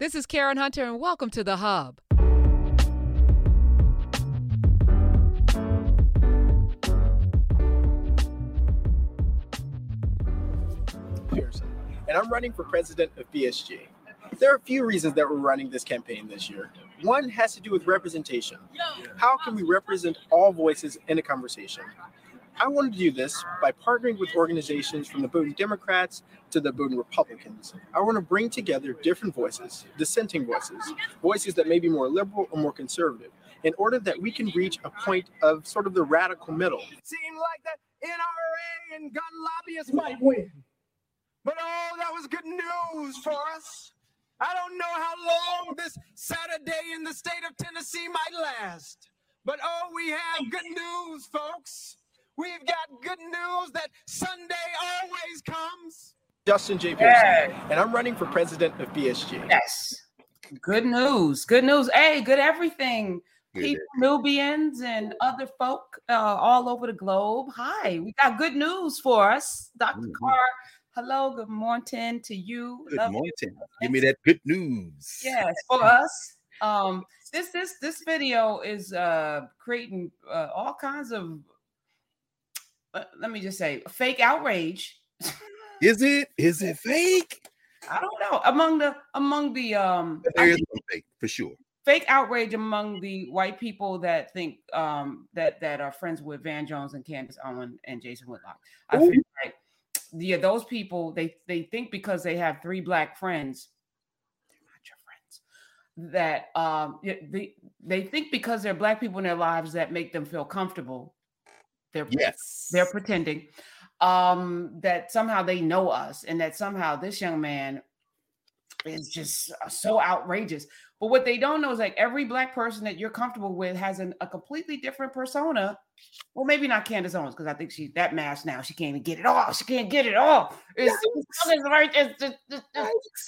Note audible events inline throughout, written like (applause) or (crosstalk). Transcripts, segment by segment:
This is Karen Hunter, and welcome to The Hub. and I'm running for president of BSG. There are a few reasons that we're running this campaign this year. One has to do with representation. How can we represent all voices in a conversation? I wanted to do this by partnering with organizations from the Bowdoin Democrats to the Bowdoin Republicans. I want to bring together different voices, dissenting voices, voices that may be more liberal or more conservative, in order that we can reach a point of sort of the radical middle. Seemed like the NRA and gun lobbyists might win. But oh, that was good news for us. I don't know how long this Saturday in the state of Tennessee might last. But oh, we have good news, folks. We've got good news that Sunday always comes. Justin J. Pearson, and I'm running for president of BSG. Yes. Good news. Good news. Hey, good everything. People, Knubians and other folk uh, all over the globe. Hi, we got good news for us. doctor mm-hmm. Carr, hello, good morning to you. Good Love morning. You. Give me that good news. Yes, for us. Um, this this this video is uh creating uh, all kinds of let me just say fake outrage. (laughs) is it? Is it fake? I don't know. Among the among the um there is fake for sure. Fake outrage among the white people that think um that that are friends with Van Jones and Candace Owen and Jason Whitlock. I Ooh. feel like yeah, those people they they think because they have three black friends, they're not your friends. That um they they think because they're black people in their lives that make them feel comfortable they're yes. they're pretending um, that somehow they know us and that somehow this young man is just uh, so outrageous. But what they don't know is like every black person that you're comfortable with has an, a completely different persona. Well, maybe not Candace Owens because I think she that mask now she can't even get it off. She can't get it off. It's, it's, it's,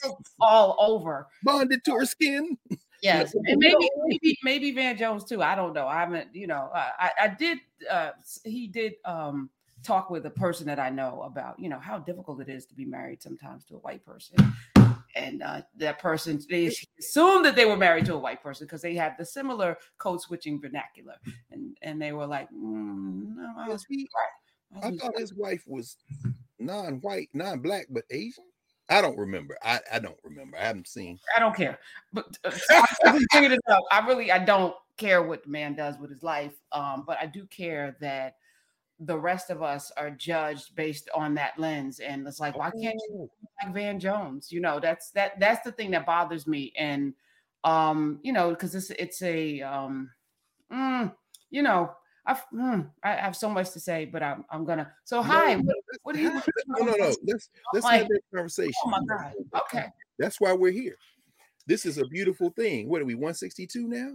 it's all over. Bonded to her skin. (laughs) Yes, and maybe maybe maybe Van Jones too. I don't know. I haven't, you know, I I did. Uh, he did um talk with a person that I know about, you know, how difficult it is to be married sometimes to a white person. And uh, that person, they assumed that they were married to a white person because they had the similar code switching vernacular, and and they were like, mm, "No, I was." He, I, I thought his wife was non-white, non-black, but Asian. I don't remember. I, I don't remember. I haven't seen. I don't care. But uh, (laughs) I, figured it out. I really I don't care what the man does with his life. Um, but I do care that the rest of us are judged based on that lens. And it's like, why can't you oh. like Van Jones? You know, that's that that's the thing that bothers me. And um, you know, because it's it's a um mm, you know, I've, mm, I have so much to say, but I'm, I'm gonna. So hi, no, what, what do you? (laughs) No, no, no. Let's let's like, have that conversation. Oh my god. Okay. That's why we're here. This is a beautiful thing. What are we? 162 now.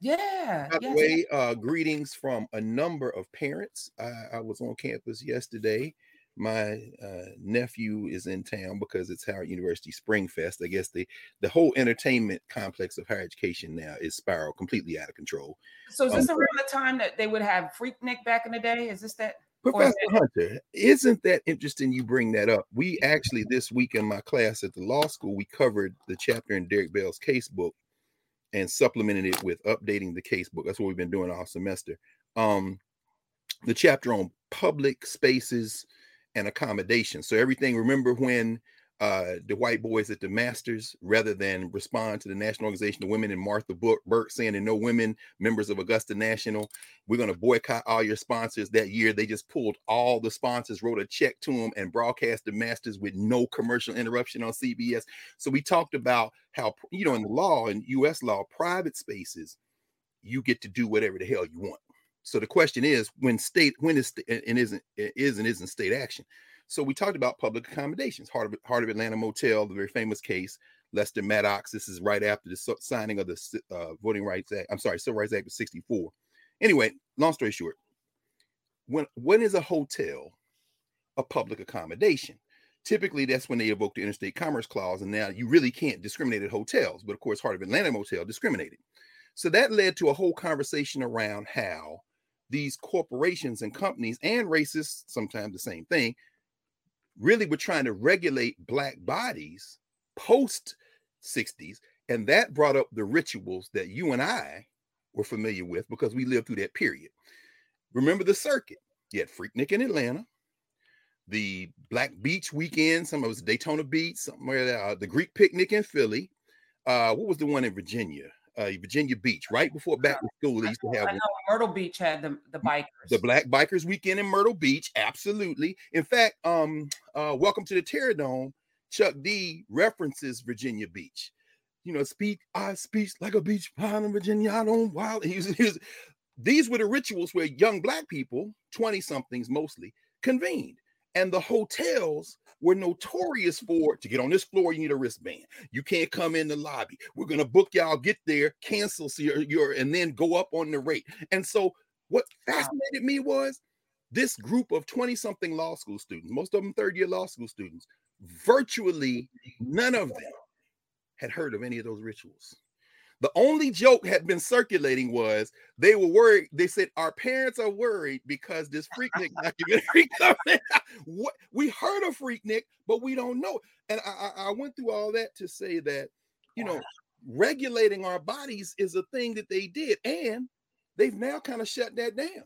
Yeah. By the yes. way, uh, greetings from a number of parents. I, I was on campus yesterday my uh, nephew is in town because it's Howard University Spring Fest. I guess the the whole entertainment complex of higher education now is spiral completely out of control. So is this um, around the time that they would have Freaknik back in the day? Is this that? Professor Hunter, isn't that interesting you bring that up? We actually this week in my class at the law school, we covered the chapter in Derek Bell's case book and supplemented it with updating the case book. That's what we've been doing all semester. Um, the chapter on public spaces and accommodation. So everything, remember when uh, the white boys at the Masters, rather than respond to the National Organization of Women and Martha Burk saying that no women members of Augusta National, we're going to boycott all your sponsors that year. They just pulled all the sponsors, wrote a check to them, and broadcast the Masters with no commercial interruption on CBS. So we talked about how, you know, in the law, in US law, private spaces, you get to do whatever the hell you want. So the question is, when state, when is and isn't is and isn't state action? So we talked about public accommodations. Heart of Heart of Atlanta Motel, the very famous case. Lester Maddox. This is right after the signing of the uh, Voting Rights Act. I'm sorry, Civil Rights Act of '64. Anyway, long story short, when when is a hotel a public accommodation? Typically, that's when they evoke the Interstate Commerce Clause, and now you really can't discriminate at hotels. But of course, Heart of Atlanta Motel discriminated. So that led to a whole conversation around how these corporations and companies and racists, sometimes the same thing, really were trying to regulate black bodies post 60s. And that brought up the rituals that you and I were familiar with because we lived through that period. Remember the circuit. You had Freaknik in Atlanta, the Black Beach weekend, some of it was Daytona Beach, somewhere uh, the Greek picnic in Philly. Uh, what was the one in Virginia? Uh, Virginia Beach, right before back to school, they used to have. I know Myrtle Beach had the, the bikers. The Black Bikers Weekend in Myrtle Beach, absolutely. In fact, um, uh, Welcome to the Terrordome. Chuck D references Virginia Beach. You know, speak I speak like a beach pond in Virginia. I don't wild. He was, he was, these were the rituals where young black people, 20 somethings mostly, convened. And the hotels were notorious for to get on this floor, you need a wristband. You can't come in the lobby. We're gonna book y'all, get there, cancel so your, your and then go up on the rate. And so what fascinated me was this group of 20 something law school students, most of them third year law school students, virtually none of them had heard of any of those rituals. The only joke had been circulating was they were worried. They said our parents are worried because this Freaknik documentary coming. what we heard of Freaknik, but we don't know. And I, I went through all that to say that you know regulating our bodies is a thing that they did, and they've now kind of shut that down.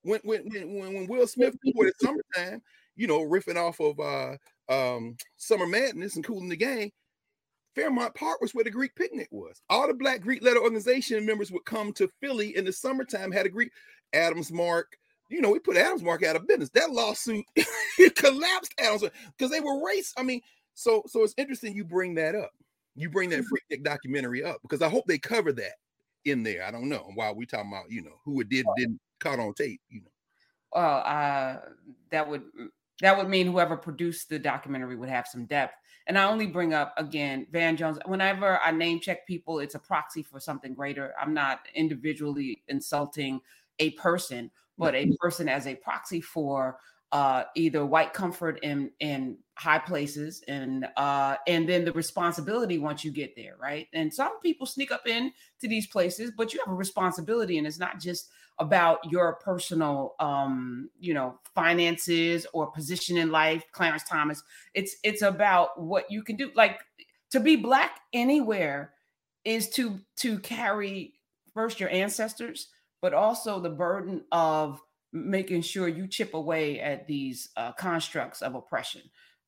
When when when, when Will Smith for the (laughs) summertime, you know, riffing off of uh um Summer Madness and Kool & the Gang, Fairmount Park was where the Greek picnic was. All the Black Greek letter organization members would come to Philly in the summertime, had a Greek Adams Mark. You know, we put Adams Mark out of business. That lawsuit it (laughs) collapsed Adams because they were race. I mean, so so it's interesting you bring that up. You bring that mm-hmm. Documentary up because I hope they cover that in there. I don't know while we talking about you know who it did didn't caught on tape. You know. Well, uh, that would that would mean whoever produced the documentary would have some depth. And I only bring up again Van Jones. Whenever I name check people, it's a proxy for something greater. I'm not individually insulting a person, but a person as a proxy for uh, either white comfort in in high places and uh, and then the responsibility once you get there, right? And some people sneak up in to these places, but you have a responsibility, and it's not just about your personal um, you know finances or position in life. Clarence Thomas, it's it's about what you can do. Like to be black anywhere is to to carry first your ancestors, but also the burden of making sure you chip away at these uh, constructs of oppression.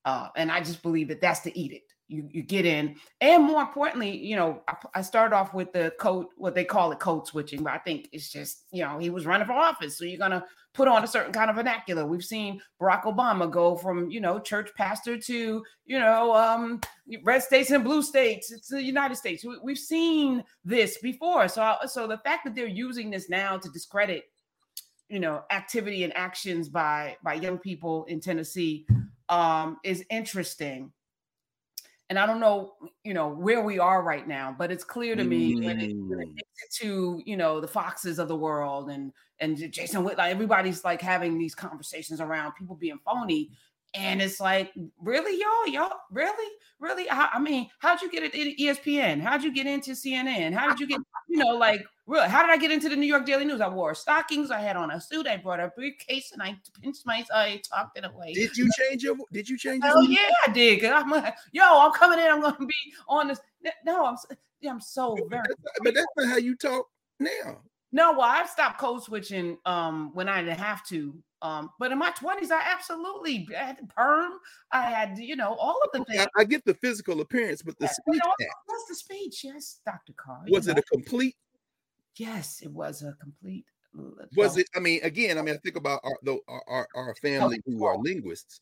Uh, and I just believe that that's the edict. You, you get in, and more importantly, you know, I, I start off with the code, what they call it code switching, but I think it's just, you know, he was running for office, so you're gonna put on a certain kind of vernacular. We've seen Barack Obama go from, you know, church pastor to, you know, um, red states and blue states. It's the United States. We, have seen this before, so so the fact that they're using this now to discredit you know activity and actions by by young people in Tennessee um, is interesting. And I don't know, you know, where we are right now, but it's clear to me mm. to you know the Foxes of the world and and Jason Whitlock. Everybody's like having these conversations around people being phony, and it's like, really, y'all, y'all, really, really? I, I mean, how'd you get into ESPN? How'd you get into CNN? How did you get, you know, like, really? How did I get into the New York Daily News? I wore stockings, I had on a suit, I brought a briefcase, and I pinched my, I talked it away. Did you change your? Did you change? Oh yeah, I did. Cause I'm like, yo, I'm coming in. I'm to be on this. No, I'm, Yeah, I'm so very. But that's not how you talk now. No, well, I've stopped code switching um, when I didn't have to um, but in my 20s, I absolutely I had perm. I had, you know, all of the things. I, I get the physical appearance, but the yeah, speech. What's the speech? Yes, Dr. Carr. Was it know. a complete? Yes, it was a complete. Was it? I mean, again, I mean, I think about our our, our family who are linguists.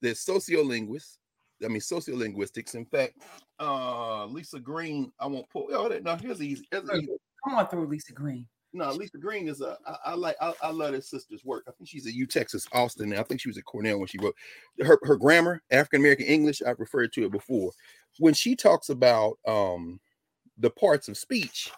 There's sociolinguists. I mean, sociolinguistics. In fact, uh, Lisa Green. I won't pull. Oh, no, here's easy. Here's easy. Come on through, Lisa Green no, Lisa Green is a. I, I like. I, I love this sister's work. I think she's at U Texas Austin. I think she was at Cornell when she wrote her her grammar, African American English. I've referred to it before. When she talks about um the parts of speech,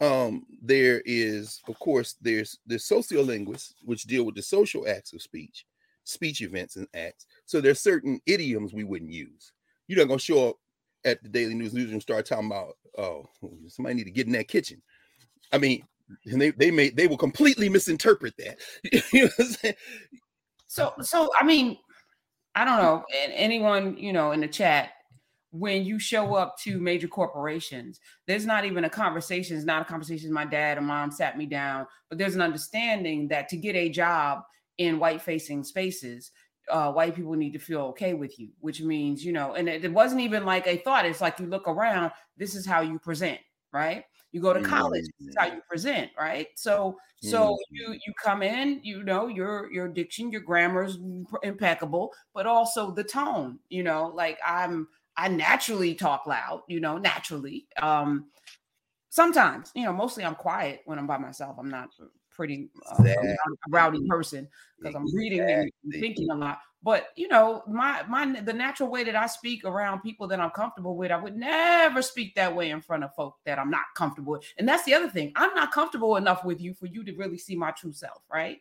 um there is of course there's the sociolinguists which deal with the social acts of speech, speech events and acts. So there's certain idioms we wouldn't use. You're not gonna show up at the Daily News Newsroom start talking about oh somebody need to get in that kitchen. I mean, and they they may they will completely misinterpret that. (laughs) you know so so I mean, I don't know. And anyone you know in the chat, when you show up to major corporations. There's not even a conversation, it's not a conversation. My dad and mom sat me down, but there's an understanding that to get a job in white facing spaces, uh, white people need to feel okay with you, which means, you know, and it, it, wasn't even like a thought. It's like you look around, this is how you present, right? You go to college, mm-hmm. this is how you present, right? So, so mm-hmm. you you come in, you know, your your diction, your grammar is impeccable, but also the tone, you know, like I'm I naturally talk loud, you know, naturally. Um, sometimes, you know, mostly I'm quiet when I'm by myself. I'm not pretty uh, a rowdy person because I'm reading and thinking a lot. But you know, my my the natural way that I speak around people that I'm comfortable with, I would never speak that way in front of folk that I'm not comfortable with. And that's the other thing. I'm not comfortable enough with you for you to really see my true self, right?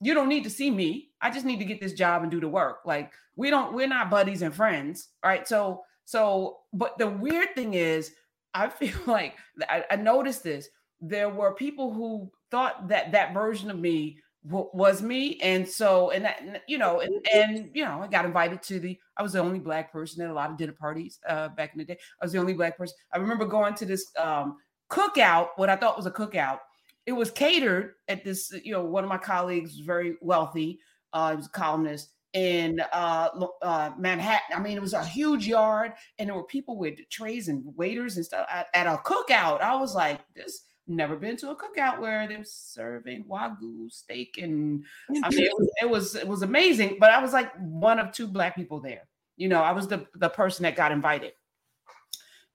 You don't need to see me. I just need to get this job and do the work. Like we don't, we're not buddies and friends, right? So, so, but the weird thing is, I feel (laughs) like I, I noticed this. There were people who thought that that version of me w- was me, and so and that you know, and, and you know, I got invited to the. I was the only black person at a lot of dinner parties uh, back in the day. I was the only black person. I remember going to this um, cookout, what I thought was a cookout. It was catered at this. You know, one of my colleagues was very wealthy. Uh, he was a columnist in uh, uh, Manhattan. I mean, it was a huge yard, and there were people with trays and waiters and stuff at, at a cookout. I was like, this never been to a cookout where they're serving wagyu steak and I mean it (laughs) was, it was it was amazing. But I was like one of two black people there. You know, I was the the person that got invited.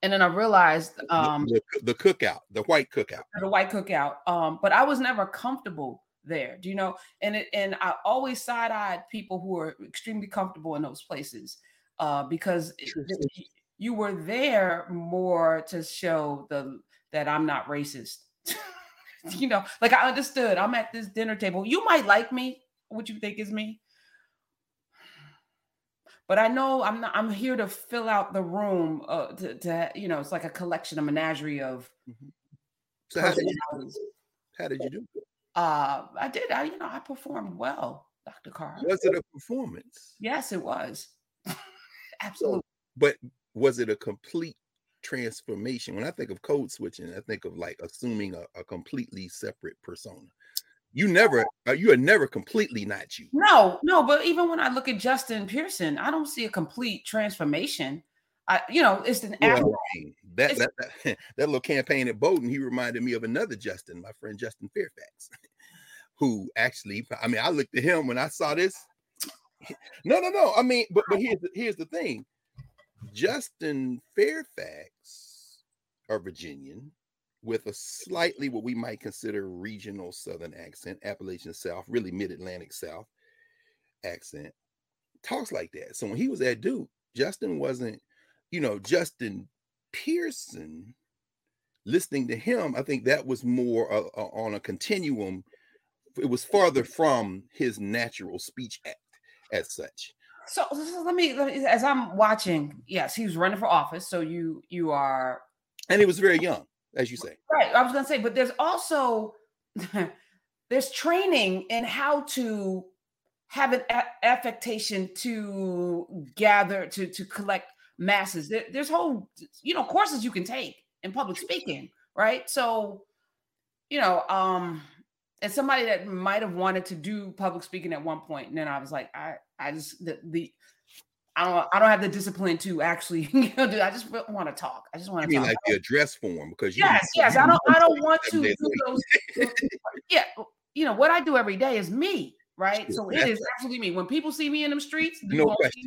And then I realized um the, the, the cookout, the white cookout. The white cookout. Um, but I was never comfortable there. Do you know? And it, and I always side-eyed people who are extremely comfortable in those places uh because it, you were there more to show the that I'm not racist (laughs) you know, like I understood. I'm at this dinner table. You might like me, what you think is me. But I know I'm not. I'm here to fill out the room. Uh, to, to you know, it's like a collection, a menagerie of. Mm-hmm. So how did, you, how did you do? Uh, I did. I you know I performed well, Dr. Carr. Was it a performance? Yes, it was. Absolutely. (laughs) So, but was it a complete transformation. When I think of code switching, I think of like assuming a, a completely separate persona. You never, uh, you are never completely not you. No, no. But even when I look at Justin Pearson, I don't see a complete transformation. I, you know, it's an well, that, that, that (laughs) that little campaign at Bowdoin. He reminded me of another Justin, my friend Justin Fairfax, (laughs) who actually, I mean, I looked at him when I saw this. No, no, no. I mean, but but here's the, here's the thing. Justin Fairfax, a Virginian, with a slightly what we might consider regional Southern accent, Appalachian South, really mid Atlantic South accent, talks like that. So when he was at Duke, Justin wasn't, you know, Justin Pearson. Listening to him, I think that was more uh, uh, on a continuum. It was farther from his natural speech act as such. So, so let, me, let me as I'm watching, yes, he was running for office. So you you are and he was very young, as you say. Right. I was gonna say, but there's also (laughs) there's training in how to have an a- affectation to gather to to collect masses. There, there's whole you know courses you can take in public speaking, right? So, you know, um, as somebody that might have wanted to do public speaking at one point, and then I was like, I I just the, the I don't I don't have the discipline to actually (laughs) you know, do. I just want to talk. I just want to. mean talk. like the address form because you yes, yes. I don't I don't want to do those. yeah, you know what I do every day is me, right? So it is absolutely me. When people see me in them streets, you no question.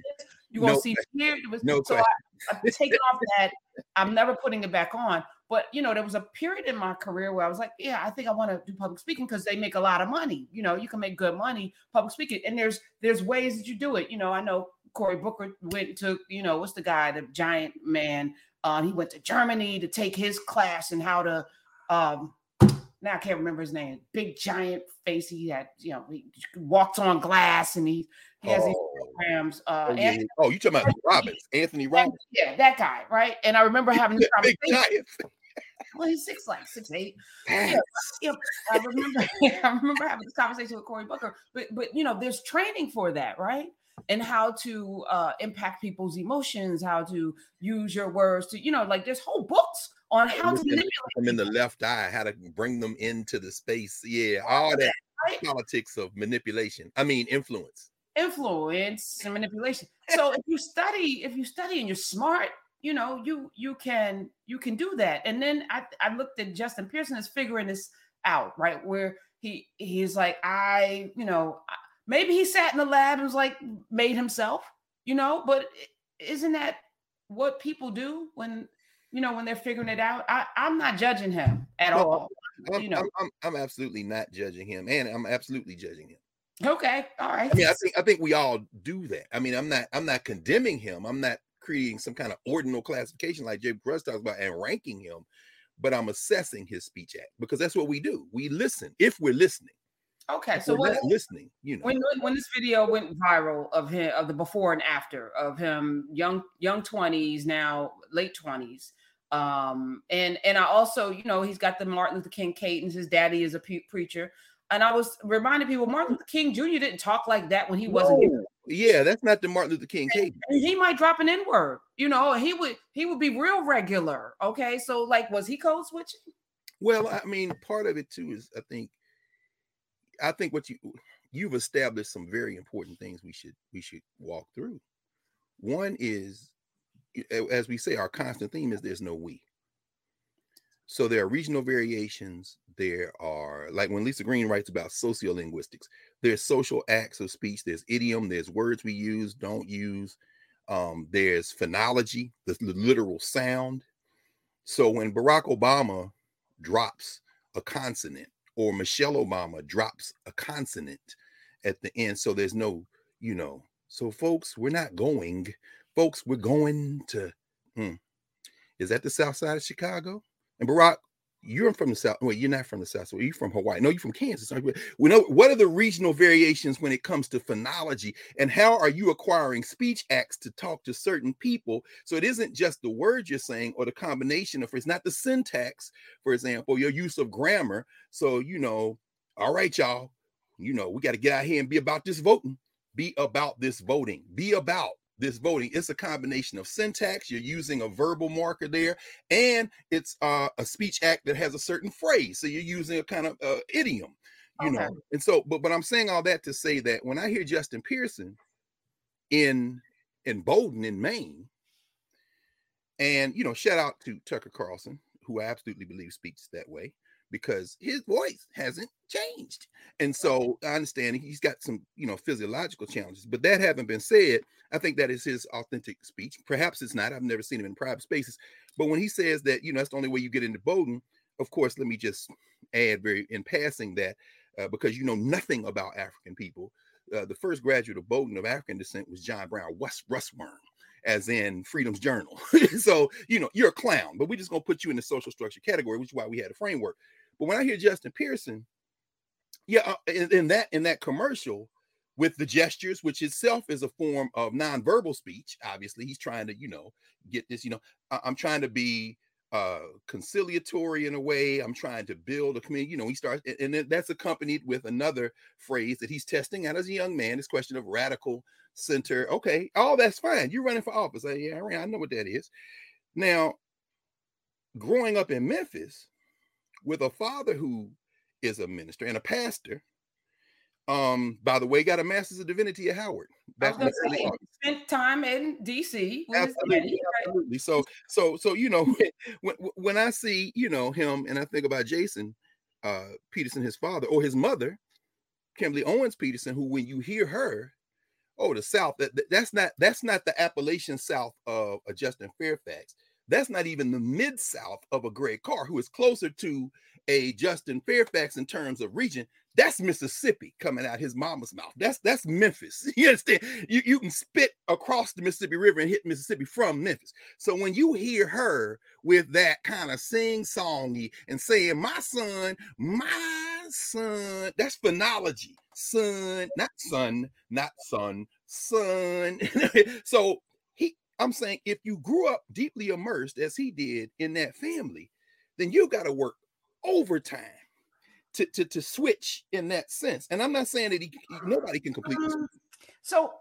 You're gonna no see me here. No so question. I, I've taken off that. I'm never putting it back on. But you know, there was a period in my career where I was like, yeah, I think I want to do public speaking because they make a lot of money. You know, you can make good money public speaking, and there's there's ways that you do it. You know, I know Cory Booker went to, you know, what's the guy, the giant man? Uh, he went to Germany to take his class and how to um now I can't remember his name. Big giant face. He had, you know, he walked on glass and he, he has oh. these programs. Uh, oh, yeah. oh, you talking about Robbins, Anthony Robbins? Yeah, that guy, right? And I remember having this (laughs) conversation well, he's six like six eight. Yeah, yeah, I remember. (laughs) I remember having this conversation with Cory Booker. But but you know, there's training for that, right? and how to uh, impact people's emotions, how to use your words to, you know, like there's whole books on how to manipulate them in the left eye, how to bring them into the space. Yeah, all that right? politics of manipulation. I mean, influence. Influence and manipulation. So if you study, if you study and you're smart, you know, you you can you can do that. And then I I looked at Justin Pearson as figuring this out, right? Where he he's like, I, you know, maybe he sat in the lab and was like made himself, you know, but isn't that what people do when you know when they're figuring it out? I, I'm not judging him at no, all. I'm, you know, I'm, I'm, I'm absolutely not judging him, and I'm absolutely judging him. Okay, all right. I mean, I think I think we all do that. I mean, I'm not I'm not condemning him. I'm not creating some kind of ordinal classification like Jay Cruz talks about and ranking him but I'm assessing his speech act because that's what we do. We listen if we're listening. Okay, so what, listening, you know, when when this video went viral of him of the before and after of him young young twenties now late twenties, um, and and I also you know he's got the Martin Luther King cadence. His daddy is a pre- preacher, and I was reminding people Martin Luther King Jr. didn't talk like that when he wasn't. No. Yeah, that's not the Martin Luther King case. He might drop an N word, you know. He would he would be real regular. Okay, so like, was he code switching? Well, I mean, part of it too is I think, I think what you you've established some very important things we should we should walk through. One is, as we say, our constant theme is there's no we. So there are regional variations. There are like when Lisa Green writes about sociolinguistics, there's social acts of speech, there's idiom, there's words we use, don't use. Um, there's phonology, the, the literal sound. So when Barack Obama drops a consonant or Michelle Obama drops a consonant at the end, so there's no, you know, so folks, we're not going, folks, we're going to, hmm. is that the south side of Chicago? And Barack, you're from the south. Well, you're not from the south. So you're from Hawaii. No, you're from Kansas. We know what are the regional variations when it comes to phonology, and how are you acquiring speech acts to talk to certain people? So it isn't just the words you're saying or the combination of it's not the syntax, for example, your use of grammar. So you know, all right, y'all, you know, we got to get out here and be about this voting. Be about this voting. Be about this voting. It's a combination of syntax. You're using a verbal marker there, and it's uh, a speech act that has a certain phrase. So you're using a kind of uh, idiom, you okay. know. And so, but but I'm saying all that to say that when I hear Justin Pearson in in Bowdoin in Maine, and you know, shout out to Tucker Carlson, who I absolutely believe speaks that way because his voice hasn't changed. And so I understand he's got some, you know, physiological challenges. But that having been said, I think that is his authentic speech. Perhaps it's not. I've never seen him in private spaces. But when he says that, you know, that's the only way you get into Bowdoin, of course, let me just add very in passing that uh, because you know nothing about African people. Uh, the first graduate of Bowdoin of African descent was John Brown West Russwurm, as in Freedom's Journal. (laughs) so, you know, you're a clown, but we're just going to put you in the social structure category, which is why we had a framework. But when I hear Justin Pearson, yeah, uh, in, in that in that commercial with the gestures, which itself is a form of nonverbal speech. Obviously, he's trying to, you know, get this. You know, I, am trying to be uh conciliatory in a way. I'm trying to build a community. You know, he starts, and then that's accompanied with another phrase that he's testing out as a young man. This question of radical center. Okay, all that's fine. You're running for office. I, yeah, I know what that is. Now, growing up in Memphis, with a father who is a minister and a pastor. Um, by the way, got a master's of divinity at Howard. Back say, spent time in DC. Absolutely, absolutely. So, so, so you know, (laughs) when when I see you know him, and I think about Jason uh, Peterson, his father, or his mother, Kimberly Owens Peterson, who when you hear her, oh, the South, that, that's not that's not the Appalachian South of uh, Justin Fairfax. That's not even the mid South of a Greg Carr, who is closer to a Justin Fairfax in terms of region. That's Mississippi coming out his mama's mouth. That's that's Memphis. (laughs) You understand? You, you can spit across the Mississippi River and hit Mississippi from Memphis. So when you hear her with that kind of sing songy and saying, My son, my son, that's phonology. Son, not son, not son, son. (laughs) so I'm saying if you grew up deeply immersed as he did in that family, then you got to work overtime to, to to switch in that sense. And I'm not saying that he nobody can completely. Um, so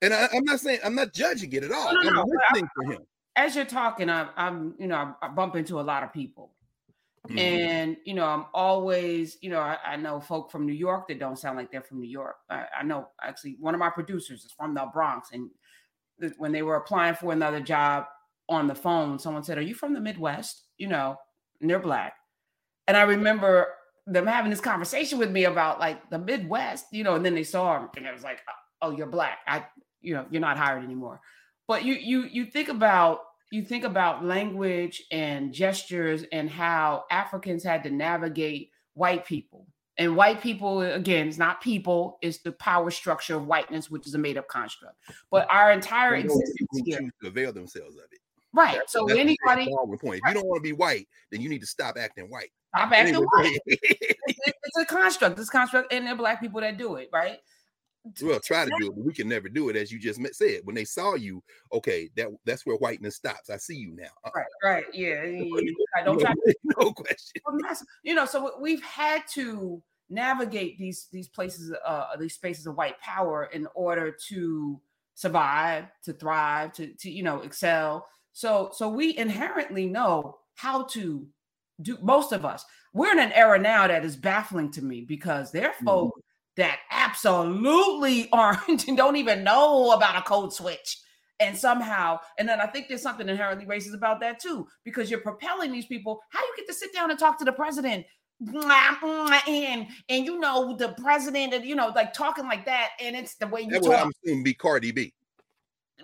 And I, am not saying I'm not judging it at all. No, no, I'm listening for him. As you're talking, I'm, I'm you know, I bump into a lot of people. Mm-hmm. And you know, I'm always, you know, I, I, know folk from New York that don't sound like they're from New York. I, I know actually one of my producers is from the Bronx, and when they were applying for another job on the phone, someone said, "Are you from the Midwest?" You know, and they're black. And I remember them having this conversation with me about like the Midwest, you know, and then they saw him and it was like, "Oh, oh you're black. I, you know, you're not hired anymore." But you you you think about you think about language and gestures and how Africans had to navigate white people. And white people, again, it's not people, it's the power structure of whiteness, which is a made up construct. But our entire existence here. To avail themselves of it. Right. That's, so that's anybody. Point. If you don't want to be white, then you need to stop acting white. Stop acting anyway. white. it's, it's, a construct. It's a construct, and there are black people that do it, right? Well try to do it but we can never do it as you just said. When they saw you okay that that's where whiteness stops. I see you now. Uh-uh. right right yeah, (laughs) I (laughs) don't try to, (laughs) no question. You know so we've had to navigate these these places uh these spaces of white power in order to survive to thrive to to you know excel. So so we inherently know how to do most of us we're in an era now that is baffling to me because there are mm-hmm. folk mm-hmm that absolutely (laughs) aren't and don't even know about a code switch. And somehow, and then I think there's something inherently racist about that too, because you're propelling these people. How do you get to sit down and talk to the president? And and you know the president, and you know, like talking like that, and it's the way you that talk. I'm assuming be Cardi B.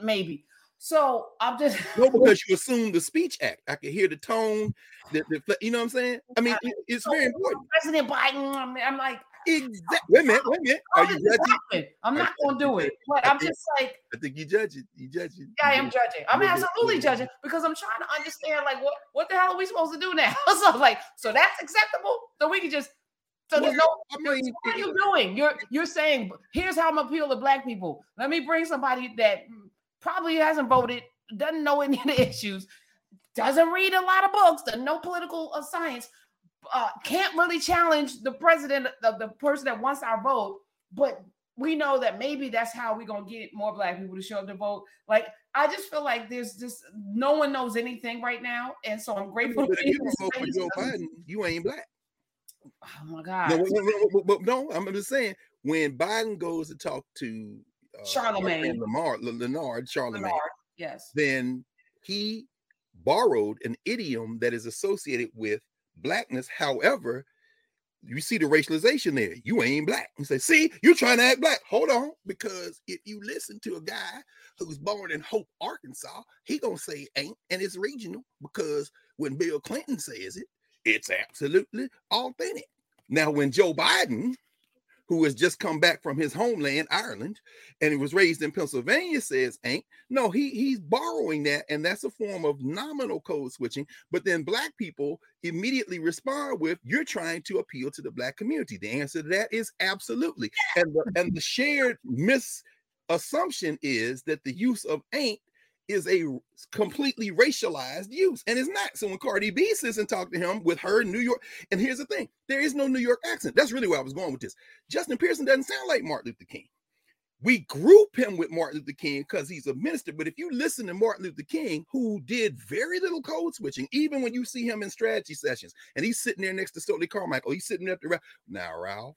Maybe. So I'm just (laughs) no because you assume the speech act. I can hear the tone. The, the, you know what I'm saying? I mean, it's so very important. President Biden. I'm like, Exactly. Wait a minute. Wait a minute. Are you judging? I'm not going to do it. But I'm just like. I think you judge it. You judge it. Yeah, I am judging. I'm absolutely judging because I'm trying to understand, like, what what the hell are we supposed to do now? (laughs) so, like, so that's acceptable. So we can just. So there's no. I mean, what are you doing? You're you're saying here's how I'm appeal to black people. Let me bring somebody that probably hasn't voted, doesn't know any of the issues, doesn't read a lot of books, doesn't know political uh, science uh, can't really challenge the president, the, the person that wants our vote, but we know that maybe that's how we're gonna get more black people to show up to vote. Like I just feel like there's just no one knows anything right now, and so I'm grateful. But if you vote for Joe Biden, you ain't black. Oh my god! No, no, no, no, I'm just saying when Biden goes to talk to uh, Charlamagne Lamar, Leonard, Charlamagne, Leonard, yes, then he borrowed an idiom that is associated with blackness. However, you see the racialization there. You ain't black. You say, see, you're trying to act black. Hold on, because if you listen to a guy who's born in Hope, Arkansas, he gonna say ain't, and it's regional because when Bill Clinton says it, it's absolutely authentic. Now, when Joe Biden who has just come back from his homeland, Ireland, and he was raised in Pennsylvania, says ain't. No, he he's borrowing that, and that's a form of nominal code switching. But then black people immediately respond with, "You're trying to appeal to the black community." The answer to that is absolutely. And the, and the shared misassumption is that the use of ain't is a completely racialized use, and it's not. So when Cardi B sits and talk to him with her New York, and here's the thing: there is no New York accent. That's really where I was going with this. Justin Pearson doesn't sound like Martin Luther King. We group him with Martin Luther King because he's a minister. But if you listen to Martin Luther King, who did very little code switching, even when you see him in strategy sessions, and he's sitting there next to Stokely Carmichael, he's sitting there at the now, Ralph.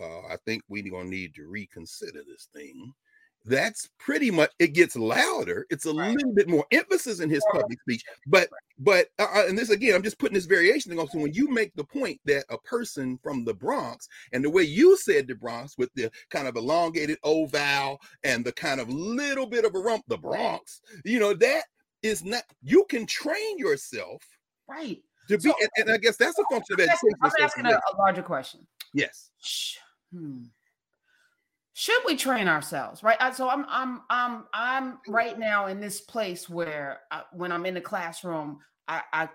Uh, I think we're gonna need to reconsider this thing that's pretty much it gets louder it's a right. little bit more emphasis in his public speech but but uh, uh, and this again i'm just putting this variation thing on so when you make the point that a person from the bronx and the way you said the bronx with the kind of elongated oval and the kind of little bit of a rump the bronx you know that is not you can train yourself right. to be so, and, and, i guess that's a (laughs) function of education i'm asking a, a larger question. Yes. Hmm should we train ourselves right? So i'm i'm i'm i'm mm. right now in this place where I, when i'm in the classroom i i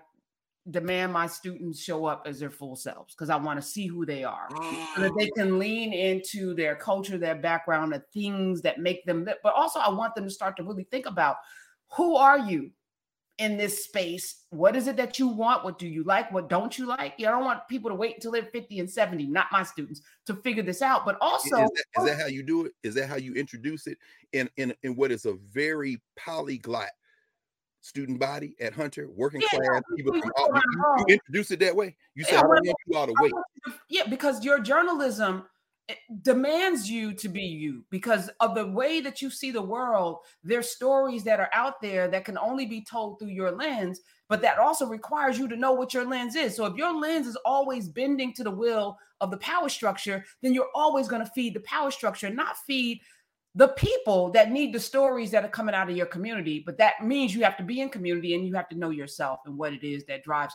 demand my students show up as their full selves because i want to see who they are so that they (gasps) can lean into their culture their background the things that make them but also i want them to start to really think about who are you in this space. What is it that you want? What do you like? What don't you like? You don't want people to wait until they're 50 and 70, not my students, to figure this out. But also, is that, is that how you do it? Is that how you introduce it in in, in what is a very polyglot student body at Hunter, working yeah, class people from all, you, you, introduce it that way. You say, yeah, I don't want you all to wait. Yeah, because your journalism demands you to be you because of the way that you see the world. There's stories that are out there that can only be told through your lens, but that also requires you to know what your lens is. So if your lens is always bending to the will of the power structure, then you're always going to feed the power structure, not feed the people that need the stories that are coming out of your community. But that means you have to be in community and you have to know yourself and what it is that drives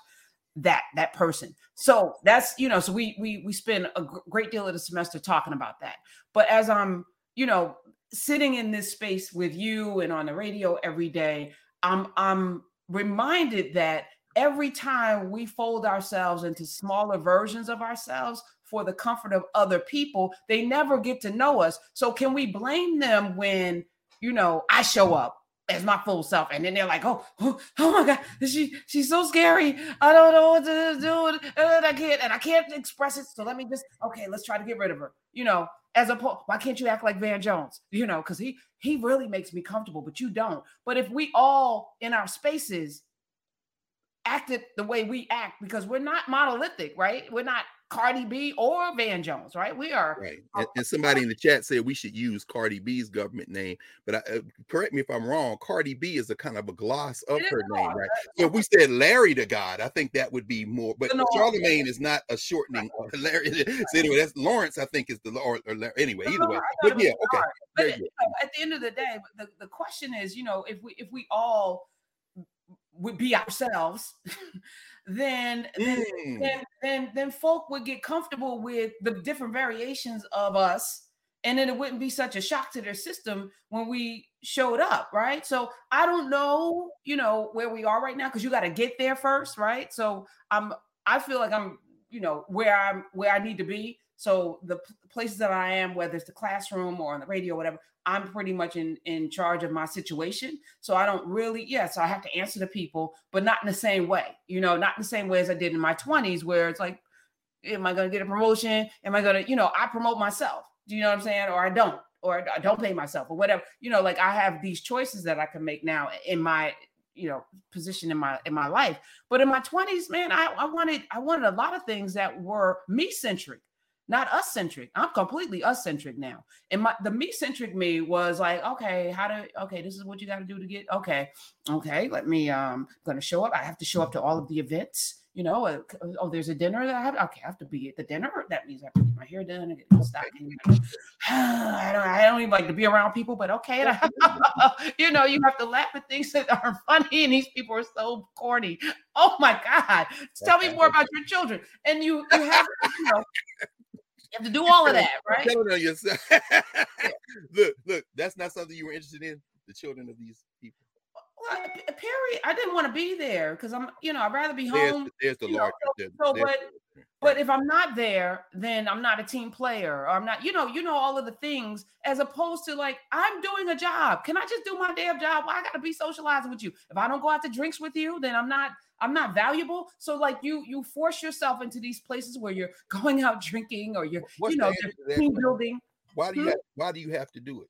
that that person. So that's you know so we we we spend a great deal of the semester talking about that. But as i'm you know sitting in this space with you and on the radio every day i'm i'm reminded that every time we fold ourselves into smaller versions of ourselves for the comfort of other people they never get to know us. So can we blame them when you know i show up as my full self. And then they're like, oh, oh, oh my God, she she's so scary. I don't know what to do. And I can't, and I can't express it. So let me just, okay, let's try to get rid of her. You know, as a why can't you act like Van Jones? You know, because he he really makes me comfortable, but you don't. But if we all in our spaces acted the way we act, because we're not monolithic, right? We're not Cardi B or Van Jones, right? We are right. And, and, somebody in the chat said we should use Cardi B's government name, but I, uh, correct me if I'm wrong. Cardi B is a kind of a gloss of her name, right? So if we said Larry to God, I think that would be more. But no, Charlamagne is not a shortening (laughs) of Larry. (laughs) so anyway, that's Lawrence. I think is the Lord. Or Larry. Anyway, either way. But yeah, okay. But you know, at the end of the day, the, the question is, you know, if we if we all would be ourselves (laughs) then then, mm. then then then folk would get comfortable with the different variations of us and then it wouldn't be such a shock to their system when we showed up right so i don't know you know where we are right now because you got to get there first right so i'm i feel like i'm you know where i'm where i need to be so the places that i am whether it's the classroom or on the radio or whatever I'm pretty much in in charge of my situation. So I don't really, yeah, so I have to answer to people, but not in the same way, you know, not in the same way as I did in my 20s, where it's like, am I going to get a promotion? Am I going to, you know, I promote myself. Do you know what I'm saying? Or I don't, or I don't pay myself, or whatever. You know, like I have these choices that I can make now in my you know position in my in my life but in my 20s man I, I wanted i wanted a lot of things that were me centric not us centric. I'm completely us centric now. And my the me centric me was like, okay, how to okay, this is what you got to do to get okay, okay. Let me um gonna show up. I have to show up to all of the events. You know, uh, oh, there's a dinner that I have. Okay, I have to be at the dinner. That means I have to get my hair done and get my stocking. (sighs) I don't. I don't even like to be around people, but okay. (laughs) you know, you have to laugh at things that are (laughs) funny, and these people are so corny. Oh my God! Tell me more about your children. And you, you have, you know, have to do all of that, (laughs) right? Telling on yourself. (laughs) look, look, that's not something you were interested in. The children of these. Well, period. I didn't want to be there because I'm, you know, I'd rather be home. There's, there's the larger. so, so but, but if I'm not there, then I'm not a team player. Or I'm not, you know, you know all of the things as opposed to like I'm doing a job. Can I just do my damn job? Why I got to be socializing with you? If I don't go out to drinks with you, then I'm not I'm not valuable. So like you you force yourself into these places where you're (laughs) going out drinking or you're What's you know team building. Why do you hmm? have, why do you have to do it?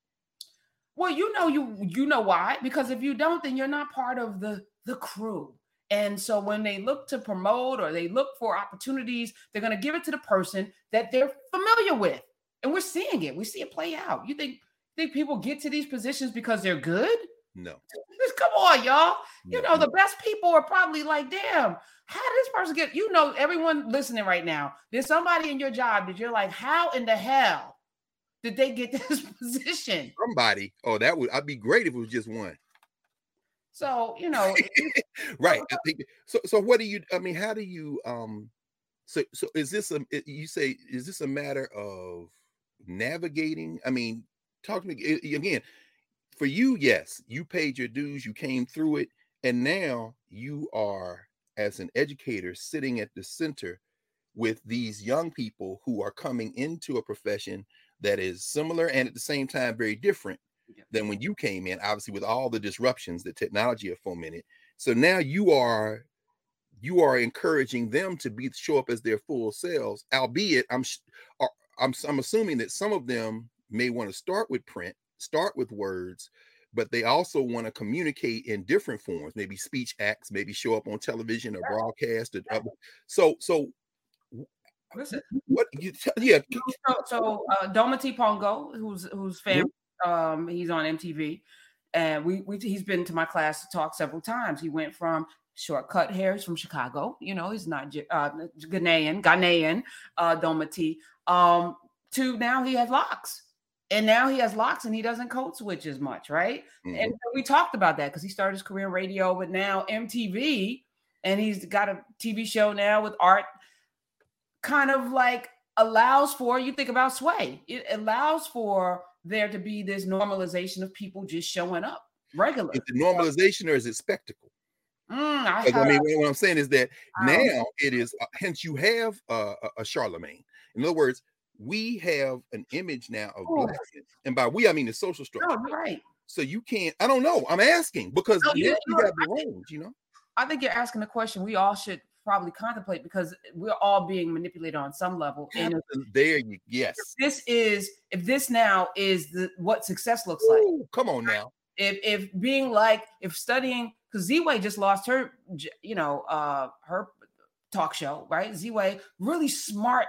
Well, you know you you know why because if you don't, then you're not part of the the crew. And so when they look to promote or they look for opportunities, they're going to give it to the person that they're familiar with. And we're seeing it. We see it play out. You think think people get to these positions because they're good? No. Just (laughs) come on, y'all. You know, the best people are probably like, damn, how did this person get? You know, everyone listening right now, there's somebody in your job that you're like, how in the hell did they get (laughs) this position? Somebody. Oh, that would I'd be great if it was just one. So, you know, (laughs) right. I think so. So what do you I mean, how do you um so so is this a you say is this a matter of navigating? I mean, talk to me again for you, yes, you paid your dues, you came through it, and now you are, as an educator, sitting at the center with these young people who are coming into a profession that is similar and at the same time very different yeah. than when you came in, obviously, with all the disruptions that technology have fomented. So now you are you are encouraging them to be show up as their full selves, albeit I'm uh, I'm I'm assuming that some of them may want to start with print, start with words, but they also want to communicate in different forms, maybe speech acts, maybe show up on television or broadcast. Or. So so Listen, what you t- yeah. So, so uh, Pongo, who's who's famous, um, he's on MTV, and we, we he's been to my class to talk several times. He went from shortcut hairs from Chicago, you know, he's not uh, Ghanaian, Ghanaian, uh, Dometi, um, to now he has locks. And now he has locks and he doesn't code switch as much, right? Mm-hmm. And we talked about that because he started his career in radio, but now MTV, and he's got a TV show now with art kind of like allows for you think about sway. It allows for there to be this normalization of people just showing up regular. Is it normalization or is it spectacle? Mm, I, I, mean what i'm saying is that now it is uh, hence you have uh, a Charlamagne. In other words we have an image now of oh. blackness. And by we i mean the social structure. oh, right. So you can't i don't know. I'm asking because no, you, you have the range you know? I think you're asking a question we all should probably contemplate because we're all being manipulated on some level. And there you yes. this is if this now is the what success looks Ooh, like. Come on now. If if being like if studying because Z-Way just lost her, you know, uh her talk show, right? Z-Way, really smart.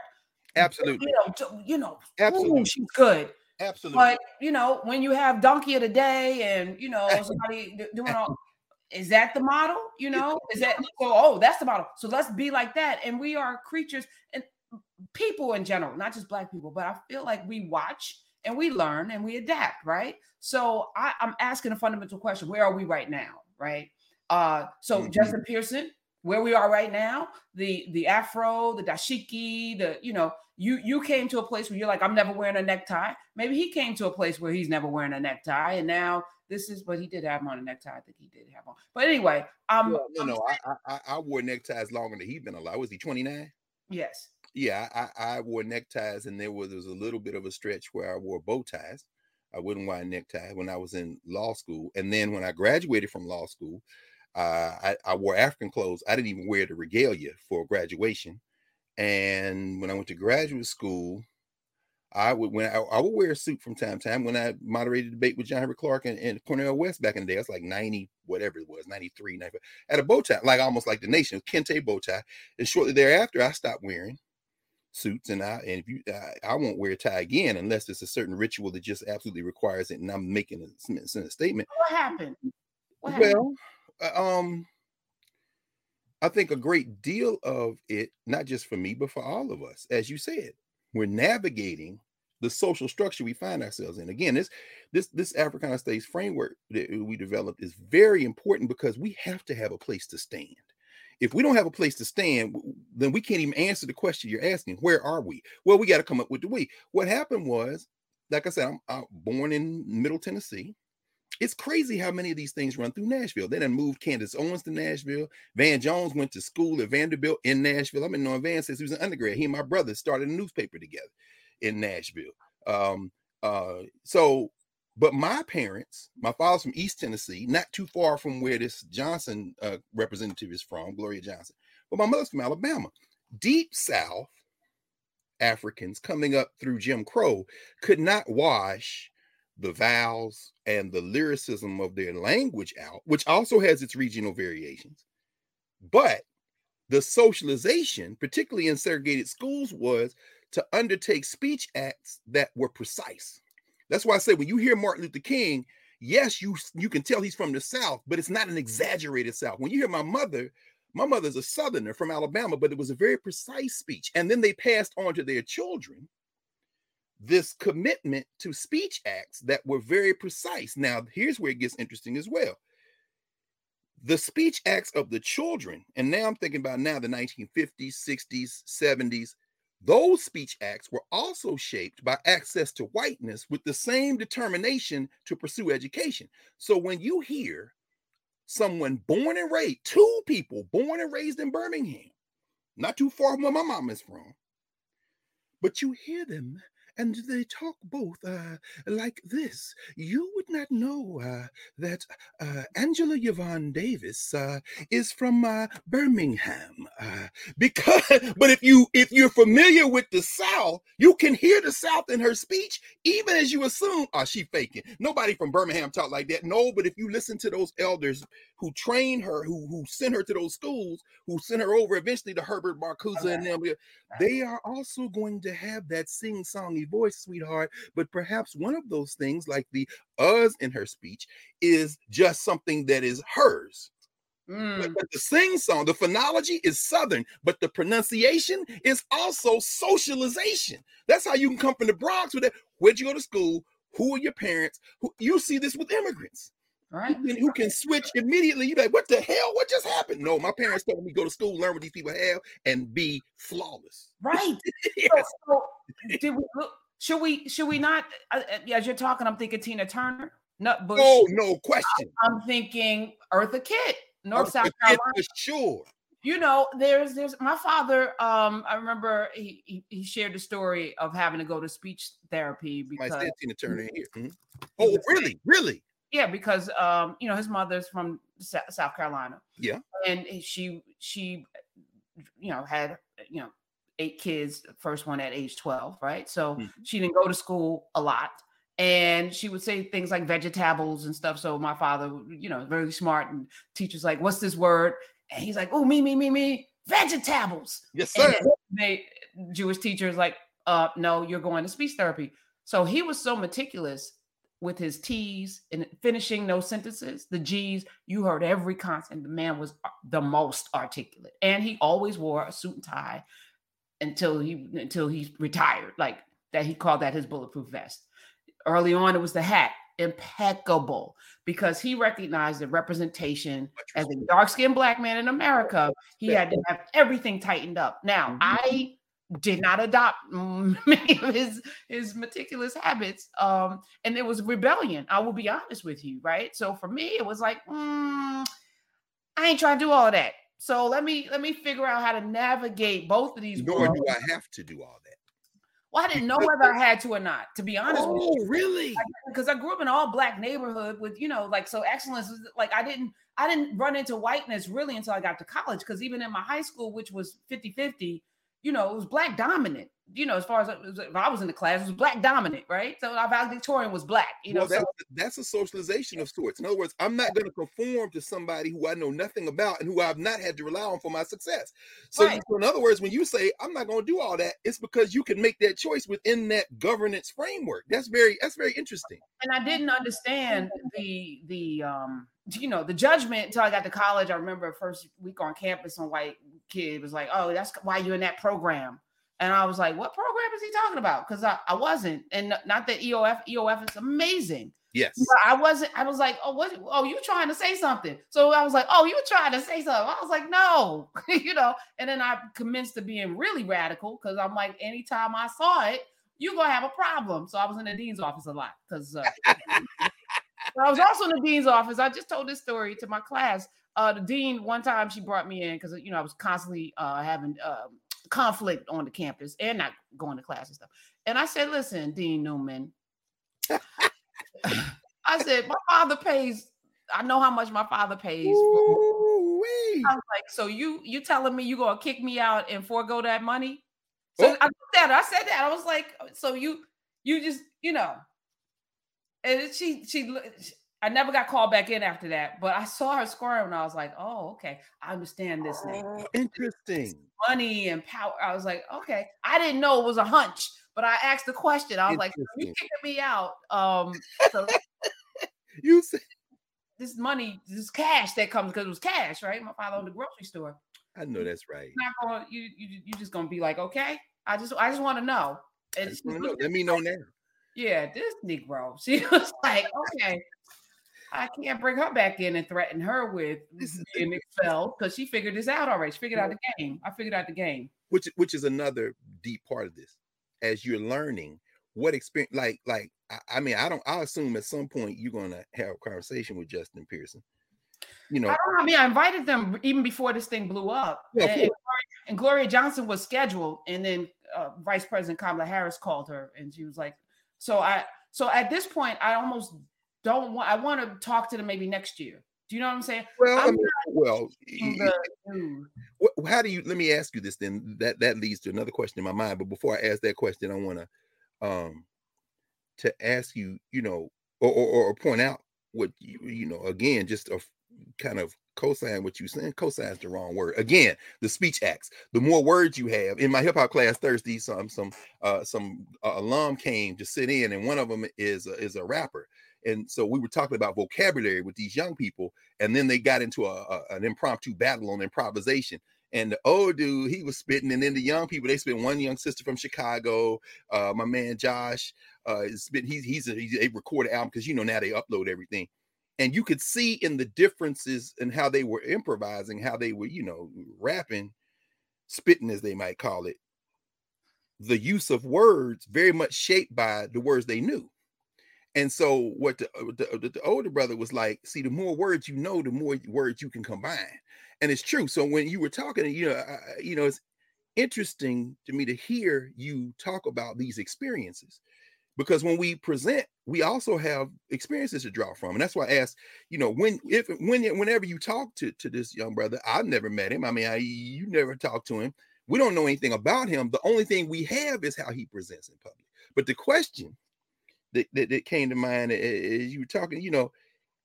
Absolutely. You know, you know absolutely. Ooh, she's good. Absolutely. But you know, when you have donkey of the day and you know somebody doing all is that the model? You know, is that so? Oh, that's the model. So let's be like that. And we are creatures and people in general, not just black people, but I feel like we watch and we learn and we adapt, right? So I, am asking a fundamental question: Where are we right now, right? Uh, so mm-hmm. Justin Pearson, where we are right now, the the afro, the dashiki, the you know, you you came to a place where you're like, I'm never wearing a necktie. Maybe he came to a place where he's never wearing a necktie, and now this is, what he did have on a necktie. I think he did have on. But anyway, um, well, no, no, I, I, I wore neckties longer than he'd been alive. Was he 29? Yes. Yeah, I, I wore neckties, and there was, there was a little bit of a stretch where I wore bow ties. I wouldn't wear a necktie when I was in law school, and then when I graduated from law school, uh, I, I wore African clothes. I didn't even wear the regalia for graduation. And when I went to graduate school, I would when I, I, would wear a suit from time to time when I moderated debate with John Henrik Clarke and, and Cornel West back in the day. I was like 90, whatever it was, 93, 95, at a bow tie, like almost like the nation, Kente bow tie. And shortly thereafter, I stopped wearing suits and I and if you I, I, won't wear a tie again unless it's a certain ritual that just absolutely requires it and I'm making a, a statement. What happened? What happened? Well, uh, um I think a great deal of it, not just for me, but for all of us, as you said, we're navigating the social structure we find ourselves in. Again, this this this Africana States framework that we developed is very important because we have to have a place to stand. If we don't have a place to stand, then we can't even answer the question you're asking. Where are we? Well, we got to come up with the we. What happened was, like I said, I'm, I'm born in Middle Tennessee. It's crazy how many of these things run through Nashville. They done moved Candace Owens to Nashville. Van Jones went to school at Vanderbilt in Nashville. I've been knowing Van since he was an undergrad. He and my brother started a newspaper together in Nashville. Um, uh, so, but my parents, my father's from East Tennessee, not too far from where this Johnson uh, representative is from, Gloria Johnson. But my mother's from Alabama, deep South. Africans coming up through Jim Crow could not wash the vowels and the lyricism of their language out, which also has its regional variations. But the socialization, particularly in segregated schools, was to undertake speech acts that were precise. That's why I say when you hear Martin Luther King, yes, you you can tell he's from the South, but it's not an exaggerated South. When you hear my mother, my mother's a Southerner from Alabama, but it was a very precise speech. And then they passed on to their children this commitment to speech acts that were very precise. Now, here's where it gets interesting as well. The speech acts of the children, and now I'm thinking about now the 1950s, 60s, 70s, those speech acts were also shaped by access to whiteness with the same determination to pursue education. So when you hear someone born and raised, two people born and raised in Birmingham, not too far from where my mom is from, but you hear them and they talk both uh, like this. You would not know uh, that uh, Angela Yvonne Davis uh, is from uh, Birmingham, uh, because. (laughs) But if you if you're familiar with the South, you can hear the South in her speech, even as you assume, oh, she faking. Nobody from Birmingham talk like that. No, but if you listen to those elders who trained her, who who sent her to those schools, who sent her over eventually to Herbert Marcuse and them, they are also going to have that sing-songy voice, sweetheart. But perhaps one of those things, like the us in her speech, is just something that is hers. Mm. But the sing song, the phonology is Southern, but the pronunciation is also socialization. That's how you can come from the Bronx with that. Where'd you go to school? Who are your parents? Who you see this with immigrants. Right. Who can, who can switch immediately? You're like, what the hell? What just happened? No, my parents told me go to school, learn what these people have, and be flawless. Right. (laughs) Yes. So, so did we look? Should we? Should we not? Uh, uh, as you're talking, I'm thinking Tina Turner, Nutbush. Oh, no question. I'm thinking Eartha Kitt, North Eartha South Carolina. For sure. you know there's there's my father um i remember he he, he shared the story of having to go to speech therapy because Tina Turner here. Mhm. Oh, really? Really? Yeah because um you know his mother's from south carolina Yeah. and she she you know had you know eight kids first one at age 12 right so Mhm. she didn't go to school a lot and she would say things like vegetables and stuff so my father you know very smart and teachers like what's this word and he's like oh me me me me vegetables Yes, and sir. they Jewish teachers like, uh, no, you're going to speech therapy. So he was so meticulous with his T's and finishing those sentences, the G's, you heard every consonant. The man was uh, the most articulate. And he always wore a suit and tie until he until he retired. Like that he called that his bulletproof vest. Early on, it was the hat, impeccable, because he recognized the representation as a dark-skinned black man in America, he had to have everything tightened up. Now, Mhm. I did not adopt (laughs) many of his his meticulous habits, um, and it was rebellion. I will be honest with you, right? So for me, it was like, mm, I ain't trying to do all of that. So let me let me figure out how to navigate both of these. Nor worlds. do I have to do all that. Well, I didn't know whether I had to or not, to be honest with you Oh, really? because I grew up in an all black neighborhood with you know like so excellence was like I didn't I didn't run into whiteness really until I got to college because even in my high school which was 50-50 you know it was black dominant you know as far as if I was in the class it was black dominant right so our valedictorian was black you know well, so that's, that's a socialization of sorts. In other words, I'm not going to conform to somebody who I know nothing about and who I've not had to rely on for my success. So, Right. so in other words, when you say I'm not going to do all that, it's because you can make that choice within that governance framework. That's very that's very interesting. and I didn't understand the the um you know the judgment until I got to college. I remember first week on campus, some white kid was like, "Oh, that's why you're in that program," and I was like, "What program is he talking about?" Because I, I wasn't, and not that EOF EOF is amazing. Yes. But I wasn't. I was like, "Oh, what? Oh, you trying to say something?" So I was like, "Oh, you trying to say something?" I was like, "No," (laughs) you know. And then I commenced to being really radical because I'm like, anytime I saw it, you gonna have a problem. So I was in the dean's office a lot because uh, (laughs) I was also in the dean's office. I just told this story to my class. Uh, the dean one time she brought me in because you know I was constantly uh, having um, conflict on the campus and not going to class and stuff. And I said, "Listen, Dean Newman," I said, "My father pays. I know how much my father pays." Ooh-wee. I was like, "So you you telling me you gonna kick me out and forego that money?" So Oh. I looked that. I said that. I was like, "So you you just you know." And it- she she look- I never got called back in after that, but I saw her squirm and I was like, "Oh, okay, I understand this now." Oh, (laughs) interesting. Money and power. I was like, "Okay." I didn't know it was a hunch, but I asked the question. I was like, "You Interesting. kicking me out?" Um, so (laughs) You said this money, this cash that comes because it was cash, right? My father owned a grocery store. I know that's right. not going you you you just gonna be like okay i just i just want to know I just she know. Let me know now. Yeah this negro. (laughs) She was like okay i can't bring her back in and threaten her with This is being expelled because she figured this out already. She figured out the game. I figured out the game. Which which is another deep part of this. As you're learning what experience like like I, I mean i don't i assume at some point you're to have a conversation with justin pearson. You know i don't know. I mean i invited them even before this thing blew up. Yeah, and, and, Gloria, and Gloria johnson was scheduled and then uh, Vice President Kamala Harris called her, and she was like, "So I, so at this point, I almost don't want. I want to talk to them maybe next year. Do you know what I'm saying? Well, I'm I mean, well, the, how do you? Let me ask you this. Then that that leads to another question in my mind. But before I ask that question, I want to um to ask you, you know, or, or, or point out what you you know again, just a kind of co-sign what you saying. Co-sign is the wrong word. Again, the speech acts. The more words you have. In my hip hop class Thursday, some some uh some uh, alum came to sit in, and one of them is a, is a rapper. And so we were talking about vocabulary with these young people, and then they got into a, a an impromptu battle on improvisation. And the old dude, he was spitting, and then the young people, they spit one young sister from Chicago, uh, my man Josh, uh, is. He's he's a, he's a recorded album because you know now they upload everything and you could see in the differences in how they were improvising, how they were, you know, rapping, spitting as they might call it, the use of words very much shaped by the words they knew. And so what the, uh, the, uh, the, older brother was like, see, the more words you know, the more words you can combine. And it's true. So when you were talking, you know, I, you know, it's interesting to me to hear you talk about these experiences because when we present we also have experiences to draw from. And that's why i asked you know when if when whenever you talk to to this young brother i've never met him. I mean I, you never talked to him. We don't know anything about him. The only thing we have is how he presents in public. But the question that, that, that came to mind is you were talking you know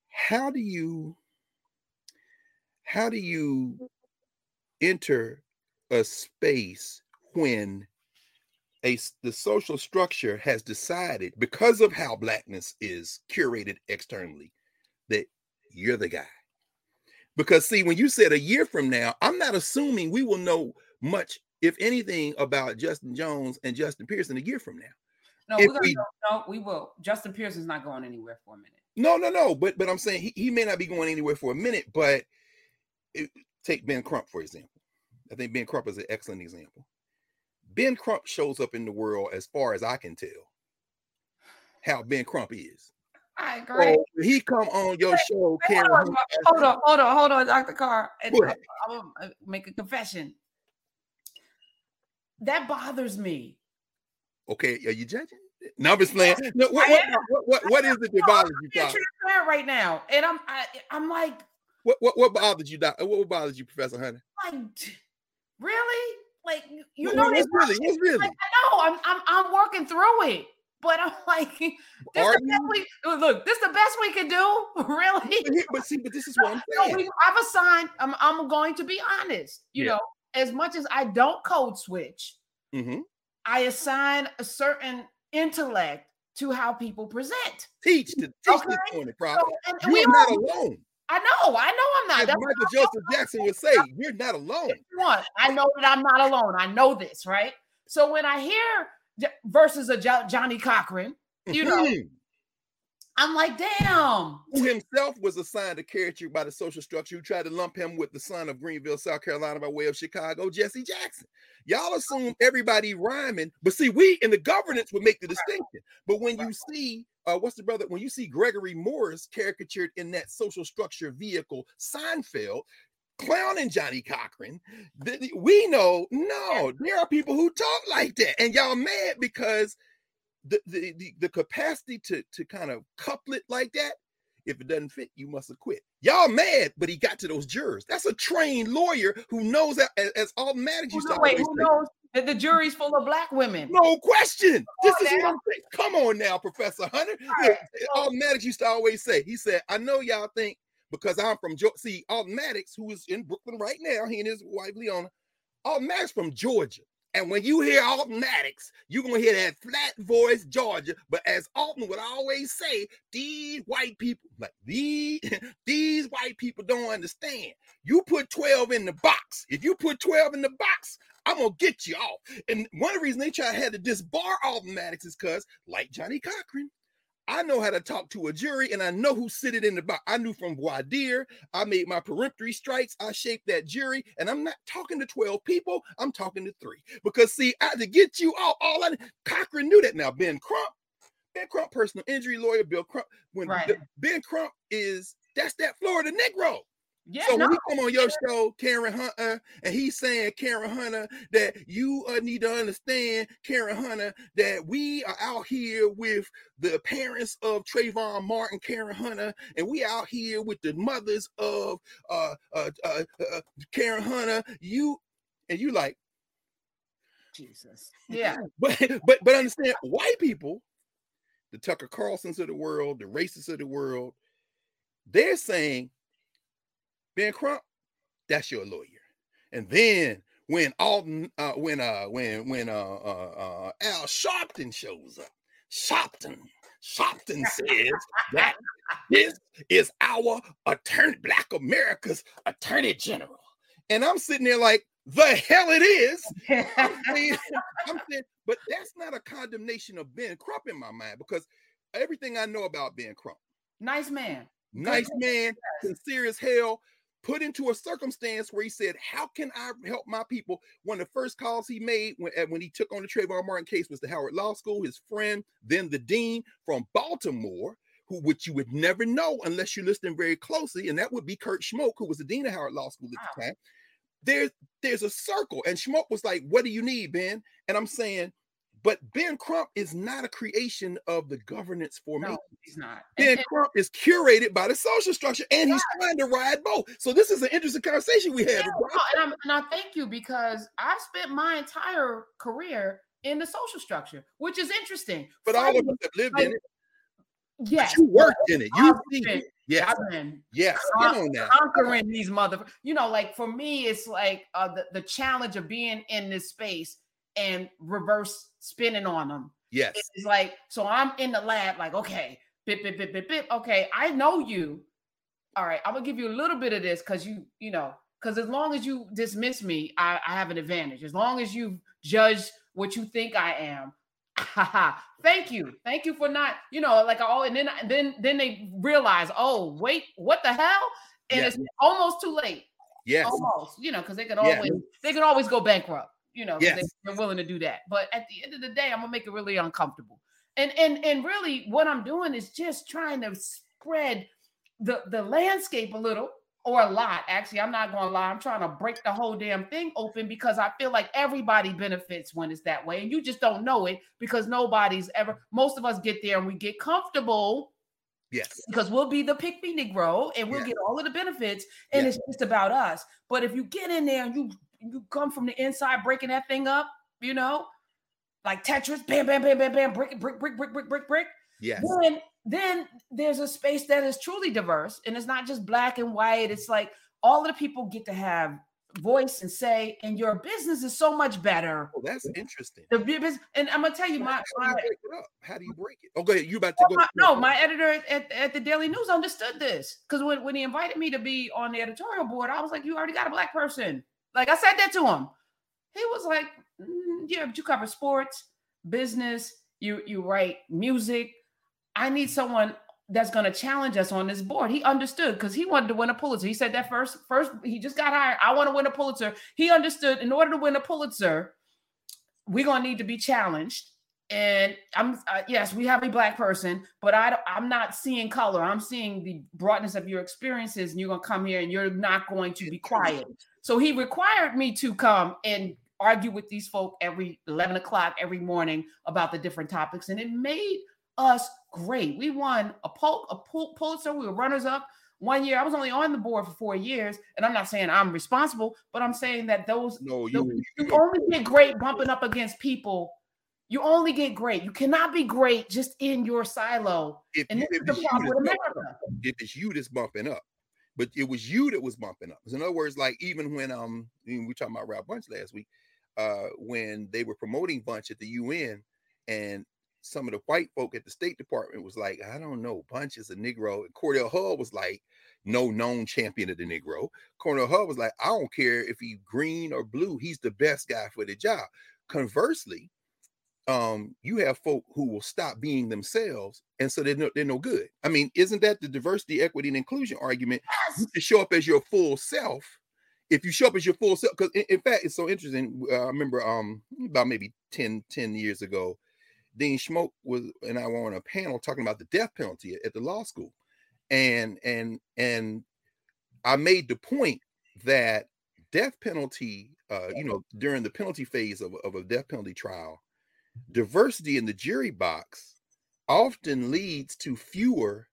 how do you how do you enter a space when a the social structure has decided because of how blackness is curated externally that you're the guy because see when you said a year from now i'm not assuming we will know much if anything about justin jones and justin pearson a year from now no, we're gonna we, no, we will. Justin Pearson's not going anywhere for a minute. No, no, no. But but I'm saying he, he may not be going anywhere for a minute. But it, take Ben Crump for example. I think Ben Crump is an excellent example. Ben Crump shows up in the world as far as I can tell how Ben Crump is. I agree. So he come on your show, Hold on, hold on, hold on, hold on, Dr. Carr. And I'm, uh, I'm gonna uh, make a confession. That bothers me. Okay, are you judging? No, I'm just playing. No, what, what, what, what, what is it that bothers you? Transparent right now, and I'm I, I'm like, what what what bothers you? What bothers you, Professor Hunter? Like, really? Like you know, it's really, it's really. Like, I know I'm, I'm I'm working through it, but I'm (laughs) like, this the best we, look, this the best we can do, (laughs) really. But see, but this is what I'm (laughs) saying. No, we, I've assigned. I'm I'm going to be honest. You yeah. know, as much as I don't code switch, mm-hmm. I assign a certain intellect to how people present. Teach to teach okay? this on the problem. So, You're not alone. I know, I know I'm not. As Michael Joseph Jackson would say, "You're not alone." One, I know that I'm not alone. I know this, right? So when I hear verses of Johnnie Cochran, you know, mm-hmm. I'm like, damn. Who himself was assigned a caricature by the social structure who tried to lump him with the son of Greenville, South Carolina, by way of Chicago, Jesse Jackson. Y'all assume everybody rhyming, but see, we in the governance would make the distinction. But when you see uh, what's the brother? When you see Gregory Morris caricatured in that social structure vehicle, Seinfeld, clowning Johnnie Cochran, we know no, there are people who talk like that, and y'all mad because the the the, the capacity to to kind of couple it like that. If it doesn't fit, you must have quit. Y'all mad, but he got to those jurors. That's a trained lawyer who knows that as, as automatic. You no, wait, who knows that the jury's full of black women. No question. This is what I'm saying. Come on now, Professor Hunter. Right. Alton Maddox used to always say, he said, I know y'all think because I'm from Georgia. See, Alton Maddox, who is in Brooklyn right now, he and his wife Leona, Alton Maddox from Georgia. And when you hear Alton Maddox, you're gonna hear that flat voice Georgia. But as Alton would always say, these white people, like these, (laughs) these white people don't understand. You put 12 in the box. If you put 12 in the box, I'm gonna get you off. And one of the reasons they try to have to disbar Alton Maddox is because, like Johnnie Cochran, I know how to talk to a jury and I know who's sitting in the box. I knew from dire. I made my peremptory strikes. I shaped that jury, and I'm not talking to 12 people. I'm talking to three. Because see, I had to get you all, all I Cochran knew that. Now, Ben Crump, Ben Crump, personal injury lawyer, Bill Crump. When right. Ben Crump is that's that Florida Negro. Yeah, so no. when he come on your show, Karen Hunter, and he's saying, Karen Hunter, that you uh, need to understand, Karen Hunter, that we are out here with the parents of Trayvon Martin, Karen Hunter, and we out here with the mothers of uh, uh, uh, uh Karen Hunter. You and you like Jesus. Yeah. (laughs) But but but understand, white people, the Tucker Carlsons of the world, the racists of the world, they're saying Ben Crump, that's your lawyer. And then when Alton, uh, when uh, when when uh, uh, uh, Al Sharpton shows up, Sharpton, Sharpton (laughs) says that this is our attorney, Black America's Attorney General, and I'm sitting there like, the hell it is. I'm (laughs) saying, I'm saying, but that's not a condemnation of Ben Crump in my mind because everything I know about Ben Crump, nice man, nice man, sincere as hell, put into a circumstance where he said, How can I help my people? One of the first calls he made when, when he took on the Trayvon Martin case was the Howard Law School, his friend, then the dean from Baltimore, who which you would never know unless you're listening very closely, and that would be Kurt Schmoke, who was the dean of Howard Law School at the time. There's there's a circle, and Schmoke was like, What do you need, Ben? And I'm saying, but Ben Crump is not a creation of the governance formation. No, he's not. Ben And- and- Crump is curated by the social structure, and he's trying to ride both. So this is an interesting conversation we had. Yeah, and, and I thank you because I've spent my entire career in the social structure, which is interesting. But all of us have lived in it. yes, You worked in it. You see it. Yes, been yes. con- Come on now. conquering these mother. You know, like for me, it's like uh, the the challenge of being in this space and reverse spinning on them. Yes, It's like so I'm in the lab, like okay, bit bit bit bit bit. Okay, I know you. All right, I'm gonna give you a little bit of this because you you know because as long as you dismiss me, I, I have an advantage. As long as you judge what you think I am. Haha. (laughs) Thank you, thank you for not, you know, like oh, and then then then they realize, oh wait, what the hell? And Yes. it's almost too late yes, almost, you know, because they could always they could always go bankrupt, you know, Yes. they, they're willing to do that. But at the end of the day, I'm gonna make it really uncomfortable. And and and really, what I'm doing is just trying to spread the the landscape a little or a lot. Actually, I'm not gonna lie. I'm trying to break the whole damn thing open because I feel like everybody benefits when it's that way, and you just don't know it because nobody's ever. Most of us get there and we get comfortable yes, because we'll be the pick me Negro and we'll Yeah. get all of the benefits, and Yeah. it's just about us. But if you get in there and you you come from the inside breaking that thing up, you know, like Tetris, bam, bam, bam, bam, bam, brick, brick, brick, brick, brick, brick, brick. yes. Then then there's a space that is truly diverse, and it's not just black and white. It's like all of the people get to have voice and say, and your business is so much better. Oh, that's interesting. The business, and I'm gonna tell you, my, How do you break it up? How do you break it? Oh, go ahead. You about to well, go? my- no, my editor at, at, at the Daily News understood this because when, when he invited me to be on the editorial board, I was like, "You already got a black person." Like I said that to him. He was like, "Mm, "Yeah, but you cover sports, business. You you write music. I need someone that's going to challenge us on this board." He understood because he wanted to win a Pulitzer. He said that first. First, he just got hired. I want to win a Pulitzer. He understood in order to win a Pulitzer, we're gonna need to be challenged. And I'm uh, yes, we have a black person, but I I'm not seeing color. I'm seeing the broadness of your experiences, and you're gonna come here and you're not going to be quiet. So he required me to come and argue with these folk every 11 o'clock every morning about the different topics, and it made us great. We won a, Pul- a Pul- Pulitzer. We were runners up one year. I was only on the board for four years, and I'm not saying I'm responsible, but I'm saying that those No, no, you. you only get great bumping up against people. You only get great. You cannot be great just in your silo. If, And this is if, the problem with America. up, if it's you that's bumping up, but it was you that was bumping up. So in other words, like even when um we talking about Ralph Bunche last week, uh, when they were promoting Bunche at the UN, and some of the white folk at the State Department was like, I don't know, Bunche is a Negro. And Cordell Hull was like, no known champion of the Negro. Cordell Hull was like, I don't care if he's green or blue, he's the best guy for the job. Conversely, um, you have folk who will stop being themselves, and so they're no, they're no good. I mean, isn't that the diversity, equity, and inclusion argument? You can show up as your full self. If you show up as your full self, because in, in fact, it's so interesting. Uh, I remember um about maybe 10, 10 years ago, Dean Schmoke was and I were on a panel talking about the death penalty at, at the law school, and and and I made the point that death penalty, uh, you know, during the penalty phase of, of a death penalty trial, diversity in the jury box often leads to fewer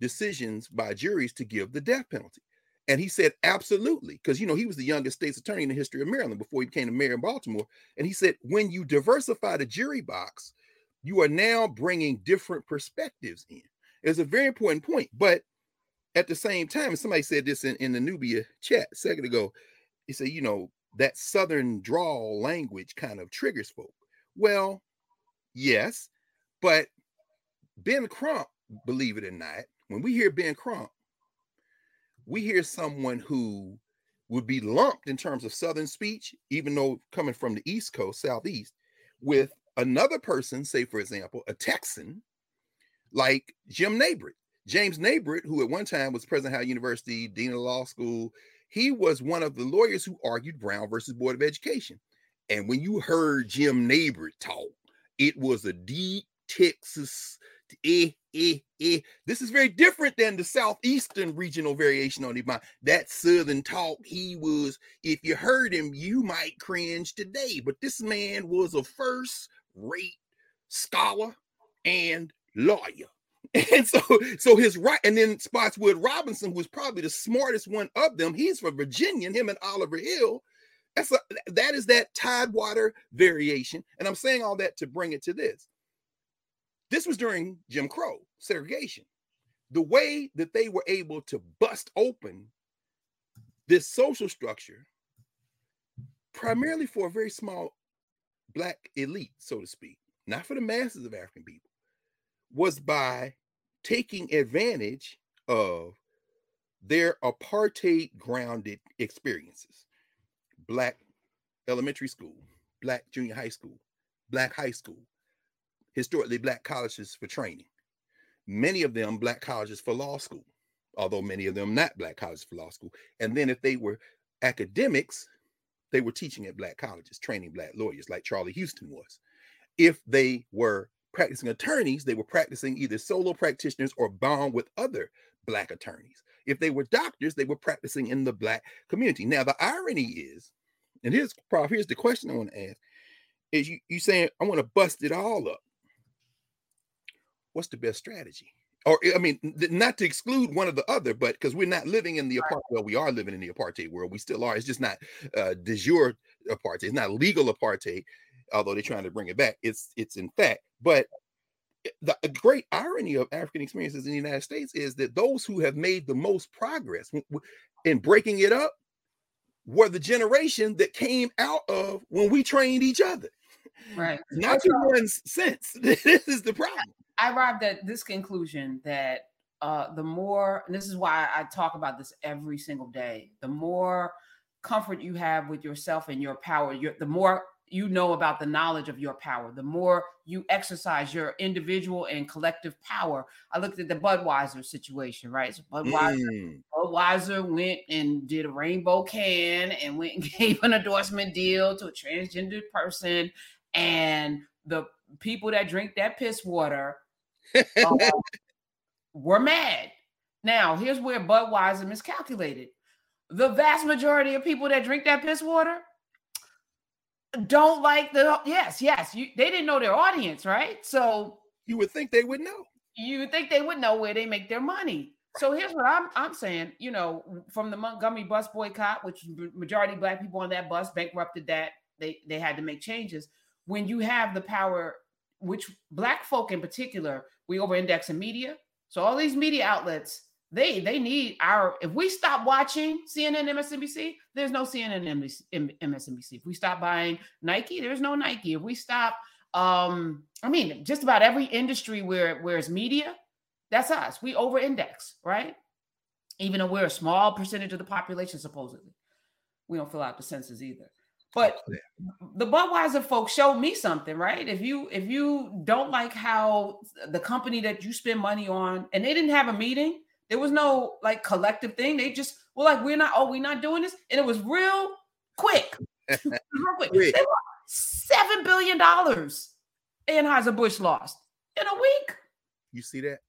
decisions by juries to give the death penalty. And he said, absolutely. Because, you know, he was the youngest state's attorney in the history of Maryland before he became the mayor of Baltimore. And he said, when you diversify the jury box, you are now bringing different perspectives in. It's a very important point. But at the same time, somebody said this in, in the Knubia chat a second ago. He said, you know, that Southern drawl language kind of triggers folk. Well, yes, but Ben Crump, believe it or not, when we hear Ben Crump, we hear someone who would be lumped in terms of Southern speech, even though coming from the East Coast, Southeast, with another person, say, for example, a Texan like Jim Nabrit. James Nabrit, who at one time was president of University, dean of law school, he was one of the lawyers who argued Brown versus Board of Education. And when you heard Jim Nabrit talk, it was a deep Texas eh, eh, eh. This is very different than the southeastern regional variation on the mind. That southern talk, he was, if you heard him, you might cringe today. But this man was a first-rate scholar and lawyer. (laughs) And so, so his right, and then Spotswood Robinson, who was probably the smartest one of them, he's from Virginia, and him and Oliver Hill. That's a, that is that tidewater variation. And I'm saying all that to bring it to this. This was during Jim Crow segregation. The way that they were able to bust open this social structure, primarily for a very small black elite, so to speak, not for the masses of African people, was by taking advantage of their apartheid grounded experiences. Black elementary school, black junior high school, black high school, historically black colleges for training, many of them black colleges for law school, although many of them not black colleges for law school. And then if they were academics, they were teaching at black colleges, training black lawyers like Charlie Houston was. If they were practicing attorneys, they were practicing either solo practitioners or bound with other black attorneys. If they were doctors, they were practicing in the black community. Now, the irony is, and here's Prof, here's the question I want to ask: is you, you saying I want to bust it all up what's the best strategy? Or I mean, not to exclude one or the other, but because we're not living in the apartheid. Well, we are living in the apartheid world. We still are. It's just not uh, de jure apartheid. It's not legal apartheid, although they're trying to bring it back. It's it's in fact. But eh, the great irony of African experiences in the United States is that those who have made the most progress in breaking it up were the generation that came out of when we trained each other. Right. Not everyone's sense. (laughs) this is the problem. I arrived at this conclusion that uh, the more, and this is why I talk about this every single day, the more comfort you have with yourself and your power, the more you know about the knowledge of your power, the more you exercise your individual and collective power. I looked at the Budweiser situation, right? So Budweiser, mm. Budweiser went and did a rainbow can and went and (laughs) gave an endorsement deal to a transgender person. And the people that drink that piss water uh, (laughs) were mad. Now, here's where Budweiser miscalculated. The vast majority of people that drink that piss water don't like the yes, yes. You, they didn't know their audience, right? So you would think they would know. You would think they would know where they make their money. So here's what I'm I'm saying. You know, from the Montgomery bus boycott, which majority black people on that bus bankrupted that, they they had to make changes. When you have the power, which black folk in particular we over index in media. So all these media outlets, they they need our if we stop watching CNN, MSNBC, there's no CNN, MSNBC. If we stop buying Nike, there's no Nike. If we stop um I mean, just about every industry where where it's media, that's us. We over index, right? Even though we're a small percentage of the population supposedly. We don't fill out the census either. But the Budweiser folks showed me something, right? If you if you don't like how the company that you spend money on, and they didn't have a meeting, there was no like collective thing. They just were like, we're not, oh, we're not doing this. And it was real quick. (laughs) real quick. Seven billion dollars Anheuser-Busch lost in a week. You see that?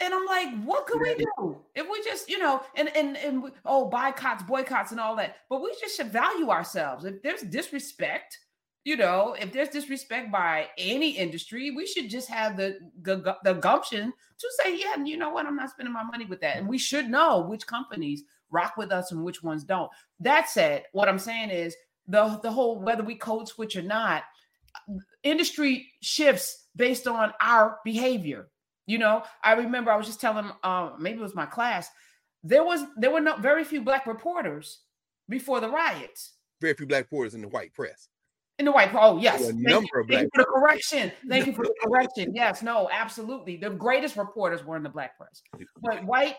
And I'm like, what could we do if we just, you know, and and and we, oh, boycotts, boycotts, and all that. But we just should value ourselves. If there's disrespect, you know, if there's disrespect by any industry, we should just have the the, the gumption to say, yeah, you know what, I'm not spending my money with that. And we should know which companies rock with us and which ones don't. That said, what I'm saying is the the whole whether we code switch or not, industry shifts based on our behavior you know, I remember I was just telling uh, maybe it was my class. There was there were not very few black reporters before the riots. Very few black reporters in the white press. In the white, oh yes, thank, you, thank you for the correction. Thank you for the correction. Yes, no, absolutely. The greatest reporters were in the black press, but white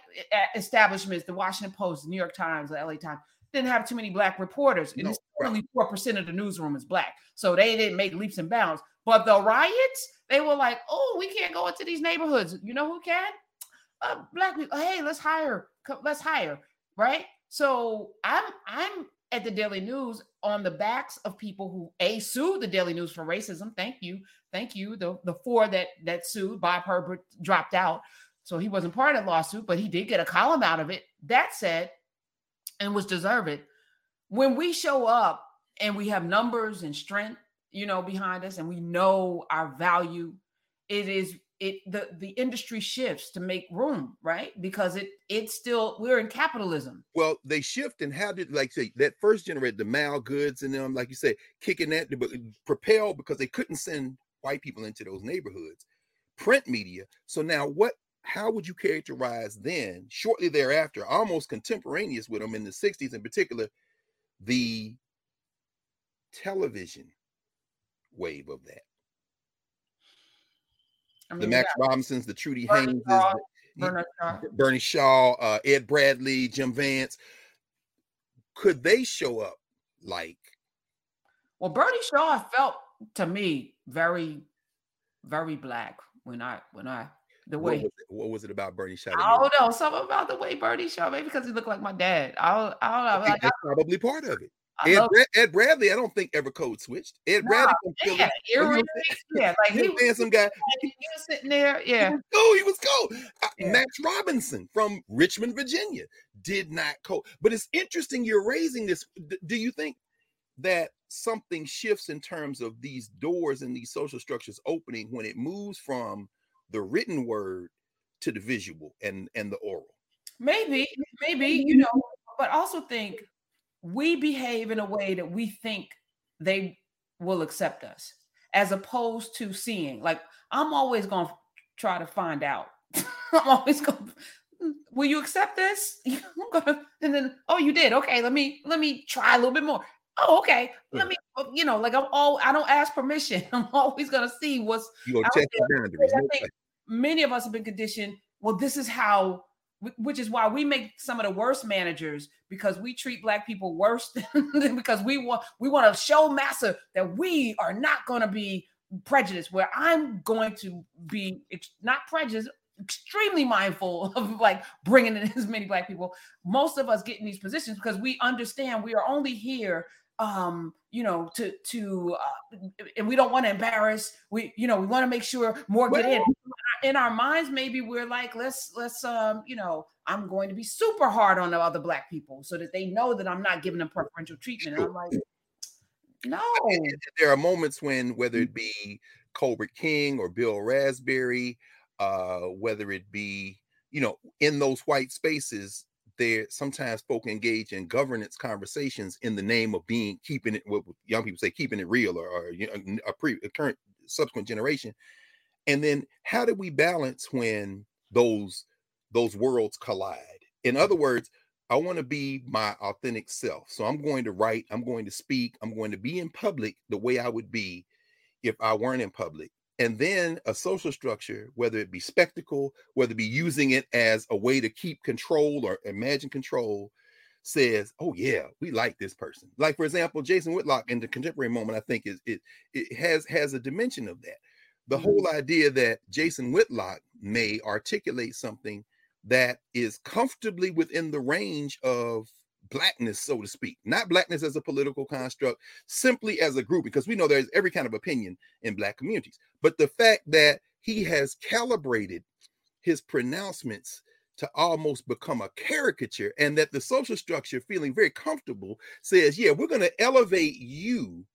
establishments, the Washington Post, the New York Times, the LA Times, didn't have too many black reporters, and no, only four percent of the newsroom is black, so they didn't make leaps and bounds. But the riots, they were like, oh, we can't go into these neighborhoods. You know who can? Uh, black people. Hey, let's hire. Let's hire. Right. So I'm I'm at the Daily News on the backs of people who a sued the Daily News for racism. Thank you, thank you. The the four that that sued Bob Herbert dropped out, so he wasn't part of the lawsuit, but he did get a column out of it. That said, and was deserved. When we show up and we have numbers and strength you know, behind us and we know our value, it is it the the industry shifts to make room, right? Because it it's still we're in capitalism. Well, they shift and how did like say that first generate the Mal Goodes and them, like you say, kicking that but propel because they couldn't send white people into those neighborhoods. Print media. So now what how would you characterize then, shortly thereafter, almost contemporaneous with them in the 60s in particular, the television wave of that. I mean, the Max yeah. Robinsons, the Trudy Bernie the, Shaw. Bernie Shaw, uh, Ed Bradley, Jim Vance. Could they show up like? Well, Bernie Shaw felt to me very, very black when I when I the way what was it, what was it about Bernie Shaw? I don't know something about the way Bernie Shaw, maybe because he looked like my dad. I don't, I don't know. Like, that's I, probably part of it. Ed, Brad, Ed, Bradley, I don't think ever code switched. Ed no, Bradley, yeah, yeah, yeah, like he was handsome guy. He was sitting there, yeah. Oh, he was cool. Uh, yeah. Max Robinson from Richmond, Virginia, did not code. But it's interesting you're raising this. Do you think that something shifts in terms of these doors and these social structures opening when it moves from the written word to the visual and and the oral? Maybe, maybe you know, but also think we behave in a way that we think they will accept us as opposed to seeing. Like i'm always going to try to find out. (laughs) I'm always going will you accept this? (laughs) Gonna, and then oh you did. Okay let me let me try a little bit more. Oh okay. Let me oh, you know like i'm all i don't ask permission. (laughs) I'm always going to see what's you go check the boundaries. Many of us have been conditioned well this is how which is why we make some of the worst managers because we treat black people worse (laughs) than because we want we want to show massa that we are not going to be prejudiced where i'm going to be not prejudiced extremely mindful (laughs) of like bringing in as many black people. Most of us get in these positions because we understand we are only here um you know to to uh, and we don't want to embarrass we you know we want to make sure more get in in our minds maybe we're like let's let's um you know i'm going to be super hard on the other black people so that they know that i'm not giving them preferential treatment. And i'm like no. There are moments when whether it be colbert king or bill raspberry uh whether it be you know in those white spaces there sometimes folk engage in governance conversations in the name of being keeping it what young people say keeping it real or, or you know, a pre a current subsequent generation and then how do we balance when those those worlds collide in other words i want to be my authentic self so i'm going to write i'm going to speak i'm going to be in public the way i would be if i weren't in public and then a social structure, whether it be spectacle, whether it be using it as a way to keep control or imagine control, says, "Oh yeah, we like this person." Like for example, Jason Whitlock in the contemporary moment, I think is it it has has a dimension of that. The mm-hmm. whole idea that Jason Whitlock may articulate something that is comfortably within the range of blackness, so to speak, not blackness as a political construct, simply as a group, because we know there's every kind of opinion in black communities. But the fact that he has calibrated his pronouncements to almost become a caricature and that the social structure feeling very comfortable says yeah we're going to elevate you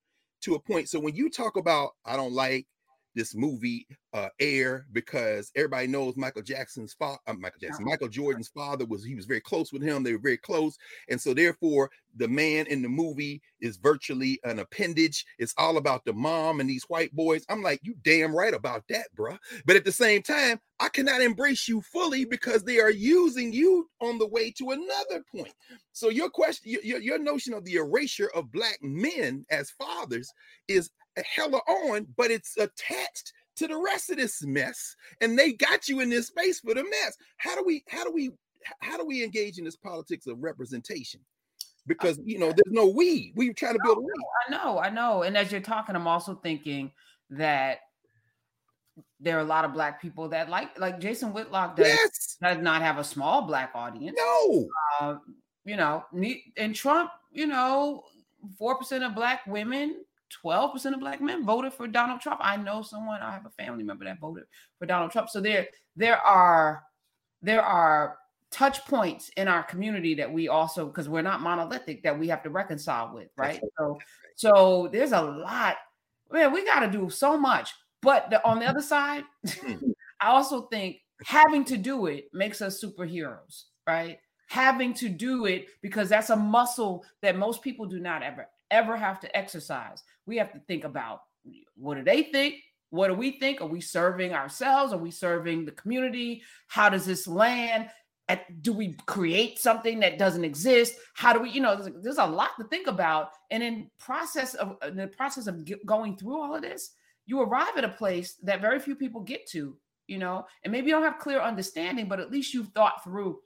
to a point so when you talk about i don't like this movie uh, air because everybody knows Michael Jackson's father, uh, Michael Jackson, Michael Jordan's father was he was very close with him. They were very close, and so therefore the man in the movie is virtually an appendage. It's all about the mom and these white boys. I'm like, you damn right about that, bruh. But at the same time, I cannot embrace you fully because they are using you on the way to another point. So your question, your, your notion of the erasure of black men as fathers is hella on, but it's attached to the rest of this mess and they got you in this space for the mess. How do we how do we how do we engage in this politics of representation? Because you know there's no we we try to build a we. i know i know and as you're talking i'm also thinking that there are a lot of black people that like like jason whitlock does, yes. does not have a small black audience. No! Uh, you know and trump you know 4% of black women 12% of black men voted for Donald Trump. I know someone, I have a family member that voted for Donald Trump. So there, there are there are touch points in our community that we also, because we're not monolithic, that we have to reconcile with, right? So so there's a lot, man, we got to do so much. But the, on the other side, hmm. (laughs) I also think having to do it makes us superheroes, right? Having to do it because that's a muscle that most people do not ever ever have to exercise. We have to think about what do they think? What do we think? Are we serving ourselves? Are we serving the community? How does this land? Do we create something that doesn't exist? How do we, you know, there's, there's a lot to think about. And in process of in the process of going through all of this, you arrive at a place that very few people get to, you know, and maybe you don't have clear understanding, but at least you've thought through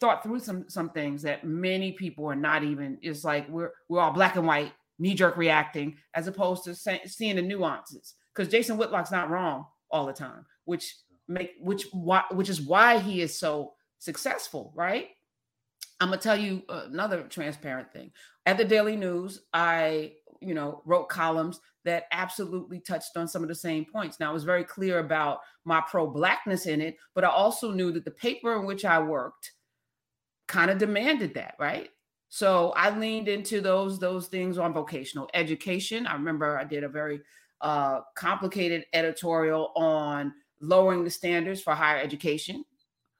thought through some some things that many people are not even it's like we're we're all black and white knee jerk reacting as opposed to say, seeing the nuances. Because Jason Whitlock's not wrong all the time which make which why which is why he is so successful right? I'm gonna tell you uh, another transparent thing. At the Daily News I you know wrote columns that absolutely touched on some of the same points. Now I was very clear about my pro blackness in it but I also knew that the paper in which I worked kind of demanded that, right? So I leaned into those those things on vocational education. I remember I did a very uh, complicated editorial on lowering the standards for higher education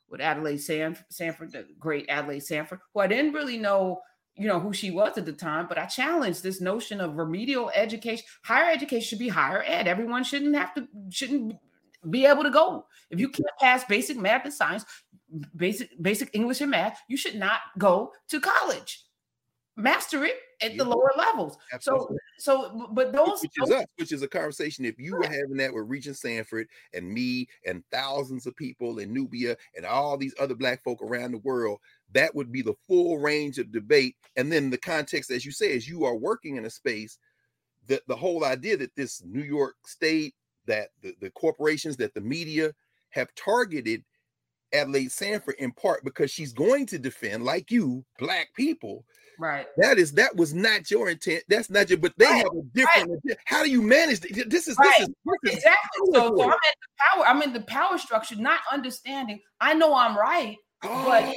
with Adelaide Sanford, the great Adelaide Sanford, who I didn't really know, you know, who she was at the time, but I challenged this notion of remedial education. Higher education should be higher ed. Everyone shouldn't have to shouldn't be able to go. If you can't pass basic math and science, basic basic English and math, you should not go to college. Master it at the lower levels. Absolutely. So, so, but those which is us, which is a conversation. If you were having that with Regent Sanford and me and thousands of people in Knubia and all these other black folk around the world, that would be the full range of debate. And then the context, as you say, is you are working in a space that the whole idea that this New York State, that the, the corporations, that the media have targeted Adelaide Sanford in part because she's going to defend, like you, black people. Right. That is that was not your intent. That's not your. But they right. have a different. Right. How do you manage this? This is right. this is this exactly. Is so, so I'm in the power. I'm in the power structure, not understanding. I know I'm right, oh. but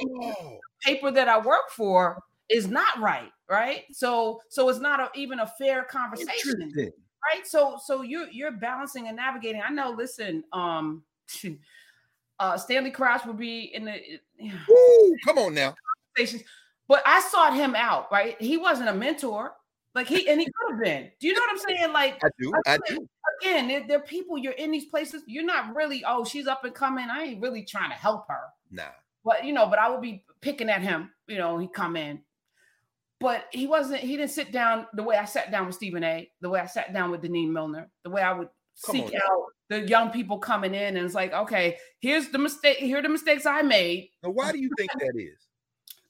paper that I work for is not right. Right. So so it's not a, even a fair conversation. Right. So so you're you're balancing and navigating. I know. Listen. Um. (laughs) Uh, Stanley Crouch would be in the. (sighs) Woo, come on now. But I sought him out, right? He wasn't a mentor. Like he and he could have been. Do you know what I'm saying? Like I do. I, do. Again, there, there, are people you're in these places. You're not really. Oh, she's up and coming. I ain't really trying to help her. Nah. But you know, but I would be picking at him. You know, he come in. But he wasn't. He didn't sit down the way I sat down with Stephen A. The way I sat down with Denene Milner. The way I would Come seek out the young people coming in and it's like, okay, here's the mistake, here are the mistakes I made. Now, why do you think that is?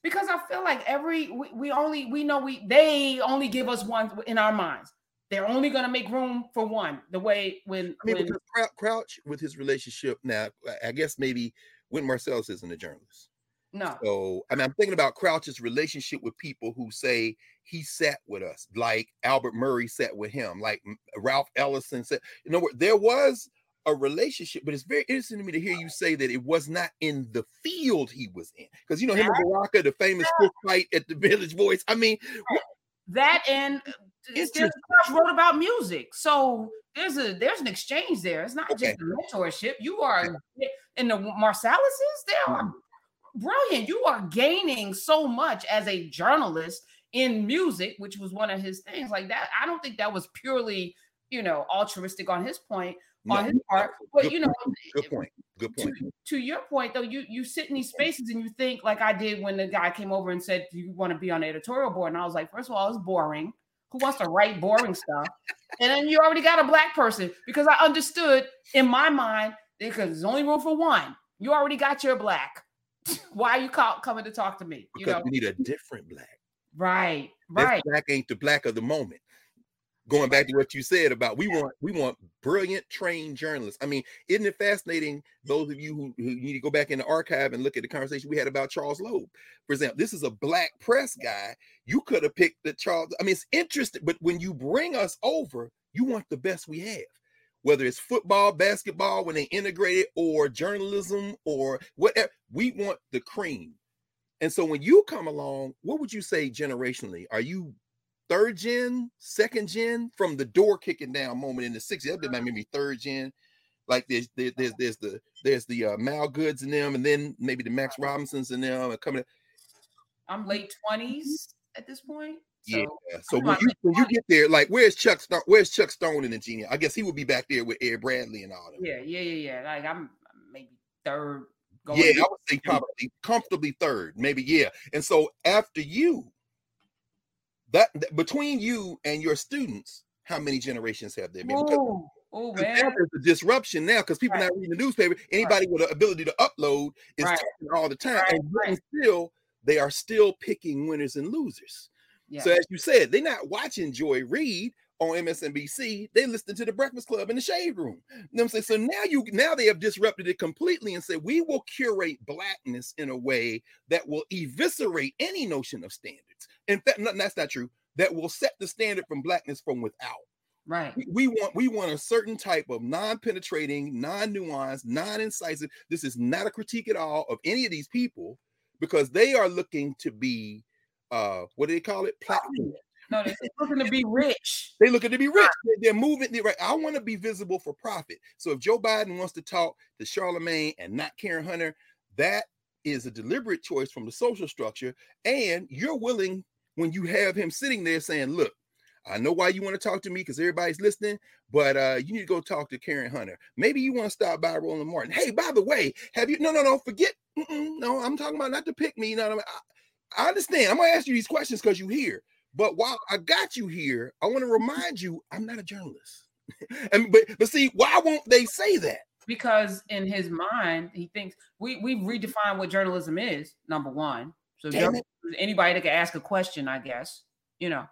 Because I feel like every we, we only we know we they only give us one in our minds. They're only going to make room for one. The way when I mean, when, because Crouch with his relationship now, I guess maybe Wynton Marsalis isn't a journalist. No. So I mean, I'm thinking about Crouch's relationship with people who say he sat with us, like Albert Murray sat with him, like Ralph Ellison said. You know, there was a relationship, but it's very interesting to me to hear you say that it was not in the field he was in. Because you know him and Baraka, the famous book fight at the Village Voice. I mean, that and uh, wrote about music. So there's a there's an exchange there. It's not okay. just a mentorship. You are in the Marsalises, There are brilliant. You are gaining so much as a journalist in music, which was one of his things. Like that, I don't think that was purely, you know, altruistic on his point, no, on his part. But you know, good point. Good point. To, to, your point, though, you you sit in these spaces and you think like I did when the guy came over and said, "Do you want to be on the editorial board?" And I was like, first of all, it's boring. Who wants to write boring stuff? And then you already got a black person because I understood in my mind because there's only room for one. You already got your black. Why are you call, coming to talk to me? You because know, we need a different black. Right, right. black ain't the black of the moment. Going back to what you said about we want we want brilliant trained journalists. I mean, isn't it fascinating? Those of you who, who need to go back in the archive and look at the conversation we had about Charles Loeb, for example, this is a black press guy. You could have picked the Charles. I mean, it's interesting, but when you bring us over, you want the best we have whether it's football, basketball, when they integrate it, or journalism, or whatever. We want the cream. And so when you come along, what would you say generationally? Are you third gen, second gen from the door kicking down moment in the 60s? That'd be maybe third gen. Like there's there's there's, there's the there's the uh, Mal Goodes in them, and then maybe the Max Robinsons in them, and coming. I'm late twenties at this point. So yeah. So when you, when you get there, like where's Chuck Stone? Where's Chuck Stone in the genius? I guess he would be back there with Ed Bradley and all that. Yeah, yeah, yeah, yeah. Like I'm maybe third, Going yeah, I would say probably comfortably third, maybe yeah. And so after you, that, between you and your students, how many generations have there been? Because, oh, man. there's a disruption now because people right. not reading the newspaper. Anybody right. with the ability to upload is right. talking all the time, and still they are still picking winners and losers. Yeah. So as you said, they're not watching Joy Reid on MSNBC, they listen to the Breakfast Club in the shade room. You know I'm saying? So now you now they have disrupted it completely and said we will curate blackness in a way that will eviscerate any notion of standards. In fact, no, that's not true. That will set the standard from blackness from without. Right. We, we want we want a certain type of non-penetrating, non-nuanced, non-incisive. This is not a critique at all of any of these people because they are looking to be uh what do they call it? Platform no, they're (laughs) looking to be rich. They're looking to be rich. They're moving. They're right. I want to be visible for profit. So if Joe Biden wants to talk to Charlamagne and not Karen Hunter, that is a deliberate choice from the social structure. And you're willing when you have him sitting there saying, "Look, I know why you want to talk to me because everybody's listening, but uh, you need to go talk to Karen Hunter. Maybe you want to stop by Roland Martin. Hey, by the way, have you? No, no, no. Forget. no, I'm talking about not to pick me. No, no. I, I understand. I'm gonna ask you these questions because you're here. But while I got you here, I want to remind you I'm not a journalist. (laughs) and but but see, why won't they say that? Because in his mind, he thinks we we've redefined what journalism is. Number one, so anybody that can ask a question, I guess, you know.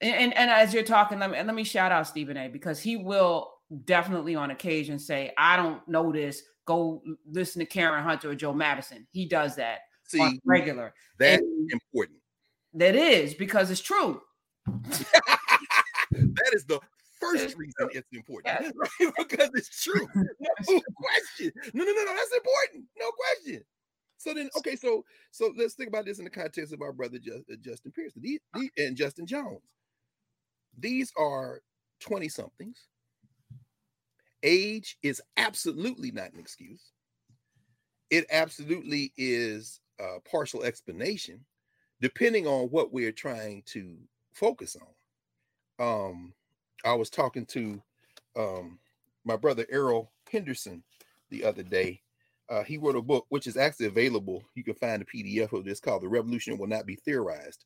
And, and, and as you're talking, let me, let me shout out Stephen A. because he will definitely on occasion say, "I don't know this. Go listen to Karen Hunter or Joe Madison." He does that See, regular. That's important. That is because it's true. (laughs) that is the first reason (laughs) it's important, (laughs) right? because it's true. No question. No, no, no, no. That's important. No question. So then, okay, so so let's think about this in the context of our brother uh, Justin Pearson these, these, and Justin Jones. These are 20 somethings. Age is absolutely not an excuse. It absolutely is a partial explanation depending on what we're trying to focus on. Um, I was talking to um, my brother Errol Henderson the other day. Uh, he wrote a book which is actually available. You can find a PDF of this called "The Revolution Will Not Be Theorized: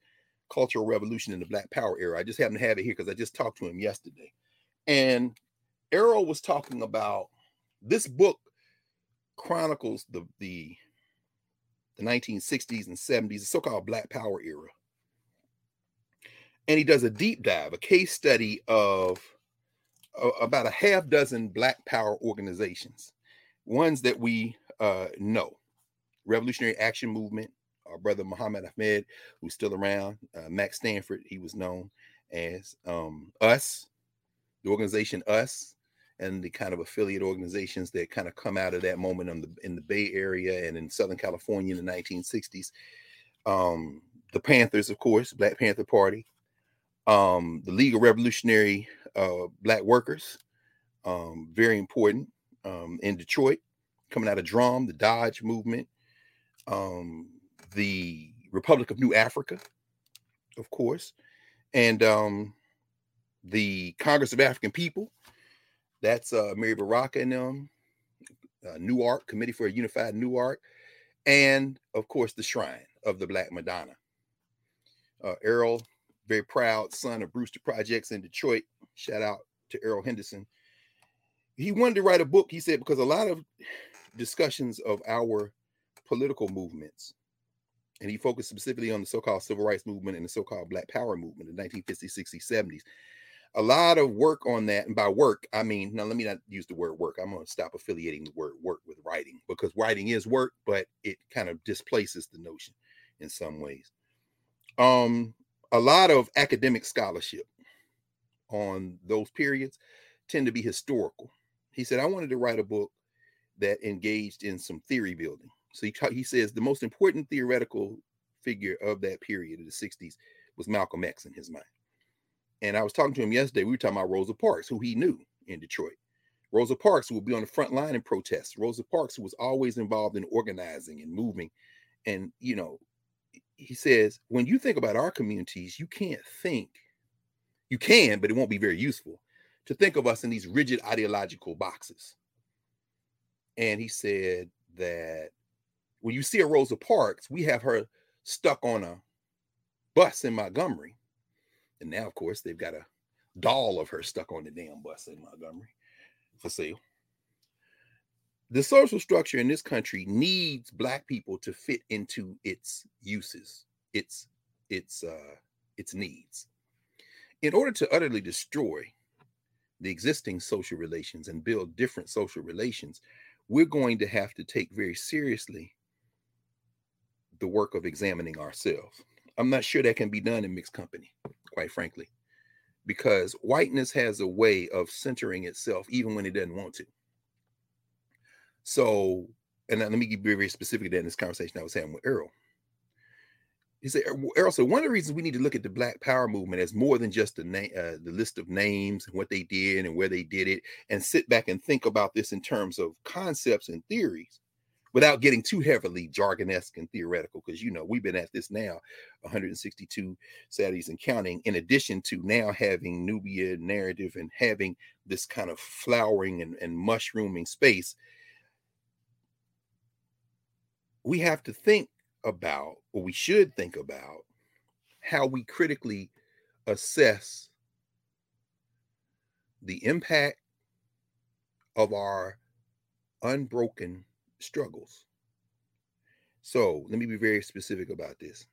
Cultural Revolution in the Black Power Era." I just happen to have it here because I just talked to him yesterday, and Errol was talking about this book chronicles the the the 1960s and 70s, the so-called Black Power era. And he does a deep dive, a case study of about a half dozen Black Power organizations, ones that we uh, know. Revolutionary Action Movement, our brother Muhammad Ahmed, who's still around, uh, Max Stanford, he was known as um, US, the organization US, and the kind of affiliate organizations that kind of come out of that moment in the in the Bay Area and in Southern California in the 1960s. Um, the Panthers, of course, Black Panther Party, um, the League of Revolutionary uh, Black Workers, um, very important um, in Detroit, coming out of Drum, the Dodge movement, um, the Republic of New Africa, of course, and um, the Congress of African People. That's uh, Amiri Baraka and them, uh, Newark Committee for a Unified Newark, and of course the Shrine of the Black Madonna. Uh, Errol, very proud son of Brewster Projects in Detroit. Shout out to Errol Henderson. He wanted to write a book, he said, because a lot of discussions of our political movements, and he focused specifically on the so-called civil rights movement and the so-called Black Power movement in the 1950s, 60s, 70s. A lot of work on that, and by work, I mean now. Let me not use the word work. I'm going to stop affiliating the word work with writing because writing is work, but it kind of displaces the notion in some ways. Um, a lot of academic scholarship on those periods tend to be historical. He said, I wanted to write a book that engaged in some theory building. So he, he says the most important theoretical figure of that period of the 60s was Malcolm X in his mind. And I was talking to him yesterday. We were talking about Rosa Parks, who he knew in Detroit. Rosa Parks, who would be on the front line in protests. Rosa Parks, who was always involved in organizing and moving. And, you know, he says, when you think about our communities, you can't think, you can, but it won't be very useful to think of us in these rigid ideological boxes. And he said that when you see a Rosa Parks, we have her stuck on a bus in Montgomery. And now, of course, they've got a doll of her stuck on the damn bus in Montgomery for sale. The social structure in this country needs black people to fit into its uses, its its uh its needs. In order to utterly destroy the existing social relations and build different social relations, we're going to have to take very seriously the work of examining ourselves. I'm not sure that can be done in mixed company, quite frankly, because whiteness has a way of centering itself even when it doesn't want to. So, and let me be very specific that in this conversation I was having with Errol. He said, Errol, so one of the reasons we need to look at the Black Power movement as more than just the name, uh, the list of names and what they did and where they did it, and sit back and think about this in terms of concepts and theories without getting too heavily jargonesque and theoretical, because you know we've been at this now 162 Saturdays and counting, in addition to now having Knubia Knarrative and having this kind of flowering and, and mushrooming space. We have to think about, or we should think about, how we critically assess the impact of our unbroken struggles. So let me be very specific about this.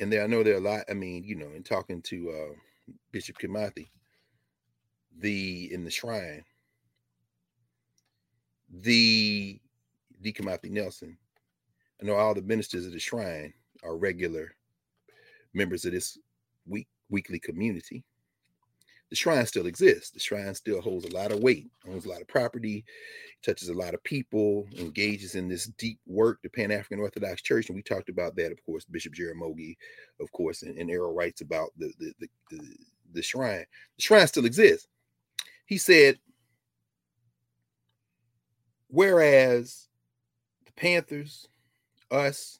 And there, I know there are a lot. I mean, you know, in talking to uh, Bishop Kimathi, the in the shrine, the Deacon Kimathi Nelson. I know all the ministers of the shrine are regular members of this week weekly community the shrine still exists. The shrine still holds a lot of weight, owns a lot of property, touches a lot of people, engages in this deep work, the Pan African Orthodox Church. And we talked about that, of course, Bishop Jaramogi, of course, and, and Errol writes about the, the, the, the, the shrine. The shrine still exists. He said, whereas the Panthers, us,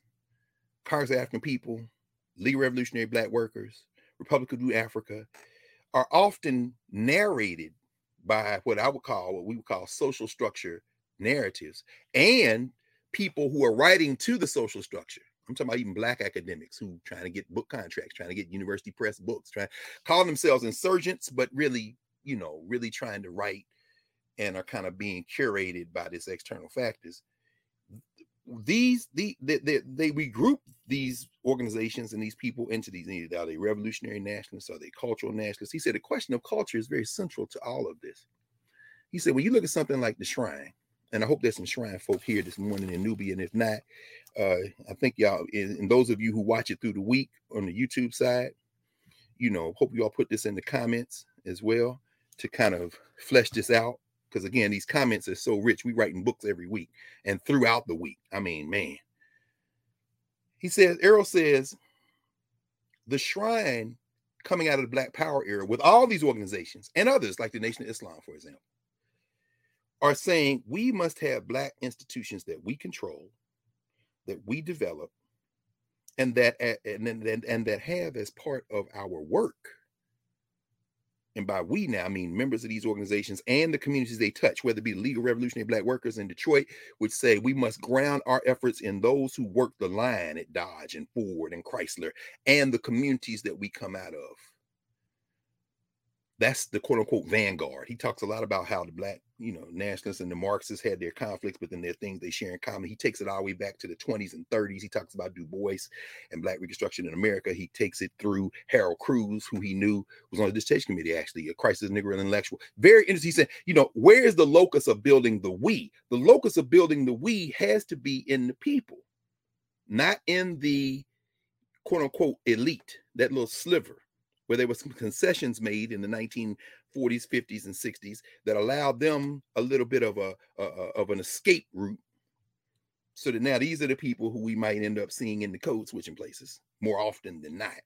Congress African People, League Revolutionary Black Workers, Republic of New Africa, are often narrated by what I would call what we would call social structure narratives and people who are writing to the social structure. I'm talking about even black academics who trying to get book contracts, trying to get university press books, trying call themselves insurgents, but really, you know, really trying to write and are kind of being curated by this external factors these the, they, they, they regroup these organizations and these people into these are they revolutionary nationalists are they cultural nationalists? He said the question of culture is very central to all of this. He said when you look at something like the shrine and i hope there's some shrine folk here this morning in Knubia and if not uh i think y'all and those of you who watch it through the week on the youtube side you know hope you all put this in the comments as well to kind of flesh this out because again, these comments are so rich. We writing books every week and throughout the week. I mean, man. He says, Errol says, the shrine coming out of the Black Power era with all these organizations and others like the Nation of Islam, for example, are saying we must have Black institutions that we control, that we develop, and that and, and, and that have as part of our work and by we now I mean members of these organizations and the communities they touch, whether it be the League of Revolutionary Black Workers in Detroit, which say we must ground our efforts in those who work the line at Dodge and Ford and Chrysler and the communities that we come out of that's the quote unquote vanguard. He talks a lot about how the black, you know, nationalists and the Marxists had their conflicts, but then there are things they share in common. He takes it all the way back to the 20s and 30s. He talks about Du Bois and Black Reconstruction in America. He takes it through Harold Cruse, who he knew was on the dissertation committee, actually, a crisis nigger and intellectual. Very interesting. He said, you know, where's the locus of building the we? The locus of building the we has to be in the people, not in the quote unquote elite, that little sliver where there were some concessions made in the 1940s, 50s, and 60s that allowed them a little bit of a, a, of an escape route. So that now these are the people who we might end up seeing in the code switching places more often than not.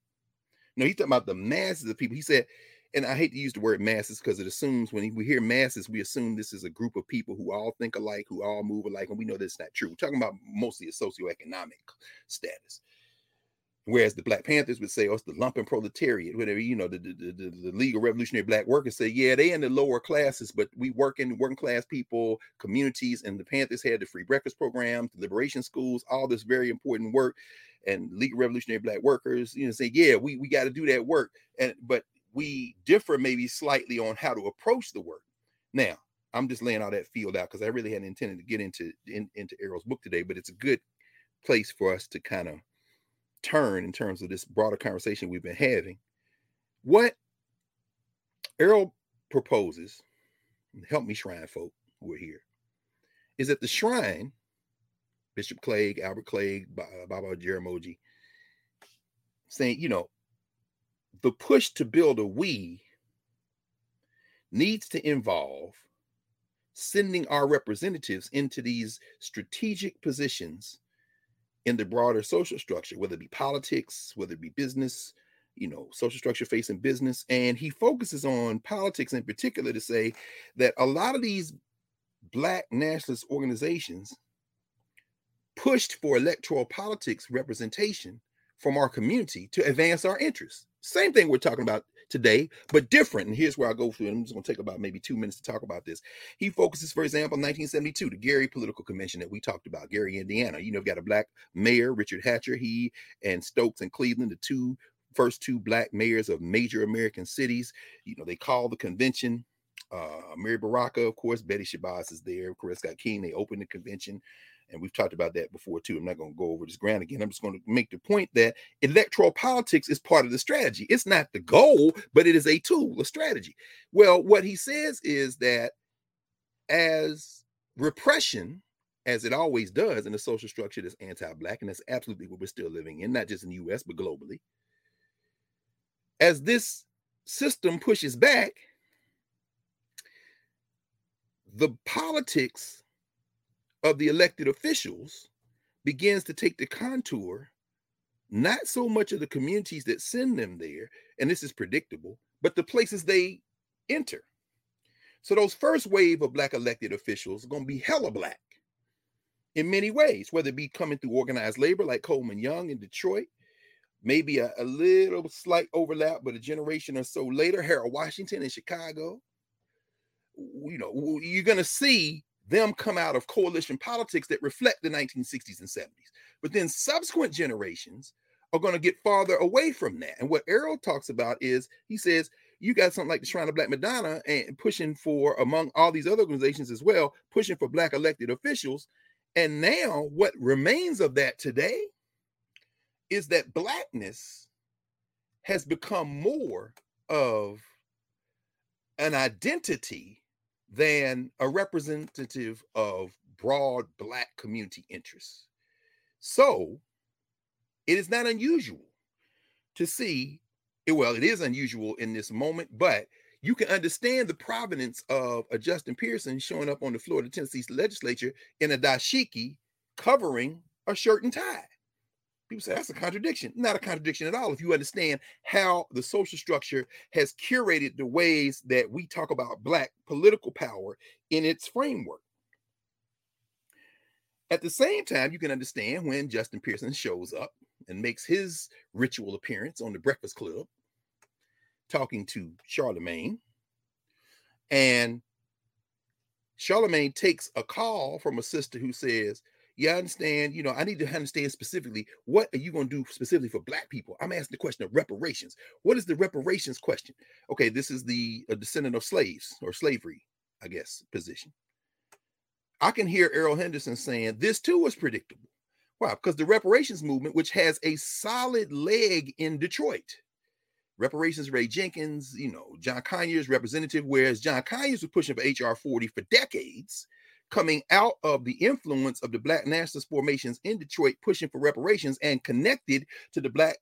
No, he's talking about the masses of people. He said, and I hate to use the word masses because it assumes when we hear masses, we assume this is a group of people who all think alike, who all move alike, and we know that's not true. We're talking about mostly a socioeconomic status. Whereas the Black Panthers would say, oh, it's the lumpen proletariat, whatever, you know, the, the, the, the League of Revolutionary Black Workers say, yeah, they in the lower classes, but we work in working class people, communities, and the Panthers had the free breakfast programs, the liberation schools, all this very important work. And League of Revolutionary Black Workers, you know, say, yeah, we, we got to do that work. And but we differ maybe slightly on how to approach the work. Now, I'm just laying all that field out because I really hadn't intended to get into in, into Errol's book today, but it's a good place for us to kind of turn in terms of this broader conversation we've been having. What Errol proposes, help me, shrine folk who are here, is that the shrine, Bishop Cleage, Albert Cleage, uh, Baba Jaramogi, saying, you know, the push to build a we needs to involve sending our representatives into these strategic positions in the broader social structure, whether it be politics, whether it be business, you know, social structure facing business. And he focuses on politics in particular to say that a lot of these black nationalist organizations pushed for electoral politics representation from our community to advance our interests. Same thing we're talking about today, but different. And here's where I go through. I'm just going to take about maybe two minutes to talk about this. He focuses, for example, 1972, the Gary Political Convention that we talked about, Gary, Indiana. You know, got a black mayor, Richard Hatcher. He and Stokes and Cleveland, the two first two black mayors of major American cities. You know, they call the convention. Uh, Amiri Baraka, of course, Betty Shabazz is there. Coretta Scott King. They opened the convention and we've talked about that before too. I'm not going to go over this ground again. I'm just going to make the point that electoral politics is part of the strategy. It's not the goal, but it is a tool, a strategy. Well, what he says is that as repression, as it always does in a social structure that's anti-black, and that's absolutely what we're still living in, not just in the US, but globally. As this system pushes back, the politics of the elected officials begins to take the contour not so much of the communities that send them there, and this is predictable, but the places they enter. So those first wave of black elected officials are going to be hella black in many ways, whether it be coming through organized labor like Coleman Young in Detroit, maybe a, a little slight overlap, but a generation or so later, Harold Washington in Chicago. You know, you're going to see them come out of coalition politics that reflect the 1960s and 70s. But then subsequent generations are going to get farther away from that. And what Errol talks about is he says, you got something like the Shrine of Black Madonna and pushing for, among all these other organizations as well, pushing for Black elected officials. And now what remains of that today is that Blackness has become more of an identity than a representative of broad black community interests. So it is not unusual to see, eh, well, it is unusual in this moment, but you can understand the provenance of a Justin Pearson showing up on the floor of the Tennessee legislature in a dashiki covering a shirt and tie. People say that's a contradiction. Not a contradiction at all if you understand how the social structure has curated the ways that we talk about Black political power in its framework. At the same time, you can understand when Justin Pearson shows up and makes his ritual appearance on the Breakfast Club, talking to Charlamagne. And Charlamagne takes a call from a sister who says, I understand. You know, I need to understand specifically what are you going to do specifically for Black people? I'm asking the question of reparations. What is the reparations question? Okay, this is the descendant of slaves or slavery, I guess, position. I can hear Errol Henderson saying this too was predictable. Why? Because the reparations movement, which has a solid leg in Detroit, reparations Ray Jenkins, you know, John Conyers representative, whereas John Conyers was pushing for HR 40 for decades coming out of the influence of the Black nationalist formations in Detroit, pushing for reparations and connected to the Black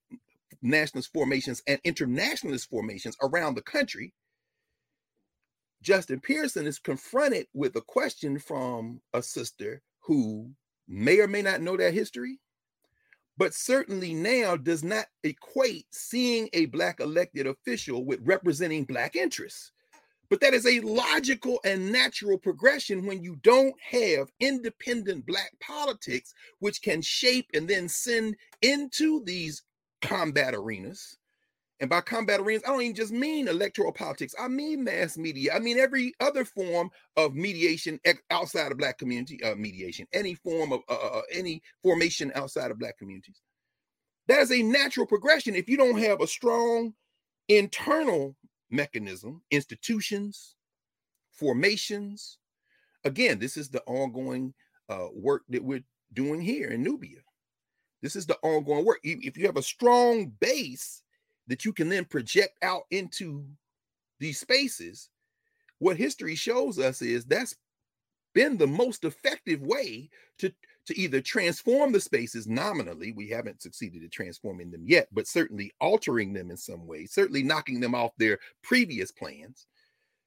nationalist formations and internationalist formations around the country. Justin Pearson is confronted with a question from a sister who may or may not know that history, but certainly now does not equate seeing a Black elected official with representing Black interests. But that is a logical and natural progression when you don't have independent Black politics, which can shape and then send into these combat arenas. And by combat arenas, I don't even just mean electoral politics. I mean mass media. I mean every other form of mediation outside of Black community uh, mediation, any form of uh, uh, uh, any formation outside of Black communities. That is a natural progression. If you don't have a strong internal mechanism, institutions, formations. Again, this is the ongoing uh, work that we're doing here in Knubia. This is the ongoing work. If you have a strong base that you can then project out into these spaces, what history shows us is that's been the most effective way to to either transform the spaces nominally, we haven't succeeded at transforming them yet, but certainly altering them in some way, certainly knocking them off their previous plans.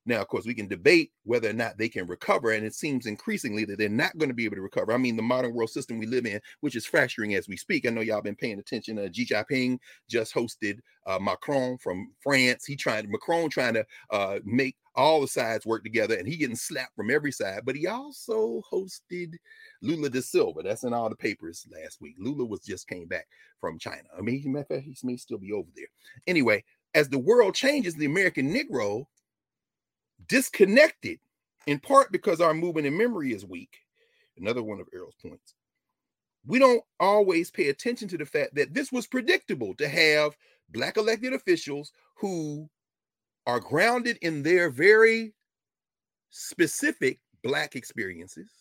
Now, of course, we can debate whether or not they can recover, and it seems increasingly that they're not going to be able to recover. I mean, the modern world system we live in, which is fracturing as we speak. I know y'all been paying attention. Uh, Xi Jinping just hosted uh, Macron from France. He tried Macron trying to uh, make all the sides work together, and he getting slapped from every side. But he also hosted Lula da Silva. That's in all the papers last week. Lula was just came back from China. I mean, he, he may still be over there. Anyway, as the world changes, the American Negro disconnected in part because our movement and memory is weak. Another one of Errol's points. We don't always pay attention to the fact that this was predictable to have black elected officials who are grounded in their very specific black experiences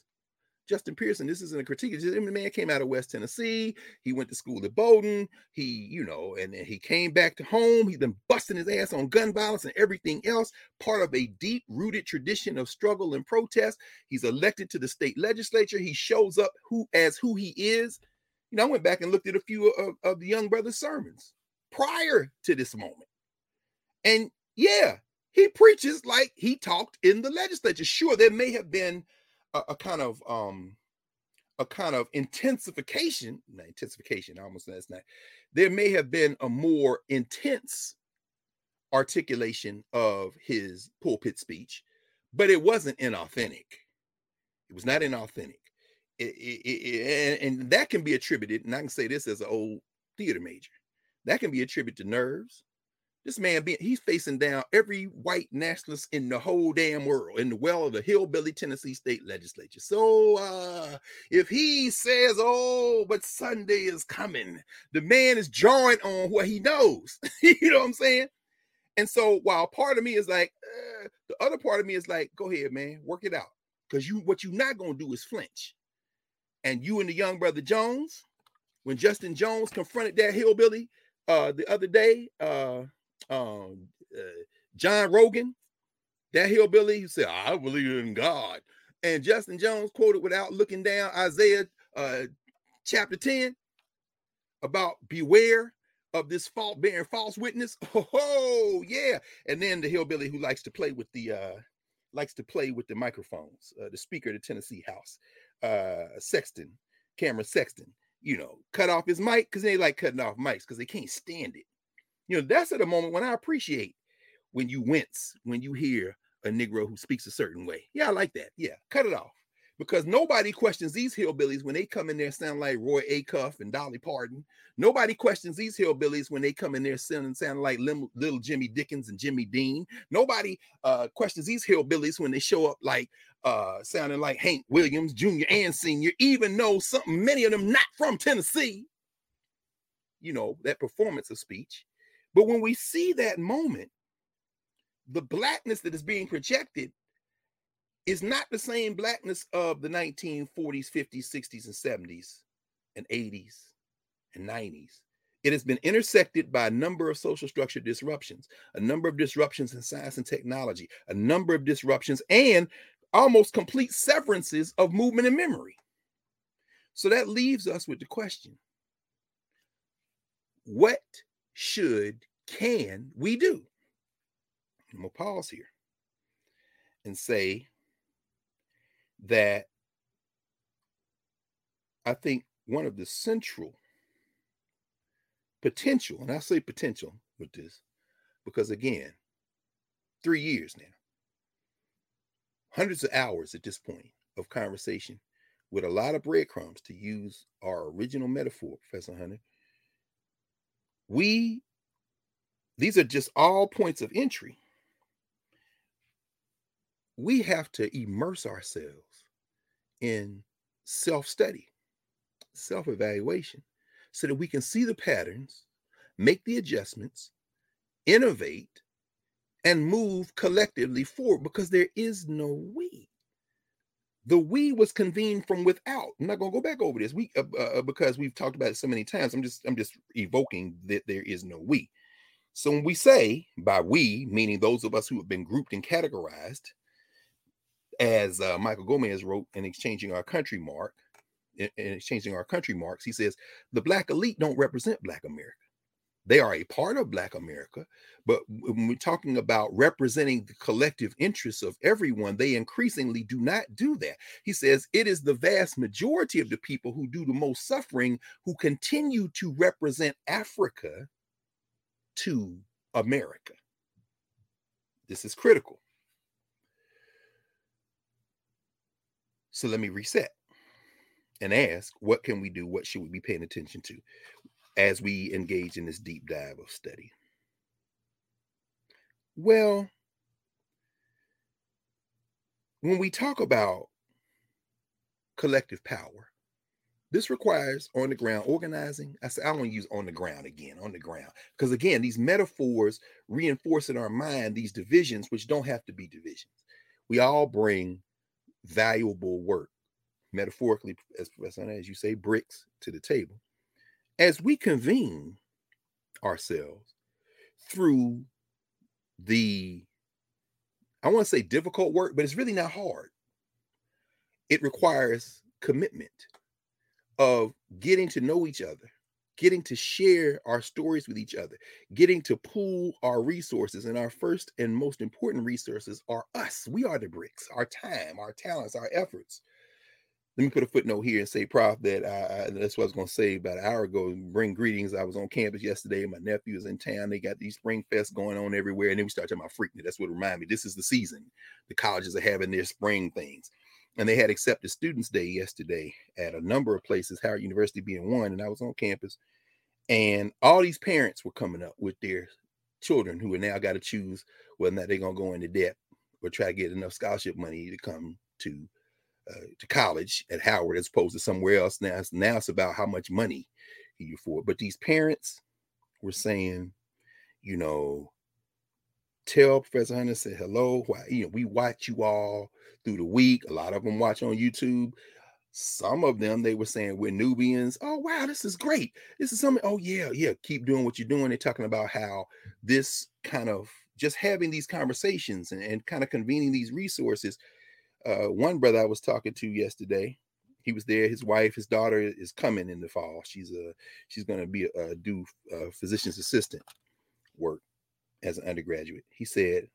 Justin Pearson, this isn't a critique. The man came out of West Tennessee. He went to school at Bowdoin. He, you know, and then he came back to home. He's been busting his ass on gun violence and everything else, part of a deep rooted tradition of struggle and protest. He's elected to the state legislature. He shows up who as who he is. You know, I went back and looked at a few of, of the young brother's sermons prior to this moment. And yeah, he preaches like he talked in the legislature. Sure, there may have been a, kind of um a kind of intensification, not intensification, I almost that's not. There may have been a more intense articulation of his pulpit speech, but it wasn't inauthentic. It was not inauthentic. It, it, it, and, and that can be attributed, and I can say this as an old theater major, that can be attributed to nerves, this man being he's facing down every white nationalist in the whole damn world in the well of the hillbilly Tennessee state legislature. So uh if he says, Oh, but Sunday is coming, the man is drawing on what he knows. (laughs) you know what I'm saying? And so while part of me is like, uh, the other part of me is like, go ahead, man, work it out. Because you what you're not gonna do is flinch. And you and the young brother Jones, when Justin Jones confronted that hillbilly uh the other day, uh um, uh, John Rogan, that hillbilly, he said, I believe in God. And Justin Jones quoted without looking down Isaiah uh, chapter 10 about beware of this fault bearing false witness. (laughs) Oh, yeah. And then the hillbilly who likes to play with the uh likes to play with the microphones, uh, the speaker of the Tennessee House, uh Sexton, Cameron Sexton, you know, cut off his mic because they like cutting off mics because they can't stand it. You know, that's at a moment when I appreciate when you wince when you hear a Negro who speaks a certain way. Yeah, I like that. Yeah, cut it off because nobody questions these hillbillies when they come in there sound like Roy Acuff and Dolly Parton. Nobody questions these hillbillies when they come in there sounding sound like little Jimmy Dickens and Jimmy Dean. Nobody uh, questions these hillbillies when they show up like uh, sounding like Hank Williams Jr. and Senior, even though something many of them not from Tennessee. You know that performance of speech. But when we see that moment, the blackness that is being projected is not the same blackness of the 1940s, 50s, 60s, and 70s, and 80s, and 90s. It has been intersected by a number of social structure disruptions, a number of disruptions in science and technology, a number of disruptions, and almost complete severances of movement and memory. So that leaves us with the question what should, can we do? I'm going to pause here and say that I think one of the central potential, and I say potential with this because again, three years now, hundreds of hours at this point of conversation with a lot of breadcrumbs to use our original metaphor, Professor Hunter. We, these are just all points of entry. We have to immerse ourselves in self study, self evaluation, so that we can see the patterns, make the adjustments, innovate, and move collectively forward because there is no we. The we was convened from without. I'm not going to go back over this. We uh, uh, uh, because we've talked about it so many times. I'm just I'm just evoking that there is no we. So when we say by we, meaning those of us who have been grouped and categorized, as uh, Michael Gomez wrote in Exchanging Our Country Mark, in, in Exchanging Our Country Marks, he says, the Black elite don't represent Black America. They are a part of Black America, but when we're talking about representing the collective interests of everyone, they increasingly do not do that. He says it is the vast majority of the people who do the most suffering who continue to represent Africa to America. This is critical. So let me reset and ask what can we do? What should we be paying attention to as we engage in this deep dive of study? Well, when we talk about collective power, this requires on the ground organizing. I say I want to use on the ground again, on the ground, because again, these metaphors reinforce in our mind these divisions, which don't have to be divisions. We all bring valuable work, metaphorically, as, as you say, bricks to the table. As we convene ourselves through the, I want to say difficult work, but it's really not hard. It requires commitment of getting to know each other, getting to share our stories with each other, getting to pool our resources. And our first and most important resources are us. We are the bricks, our time, our talents, our efforts. Let me put a footnote here and say, Prof, that I, that's what I was going to say about an hour ago. Bring greetings. I was on campus yesterday. My nephew is in town. They got these spring fests going on everywhere. And then we start talking about Freaknik. That's what reminded me. This is the season. The colleges are having their spring things and they had accepted students day yesterday at a number of places howard university being one and i was on campus and all these parents were coming up with their children who are now got to choose whether or not they're going to go into debt or try to get enough scholarship money to come to uh, to college at howard as opposed to somewhere else now it's, now it's about how much money you afford but these parents were saying you know tell Professor Hunter say hello. Why, you know, we watch you all through the week. A lot of them watch on YouTube. Some of them they were saying we're Knubians. Oh wow, this is great. This is something. Oh yeah, yeah. Keep doing what you're doing. They're talking about how this kind of just having these conversations and, and kind of convening these resources. Uh, one brother I was talking to yesterday, he was there. His wife, his daughter is coming in the fall. She's a she's going to be a, a do a physician's assistant work as an undergraduate. He said,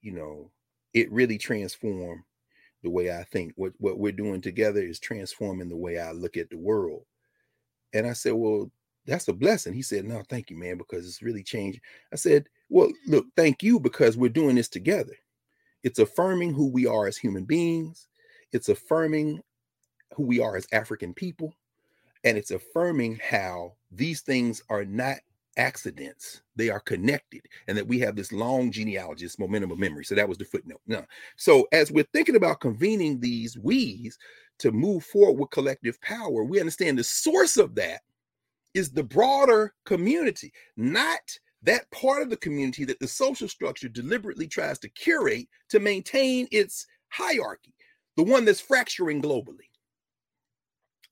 you know, it really transformed the way I think. What what we're doing together is transforming the way I look at the world. And I said, well, that's a blessing. He said, no, thank you, man, because it's really changed. I said, well, look, thank you because we're doing this together. It's affirming who we are as human beings. It's affirming who we are as African people. And it's affirming how these things are not accidents. They are connected, and that we have this long genealogy, this momentum of memory. So that was the footnote. Now, so as we're thinking about convening these we's to move forward with collective power, we understand the source of that is the broader community, not that part of the community that the social structure deliberately tries to curate to maintain its hierarchy, the one that's fracturing globally.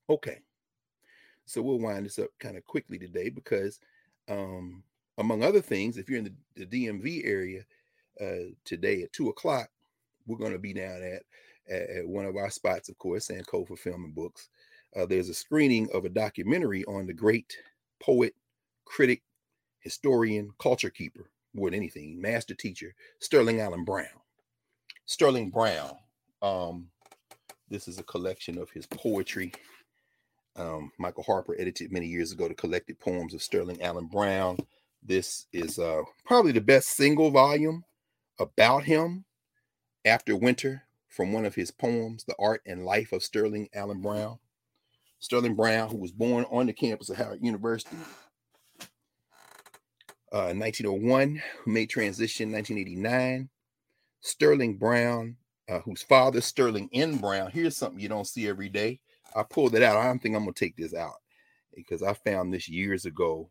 Okay. So we'll wind this up kind of quickly today because, um, among other things, if you're in the, the DMV area uh, today at two o'clock, we're going to be down at, at, at one of our spots, of course, Sankofa Film and Books. Uh, there's a screening of a documentary on the great poet, critic, historian, culture keeper, more than anything, master teacher, Sterling Allen Brown. Sterling Brown. Um, this is a collection of his poetry um, Michael Harper edited many years ago the collected poems of Sterling Allen Brown. This is uh, probably the best single volume about him after winter from one of his poems, The Art and Life of Sterling Allen Brown. Sterling Brown, who was born on the campus of Howard University uh, 1901, who made transition 1989. Sterling Brown, uh, whose father, Sterling N. Brown, here's something you don't see every day. I pulled it out. I don't think I'm gonna take this out because I found this years ago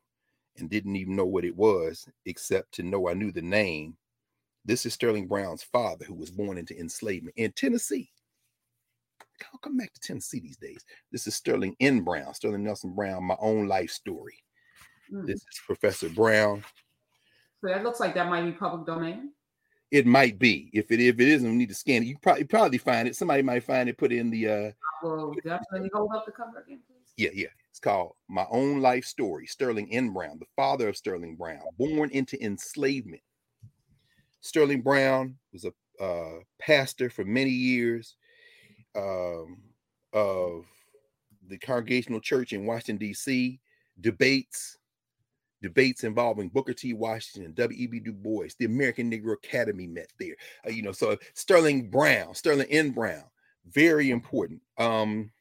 and didn't even know what it was, except to know I knew the name. This is Sterling Brown's father, who was born into enslavement in Tennessee. I'll come back to Tennessee these days. This is Sterling N. Brown, Sterling Nelson Brown, my own life story. Mm. This is Professor Brown. So that looks like that might be public domain. It might be. If it if it isn't, we need to scan it. You probably probably find it. Somebody might find it. Put it in the. uh Well, definitely hold up the cover again, please. Yeah, yeah. It's called My Own Life Story. Sterling N. Brown, the father of Sterling Brown, born into enslavement. Sterling Brown was a uh, pastor for many years um, of the Congregational Church in Washington D.C. Debates debates involving Booker T. Washington, W.E.B. Du Bois, the American Negro Academy met there. Uh, you know, so Sterling Brown, Sterling N. Brown, very important. Um,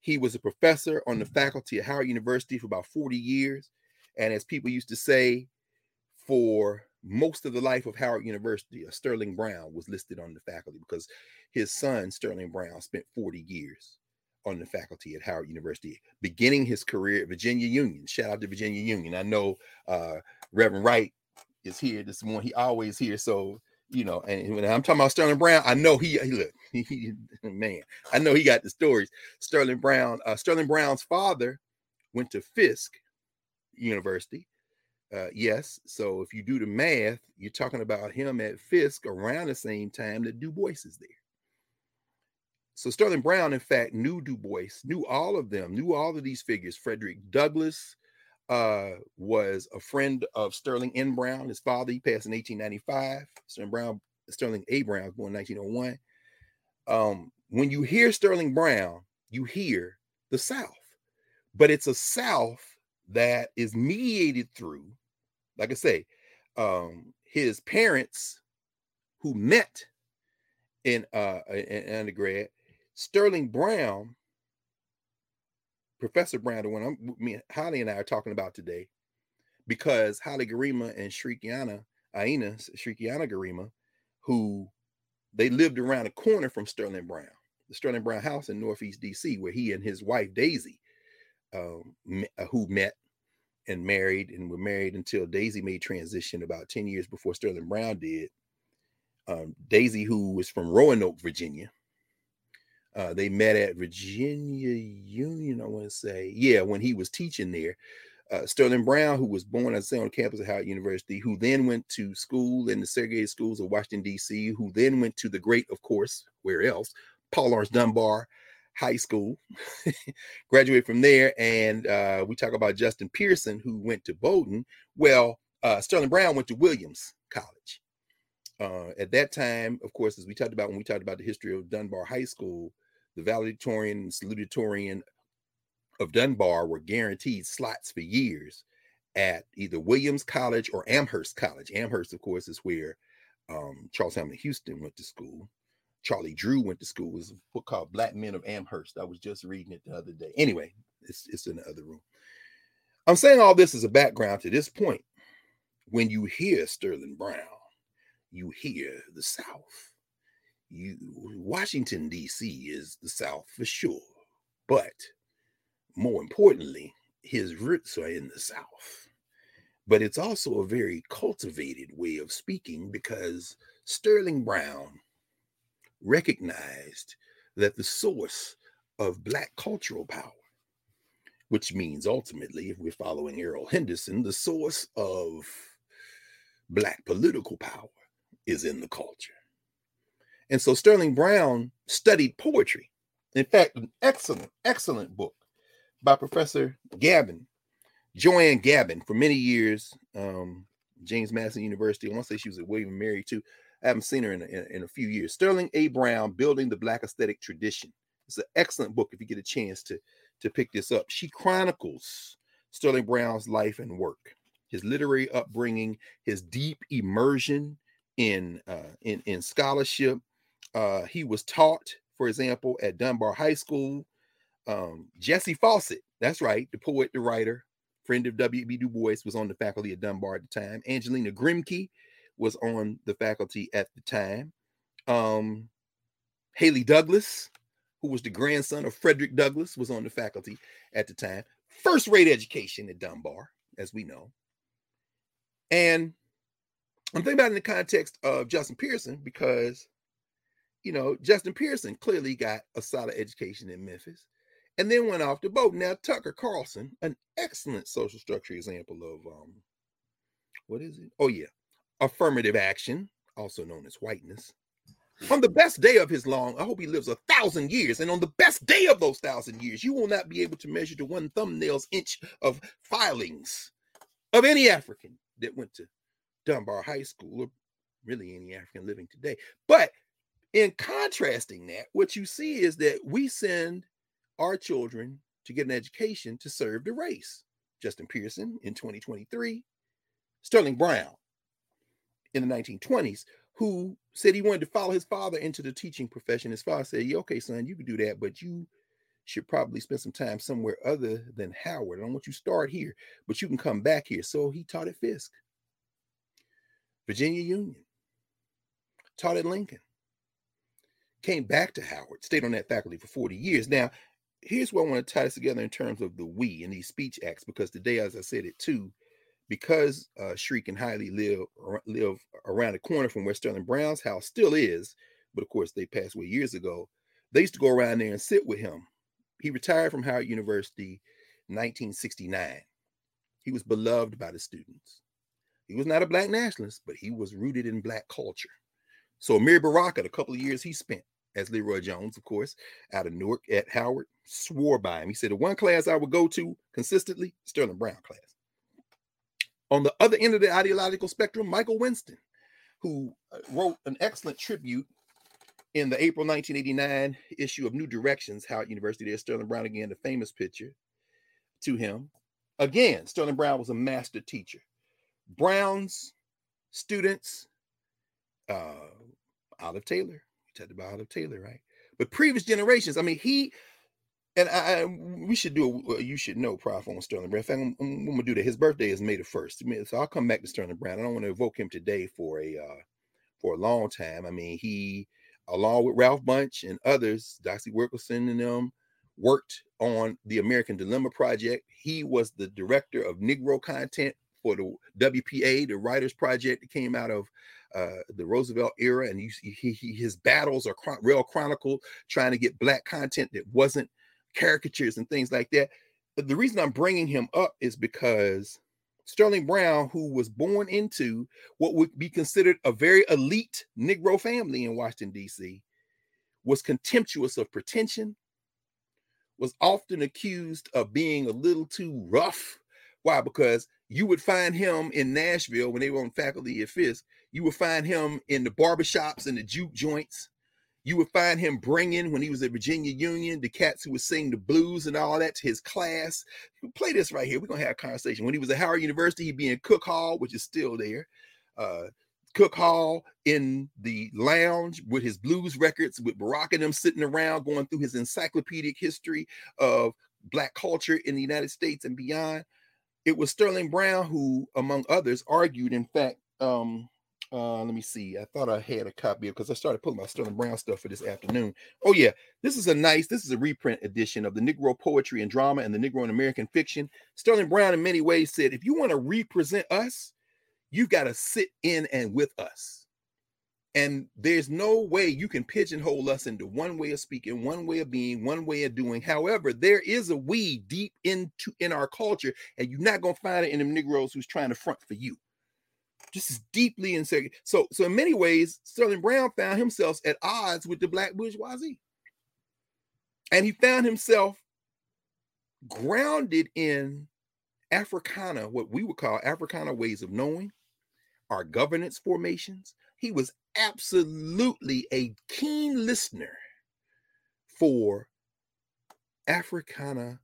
he was a professor on the faculty at Howard University for about 40 years. And as people used to say, for most of the life of Howard University, uh, Sterling Brown was listed on the faculty because his son, Sterling Brown, spent 40 years on the faculty at Howard University, beginning his career at Virginia Union. Shout out to Virginia Union. I know uh, Reverend Wright is here this morning. He always here. So, you know, and when I'm talking about Sterling Brown, I know he, he look, (laughs) he, man, I know he got the stories. Sterling Brown, uh, Sterling Brown's father went to Fisk University. Uh, yes, so if you do the math, you're talking about him at Fisk around the same time that Du Bois is there. So Sterling Brown, in fact, knew Du Bois, knew all of them, knew all of these figures. Frederick Douglass uh, was a friend of Sterling N. Brown. His father, he passed in 1895. Sterling Brown, Sterling A. Brown was born in 1901. Um, when you hear Sterling Brown, you hear the South, but it's a South that is mediated through, like I say, um, his parents who met in uh in undergrad Sterling Brown, Professor Brown, the one I'm, me, Holly and I are talking about today, because Haile Gerima and Shirikiana, Aina, Shirikiana Gerima, who they lived around the corner from Sterling Brown, the Sterling Brown house in Northeast DC, where he and his wife Daisy, um, uh, who met and married and were married until Daisy made transition about 10 years before Sterling Brown did. Um, Daisy, who was from Roanoke, Virginia, uh, they met at Virginia Union, I want to say. Yeah, when he was teaching there. Uh, Sterling Brown, who was born, I say, on campus of Howard University, who then went to school in the segregated schools of Washington, D.C., who then went to the great, of course, where else? Paul Laurence Dunbar High School, (laughs) graduated from there, and uh, we talk about Justin Pearson, who went to Bowdoin. Well, uh, Sterling Brown went to Williams College. Uh, at that time, of course, as we talked about when we talked about the history of Dunbar High School, the valedictorian and salutatorian of Dunbar were guaranteed slots for years at either Williams College or Amherst College. Amherst, of course, is where um, Charles Hamilton Houston went to school. Charlie Drew went to school. There's a book called Black Men of Amherst. I was just reading it the other day. Anyway, it's, it's in the other room. I'm saying all this as a background to this point. When you hear Sterling Brown, you hear the South. You Washington, D.C. is the South for sure. But more importantly, his roots are in the South. But it's also a very cultivated way of speaking because Sterling Brown recognized that the source of Black cultural power, which means ultimately, if we're following Errol Henderson, the source of Black political power is in the culture. And so Sterling Brown studied poetry. In fact, an excellent, excellent book by Professor Gabbin, Joanne Gabbin, for many years, um, James Madison University. I want to say she was at William and Mary too. I haven't seen her in a, in, in a few years. Sterling A. Brown, Building the Black Aesthetic Tradition. It's an excellent book if you get a chance to, to pick this up. She chronicles Sterling Brown's life and work, his literary upbringing, his deep immersion in uh, in, in scholarship. Uh, he was taught, for example, at Dunbar High School. Um, Jessie Fauset, that's right, the poet, the writer, friend of W.B. Du Bois, was on the faculty at Dunbar at the time. Angelina Grimke was on the faculty at the time. Um, Haley Douglass, who was the grandson of Frederick Douglass, was on the faculty at the time. First rate education at Dunbar, as we know. And I'm thinking about it in the context of Justin Pearson because, you know, Justin Pearson clearly got a solid education in Memphis and then went off the boat. Now, Tucker Carlson, an excellent social structure example of, um, what is it? Oh, yeah, affirmative action, also known as whiteness. On the best day of his long, I hope he lives a thousand years. And on the best day of those thousand years, you will not be able to measure to one thumbnail's inch of filings of any African that went to Dunbar High School, or really any African living today. But in contrasting that, what you see is that we send our children to get an education to serve the race. Justin Pearson in 2023, Sterling Brown in the 1920s, who said he wanted to follow his father into the teaching profession. His father said, yeah, okay, son, you can do that, but you should probably spend some time somewhere other than Howard. I don't want you to start here, but you can come back here. So he taught at Fisk, Virginia Union, taught at Lincoln, came back to Howard, stayed on that faculty for 40 years. Now, here's what I want to tie this together in terms of the we and these speech acts, because today, as I said it too, because uh, Shriek and Haile live live around the corner from where Sterling Brown's house still is, but of course they passed away years ago. They used to go around there and sit with him. He retired from Howard University in 1969. He was beloved by the students. He was not a black nationalist, but he was rooted in black culture. So Amiri Baraka, the couple of years he spent as LeRoi Jones, of course, out of Newark at Howard, swore by him. He said the one class I would go to consistently, Sterling Brown class. On the other end of the ideological spectrum, Michael Winston, who uh, wrote an excellent tribute in the April 1989 issue of New Directions, Howard University. There's Sterling Brown again, the famous picture to him. Again, Sterling Brown was a master teacher. Brown's students, uh, Olive Taylor, talked about Olive Taylor, right? But previous generations, I mean, he and I, we should do a you should know prof on Sterling Brown. In fact, I'm, I'm, gonna do that. His birthday is May the first, so I'll come back to Sterling Brown. I don't want to evoke him today for a uh, for a long time. I mean, he along with Ralph Bunche and others, Doxey Wilkerson and them worked on the American Dilemma Project. He was the director of Negro content for the WPA, the Writers Project that came out of uh, the Roosevelt era, and you, he, he, his battles are chron- real chronicled, trying to get black content that wasn't caricatures and things like that. But the reason I'm bringing him up is because Sterling Brown, who was born into what would be considered a very elite Negro family in Washington, D.C., was contemptuous of pretension was often accused of being a little too rough. Why? Because you would find him in Nashville when they were on faculty at Fisk. You would find him in the barbershops and the juke joints. You would find him bringing, when he was at Virginia Union, the cats who would sing the blues and all that to his class. Play this right here. We're going to have a conversation. When he was at Howard University, he'd be in Cook Hall, which is still there. Uh, Cook Hall in the lounge with his blues records, with Baraka and them sitting around going through his encyclopedic history of Black culture in the United States and beyond. It was Sterling Brown who, among others, argued, in fact, um, uh, let me see. I thought I had a copy because I started pulling my Sterling Brown stuff for this afternoon. Oh, yeah. This is a nice, this is a reprint edition of the Negro Poetry and Drama and the Negro in American Fiction. Sterling Brown, in many ways, said, if you want to represent us, you've got to sit in and with us. And there's no way you can pigeonhole us into one way of speaking, one way of being, one way of doing. However, there is a we deep into in our culture, and you're not gonna find it in them Negroes who's trying to front for you. Just as deeply in so so in many ways, Sterling Brown found himself at odds with the black bourgeoisie. And he found himself grounded in Africana, what we would call Africana ways of knowing, our governance formations. He was absolutely a keen listener for Africana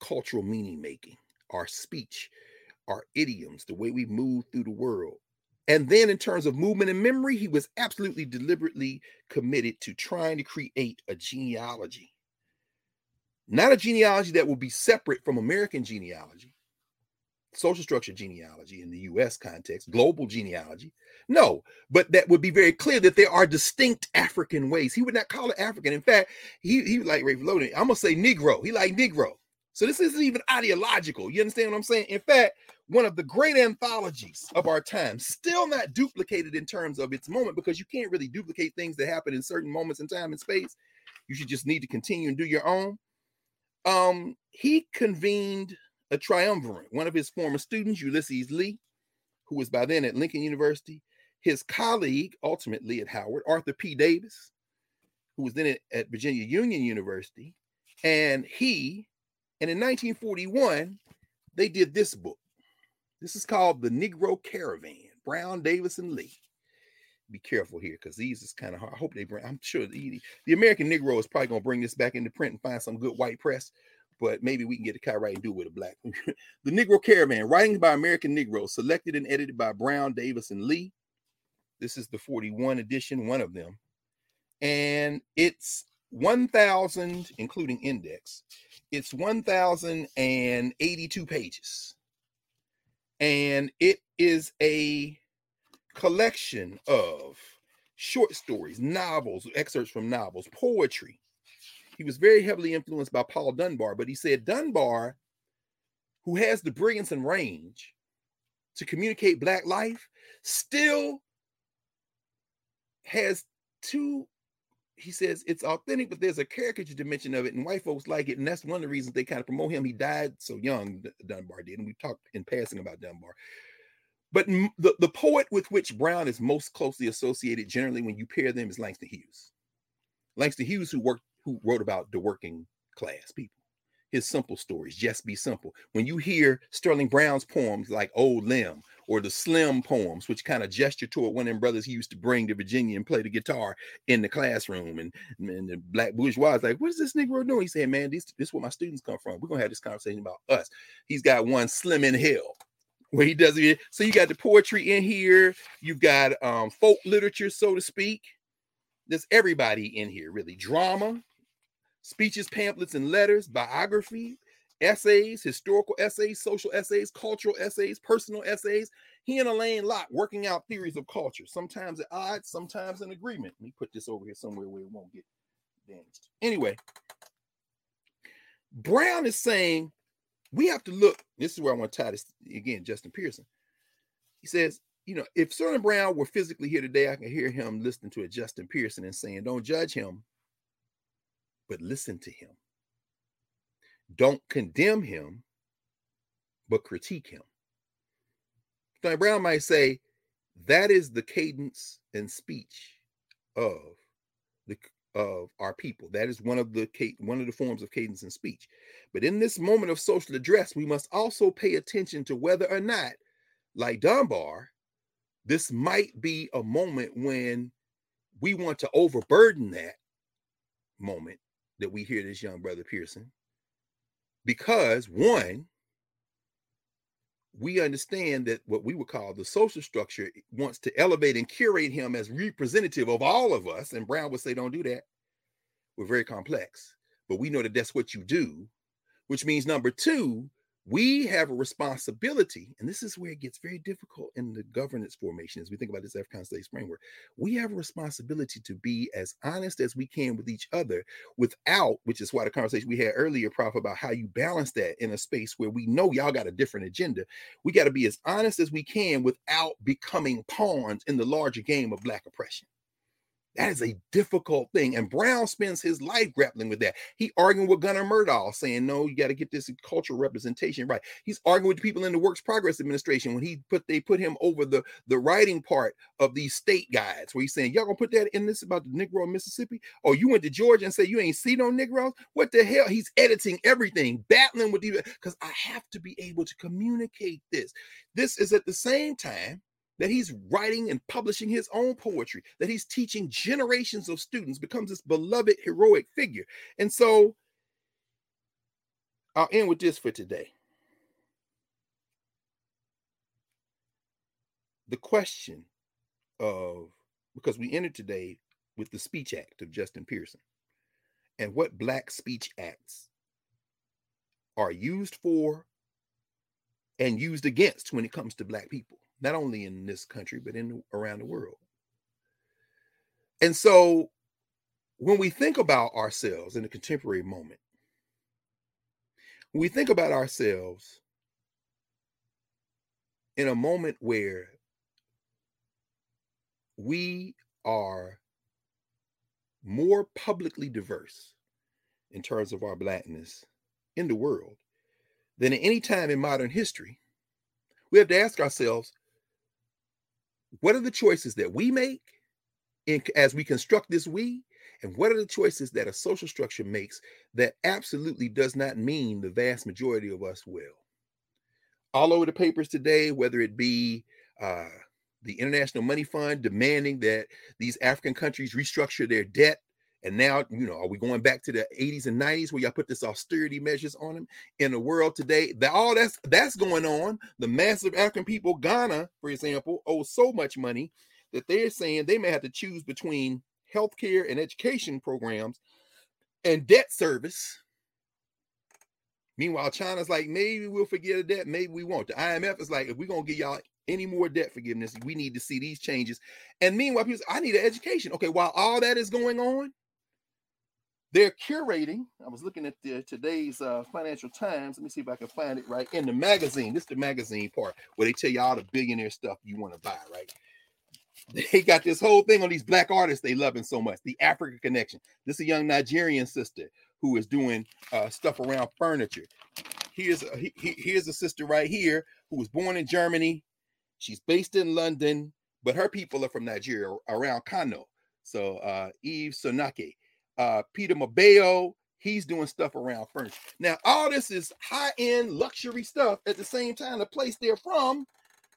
cultural meaning making, our speech, our idioms, the way we move through the world. And then, in terms of movement and memory, he was absolutely deliberately committed to trying to create a genealogy. Not a genealogy that will be separate from American genealogy, social structure genealogy in the US context, global genealogy. No, but that would be very clear that there are distinct African ways. He would not call it African. In fact, he, he like Rayford Logan. I'm gonna say Negro. He like Negro. So this isn't even ideological. You understand what I'm saying? In fact, one of the great anthologies of our time, still not duplicated in terms of its moment, because you can't really duplicate things that happen in certain moments in time and space. You should just need to continue and do your own. Um, he convened a triumvirate. One of his former students, Ulysses Lee, who was by then at Lincoln University, his colleague, ultimately at Howard, Arthur P. Davis, who was then at, at Virginia Union University, and he, and in 1941, they did this book. This is called The Negro Caravan, Brown, Davis, and Lee. Be careful here because these is kind of hard. I hope they bring, I'm sure the, the American Negro is probably going to bring this back into print and find some good white press but maybe we can get a copyright and do it with a black. (laughs) the Negro Caravan, writing by American Negroes, selected and edited by Brown, Davis, and Lee. This is the 41 edition, one of them. And it's 1,000, including index, it's 1,082 pages. And it is a collection of short stories, novels, excerpts from novels, poetry, he was very heavily influenced by Paul Dunbar, but he said Dunbar, who has the brilliance and range to communicate Black life, still has two. He says it's authentic, but there's a caricature dimension of it, and white folks like it, and that's one of the reasons they kind of promote him. He died so young, Dunbar did, and we talked in passing about Dunbar. But the, the poet with which Brown is most closely associated, generally, when you pair them, is Langston Hughes. Langston Hughes, who worked who wrote about the working class people. His simple stories, just be simple. When you hear Sterling Brown's poems like Old Limb or the Slim poems, which kind of gesture toward one of them brothers he used to bring to Virginia and play the guitar in the classroom, and, and the black bourgeois is like, "What is this Negro doing?" He said, "Man, this, this is where my students come from. We're gonna have this conversation about us." He's got one Slim in Hell where he does it. So you got the poetry in here. You've got um, folk literature, so to speak. There's everybody in here, really. Drama, speeches, pamphlets, and letters, biography, essays, historical essays, social essays, cultural essays, personal essays. He and Alain Locke working out theories of culture, sometimes at odds, sometimes in agreement. Let me put this over here somewhere where it won't get damaged. Anyway, Brown is saying we have to look. This is where I want to tie this again, Justin Pearson. He says, you know, if Sterling Brown were physically here today, I can hear him listening to a Justin Pearson and saying, Don't judge him but listen to him. Don't condemn him, but critique him. Now, Brown might say that is the cadence and speech of the of our people. That is one of the one of the forms of cadence and speech. But in this moment of social address, we must also pay attention to whether or not, like Dunbar, this might be a moment when we want to overburden that moment that we hear this young brother Pearson. Because one, we understand that what we would call the social structure wants to elevate and curate him as representative of all of us. And Brown would say, don't do that. We're very complex. But we know that that's what you do, which means number two, we have a responsibility, and this is where it gets very difficult in the governance formation as we think about this African States framework. We have a responsibility to be as honest as we can with each other without, which is why the conversation we had earlier, Prof, about how you balance that in a space where we know y'all got a different agenda. We got to be as honest as we can without becoming pawns in the larger game of Black oppression. That is a difficult thing. And Brown spends his life grappling with that. He arguing with Gunnar Myrdal, saying, no, you got to get this cultural representation right. He's arguing with people in the Works Progress Administration when he put they put him over the, the writing part of these state guides, where he's saying, Y'all gonna put that in this about the Negro in Mississippi? Or you went to Georgia and say you ain't seen no Negroes? What the hell? He's editing everything, battling with you because I have to be able to communicate this. This is at the same time that he's writing and publishing his own poetry, that he's teaching generations of students, becomes this beloved heroic figure. And so I'll end with this for today. The question of because we ended today with the Speech Act of Justin Pearson and what Black speech acts are used for and used against when it comes to Black people not only in this country, but in around the world. And so when we think about ourselves in a contemporary moment, we think about ourselves in a moment where we are more publicly diverse in terms of our blackness in the world than at any time in modern history, we have to ask ourselves what are the choices that we make in, as we construct this we and what are the choices that a social structure makes that absolutely does not mean the vast majority of us will? All over the papers today whether it be uh, the international money fund demanding that these african countries restructure their debt and now, you know, are we going back to the 80s and 90s where y'all put this austerity measures on them in the world today? That all that's that's going on. The massive African people, Ghana, for example, owe so much money that they're saying they may have to choose between healthcare and education programs and debt service. Meanwhile, China's like, maybe we'll forget debt, maybe we won't. The IMF is like, if we're gonna give y'all any more debt forgiveness, we need to see these changes. And meanwhile, people say, I need an education. Okay, while all that is going on, they're curating. I was looking at the, today's uh, Financial Times. Let me see if I can find it right in the magazine. This is the magazine part where they tell you all the billionaire stuff you want to buy, right? They got this whole thing on these black artists they loving so much. The Africa Connection. This is a young Nigerian sister who is doing uh, stuff around furniture. Here's a, he, here's a sister right here who was born in Germany. She's based in London, but her people are from Nigeria, around Kano. So uh, Eve Sonake uh, Peter Mabeo. He's doing stuff around furniture. Now, all this is high-end luxury stuff at the same time, the place they're from,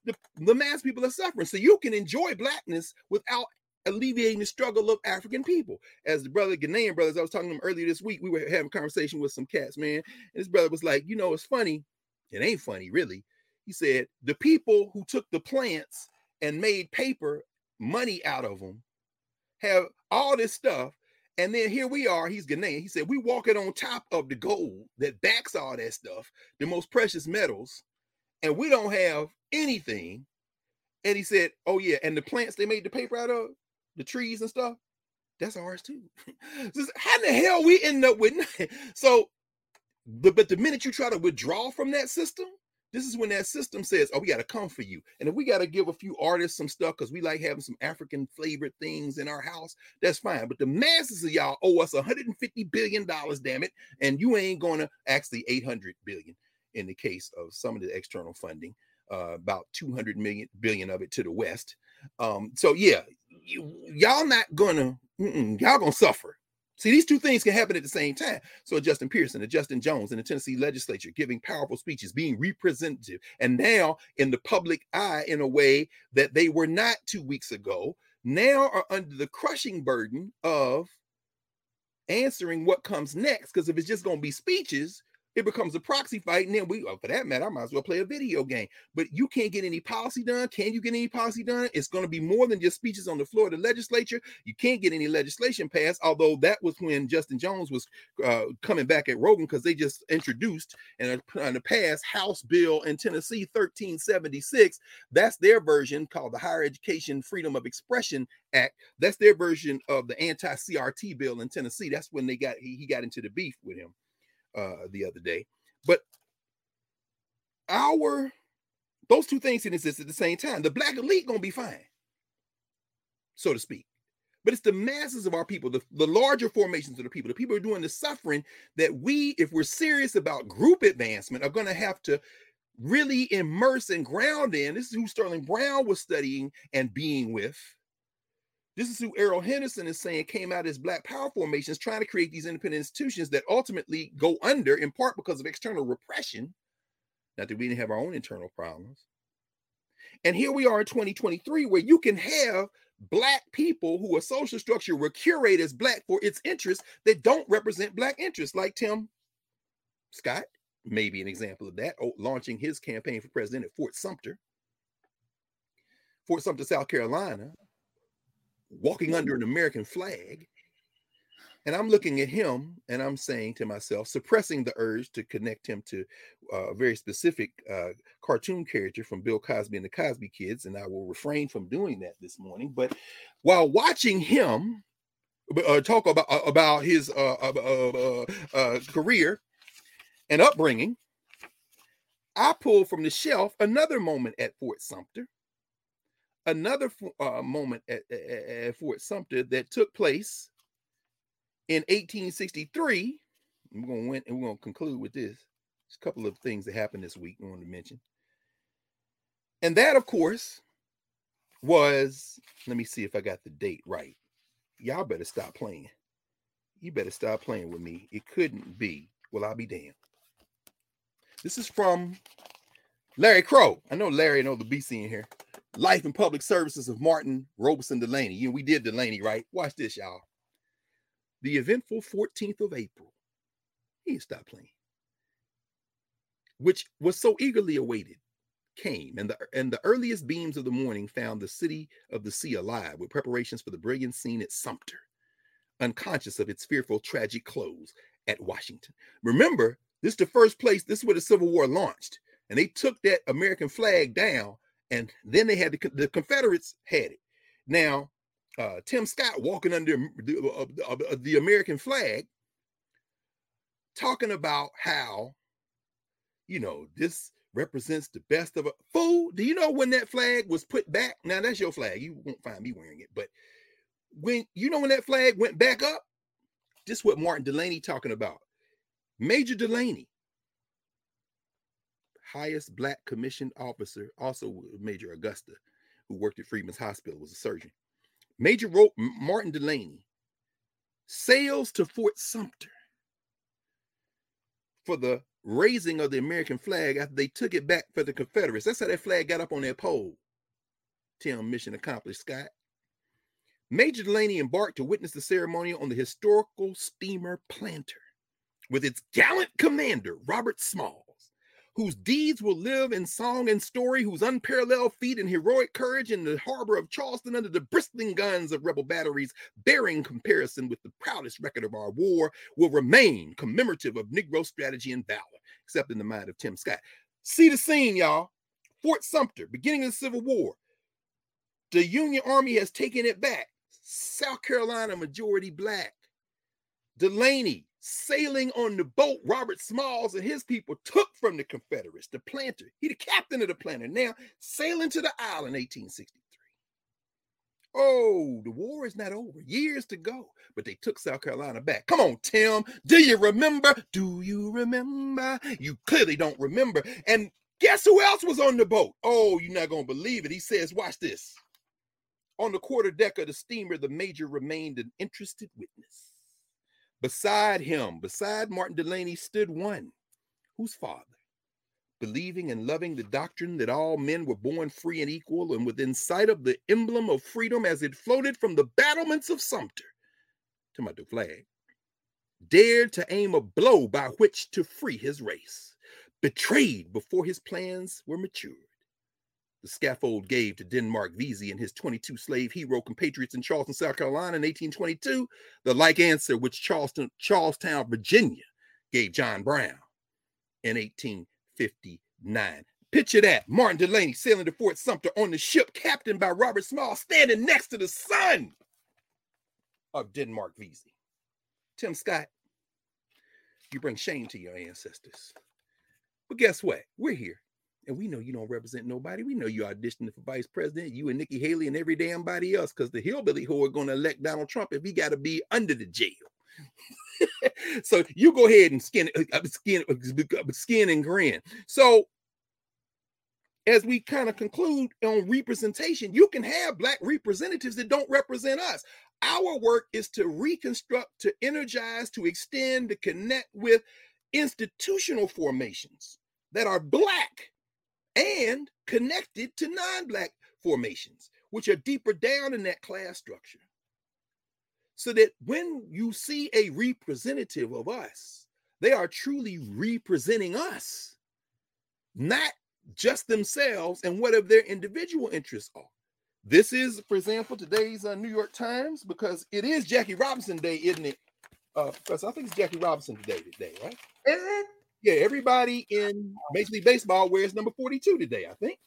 the, the mass people are suffering. So you can enjoy blackness without alleviating the struggle of African people. As the brother Ghanaian brothers, I was talking to him earlier this week. We were having conversation with some cats, man. And his brother was like, you know, it's funny. It ain't funny, really. He said, the people who took the plants and made paper money out of them have all this stuff and then here we are, he's Ghanaian. He said, We walking on top of the gold that backs all that stuff, the most precious metals, and we don't have anything. And he said, Oh, yeah, and the plants they made the paper out of, the trees and stuff, that's ours too. (laughs) How the hell we end up with (laughs) so but the minute you try to withdraw from that system, this is when that system says, "Oh, we got to come for you," and if we got to give a few artists some stuff because we like having some African flavored things in our house, that's fine. But the masses of y'all owe us 150 billion dollars, damn it, and you ain't gonna actually 800 billion in the case of some of the external funding, uh, about 200 million billion of it to the west. Um, so yeah, you, y'all not gonna y'all gonna suffer See, these two things can happen at the same time. So Justin Pearson and Justin Jones in the Tennessee legislature giving powerful speeches, being representative, and now in the public eye in a way that they were not two weeks ago, now are under the crushing burden of answering what comes next. Because if it's just going to be speeches, it becomes a proxy fight. And then we, oh, for that matter, I might as well play a video game. But you can't get any policy done. Can you get any policy done? It's going to be more than just speeches on the floor of the legislature. You can't get any legislation passed. Although that was when Justin Jones was uh, coming back at Rogan because they just introduced and on the past House bill in Tennessee 1376. That's their version called the Higher Education Freedom of Expression Act. That's their version of the anti-CRT bill in Tennessee. That's when they got he, he got into the beef with him uh, the other day. But our those two things can exist at the same time. The black elite gonna be fine, so to speak. But it's the masses of our people, the, the larger formations of the people, the people who are doing the suffering that we, if we're serious about group advancement, are to have to really immerse and ground in. This is who Sterling Brown was studying and being with this is who Errol Henderson is saying came out as black power formations, trying to create these independent institutions that ultimately go under in part because of external repression. Not that we didn't have our own internal problems. And here we are in 2023, where you can have black people who a social structure will curate as black for its interests that don't represent black interests, like Tim Scott, maybe an example of that, oh, launching his campaign for president at Fort Sumter. Fort Sumter, South Carolina, walking under an American flag. And I'm looking at him and I'm saying to myself, suppressing the urge to connect him to a very specific uh, cartoon character from Bill Cosby and the Cosby Kids. And I will refrain from doing that this morning. But while watching him uh, talk about, uh, about his uh, uh, uh, career and upbringing, I pulled from the shelf another moment at Fort Sumter another uh, moment at, at, Fort Sumter that took place in 1863. We're going to win, and we're to conclude with this. There's a couple of things that happened this week I want to mention. And that, of course, was let me see if I got the date right. Y'all better stop playing. You better stop playing with me. It couldn't be. Well, I'll be damned. This is from Larry Crow. I know Larry know the BC in here. Life and Public Services of Martin Robison Delany. You know, we did Delany, right? Watch this, y'all. The eventful 14th of April. He stopped playing. Which was so eagerly awaited, came, and the and the earliest beams of the morning found the city of the sea alive with preparations for the brilliant scene at Sumter, unconscious of its fearful tragic close at Washington. Remember, this is the first place, this is where the Civil War launched. And they took that American flag down and then they had the, the Confederates had it. Now, uh, Tim Scott walking under the, uh, the American flag, talking about how, you know, this represents the best of a fool. Do you know when that flag was put back? Now that's your flag. You won't find me wearing it, but when you know when that flag went back up, this is what Martin Delany talking about. Major Delany highest black commissioned officer, also Major Augusta, who worked at Freedmen's Hospital, was a surgeon. Major wrote Martin Delany sails to Fort Sumter for the raising of the American flag after they took it back for the Confederates. That's how that flag got up on that pole. Tim, mission accomplished, Scott. Major Delany embarked to witness the ceremony on the historical steamer Planter with its gallant commander, Robert Smalls whose deeds will live in song and story, whose unparalleled feat and heroic courage in the harbor of Charleston under the bristling guns of rebel batteries, bearing comparison with the proudest record of our war, will remain commemorative of Negro strategy and valor, except in the mind of Tim Scott. See the scene, y'all. Fort Sumter, beginning of the Civil War. The Union Army has taken it back. South Carolina, majority black. Delany, sailing on the boat Robert Smalls and his people took from the Confederates, the planter. He the captain of the planter. Now sailing to the island 1863. Oh, the war is not over. Years to go. But they took South Carolina back. Come on, Tim. Do you remember? Do you remember? You clearly don't remember. And guess who else was on the boat? Oh, you're not going to believe it. He says, watch this. On the quarter deck of the steamer, the major remained an interested witness Beside him, beside Martin Delany, stood one whose father, believing and loving the doctrine that all men were born free and equal, and within sight of the emblem of freedom as it floated from the battlements of Sumter to my flag, dared to aim a blow by which to free his race, betrayed before his plans were matured. The scaffold gave to Denmark Vesey and his 22 slave hero compatriots in Charleston, South Carolina in 1822, the like answer which Charleston, Charlestown, Virginia gave John Brown in 1859. Picture that Martin Delany sailing to Fort Sumter on the ship captained by Robert Small, standing next to the son of Denmark Vesey. Tim Scott, you bring shame to your ancestors. But guess what? We're here. And we know you don't represent nobody. We know you auditioning for vice president, you and Nikki Haley and every damn body else, because the hillbilly who are going to elect Donald Trump if he got to be under the jail. (laughs) so you go ahead and skin, uh, skin, uh, skin and grin. So as we kind of conclude on representation, you can have black representatives that don't represent us. Our work is to reconstruct, to energize, to extend, to connect with institutional formations that are black and connected to non black formations, which are deeper down in that class structure. So that when you see a representative of us, they are truly representing us, not just themselves and whatever their individual interests are. This is, for example, today's uh, New York Times because it is Jackie Robinson Day, isn't it? Uh, because I think it's Jackie Robinson today, today, right? Is it? Yeah, everybody in Major League Baseball wears number 42 today, I think.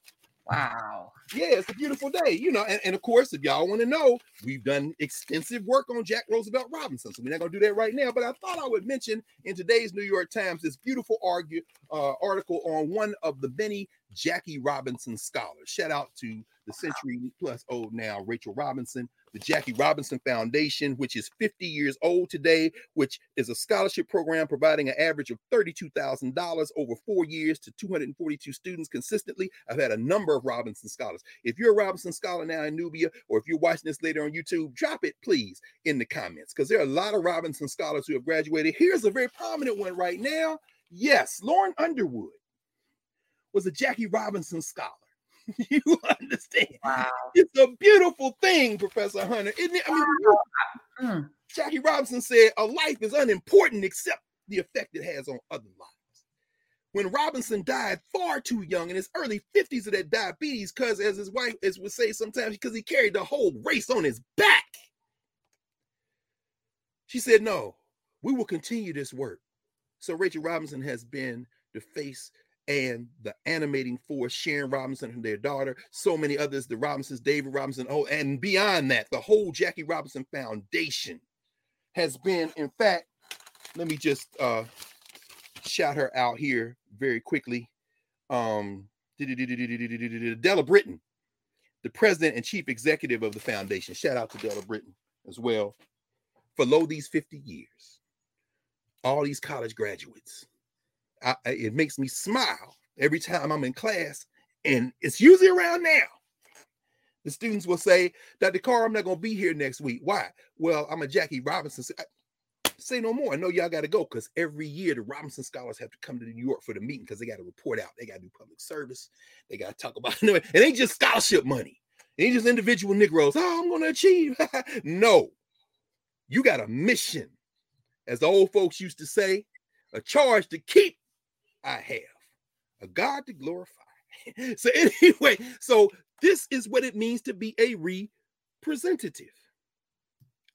Wow. Yeah, it's a beautiful day, you know. And, and of course, if y'all want to know, we've done extensive work on Jack Roosevelt Robinson. So we're not going to do that right now. But I thought I would mention in today's New York Times this beautiful argue, uh, article on one of the many Jackie Robinson scholars. Shout out to the century plus old now, Rachel Robinson, the Jackie Robinson Foundation, which is 50 years old today, which is a scholarship program providing an average of $32,000 over four years to 242 students consistently. I've had a number of Robinson scholars. If you're a Robinson scholar now in Knubia, or if you're watching this later on YouTube, drop it please in the comments because there are a lot of Robinson scholars who have graduated. Here's a very prominent one right now. Yes, Lauren Underwood was a Jackie Robinson scholar. (laughs) you understand? Wow. It's a beautiful thing, Professor Hunter. Isn't it? I mean, mm. Jackie Robinson said a life is unimportant except the effect it has on other lives. When Robinson died far too young in his early 50s of that diabetes, because as his wife as would say sometimes, because he carried the whole race on his back. She said, No, we will continue this work. So Rachel Robinson has been the face and the animating force, Sharon Robinson and their daughter, so many others, the Robinsons, David Robinson, oh, and beyond that, the whole Jackie Robinson Foundation has been, in fact, let me just uh shout her out here very quickly. Um Della Britton, the president and chief executive of the foundation. Shout out to Della Britton as well. For low these 50 years, all these college graduates I, it makes me smile every time I'm in class, and it's usually around now. The students will say, Dr. Carr, I'm not going to be here next week. Why? Well, I'm a Jackie Robinson. Say no more. I know y'all got to go because every year the Robinson scholars have to come to New York for the meeting because they got to report out. They got to do public service. They got to talk about (laughs) it. It ain't just scholarship money. It ain't just individual Negroes. Oh, I'm going to achieve. (laughs) no, you got a mission. As the old folks used to say, a charge to keep I have a God to glorify. (laughs) so, anyway, so this is what it means to be a representative.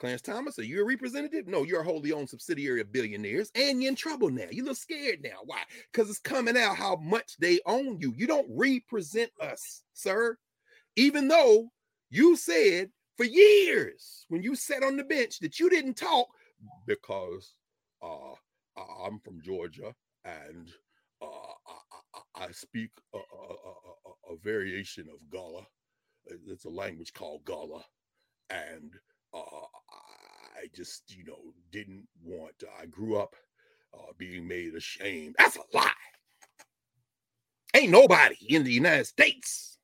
Clarence Thomas, are you a representative? No, you're a wholly owned subsidiary of billionaires, and you're in trouble now. You look scared now. Why? Because it's coming out how much they own you. You don't represent us, sir. Even though you said for years when you sat on the bench that you didn't talk because uh, I'm from Georgia and uh, I, I, speak a, a, a, a, variation of Gullah. It's a language called Gullah, and uh, I just, you know, didn't want. I grew up uh, being made ashamed. That's a lie. Ain't nobody in the United States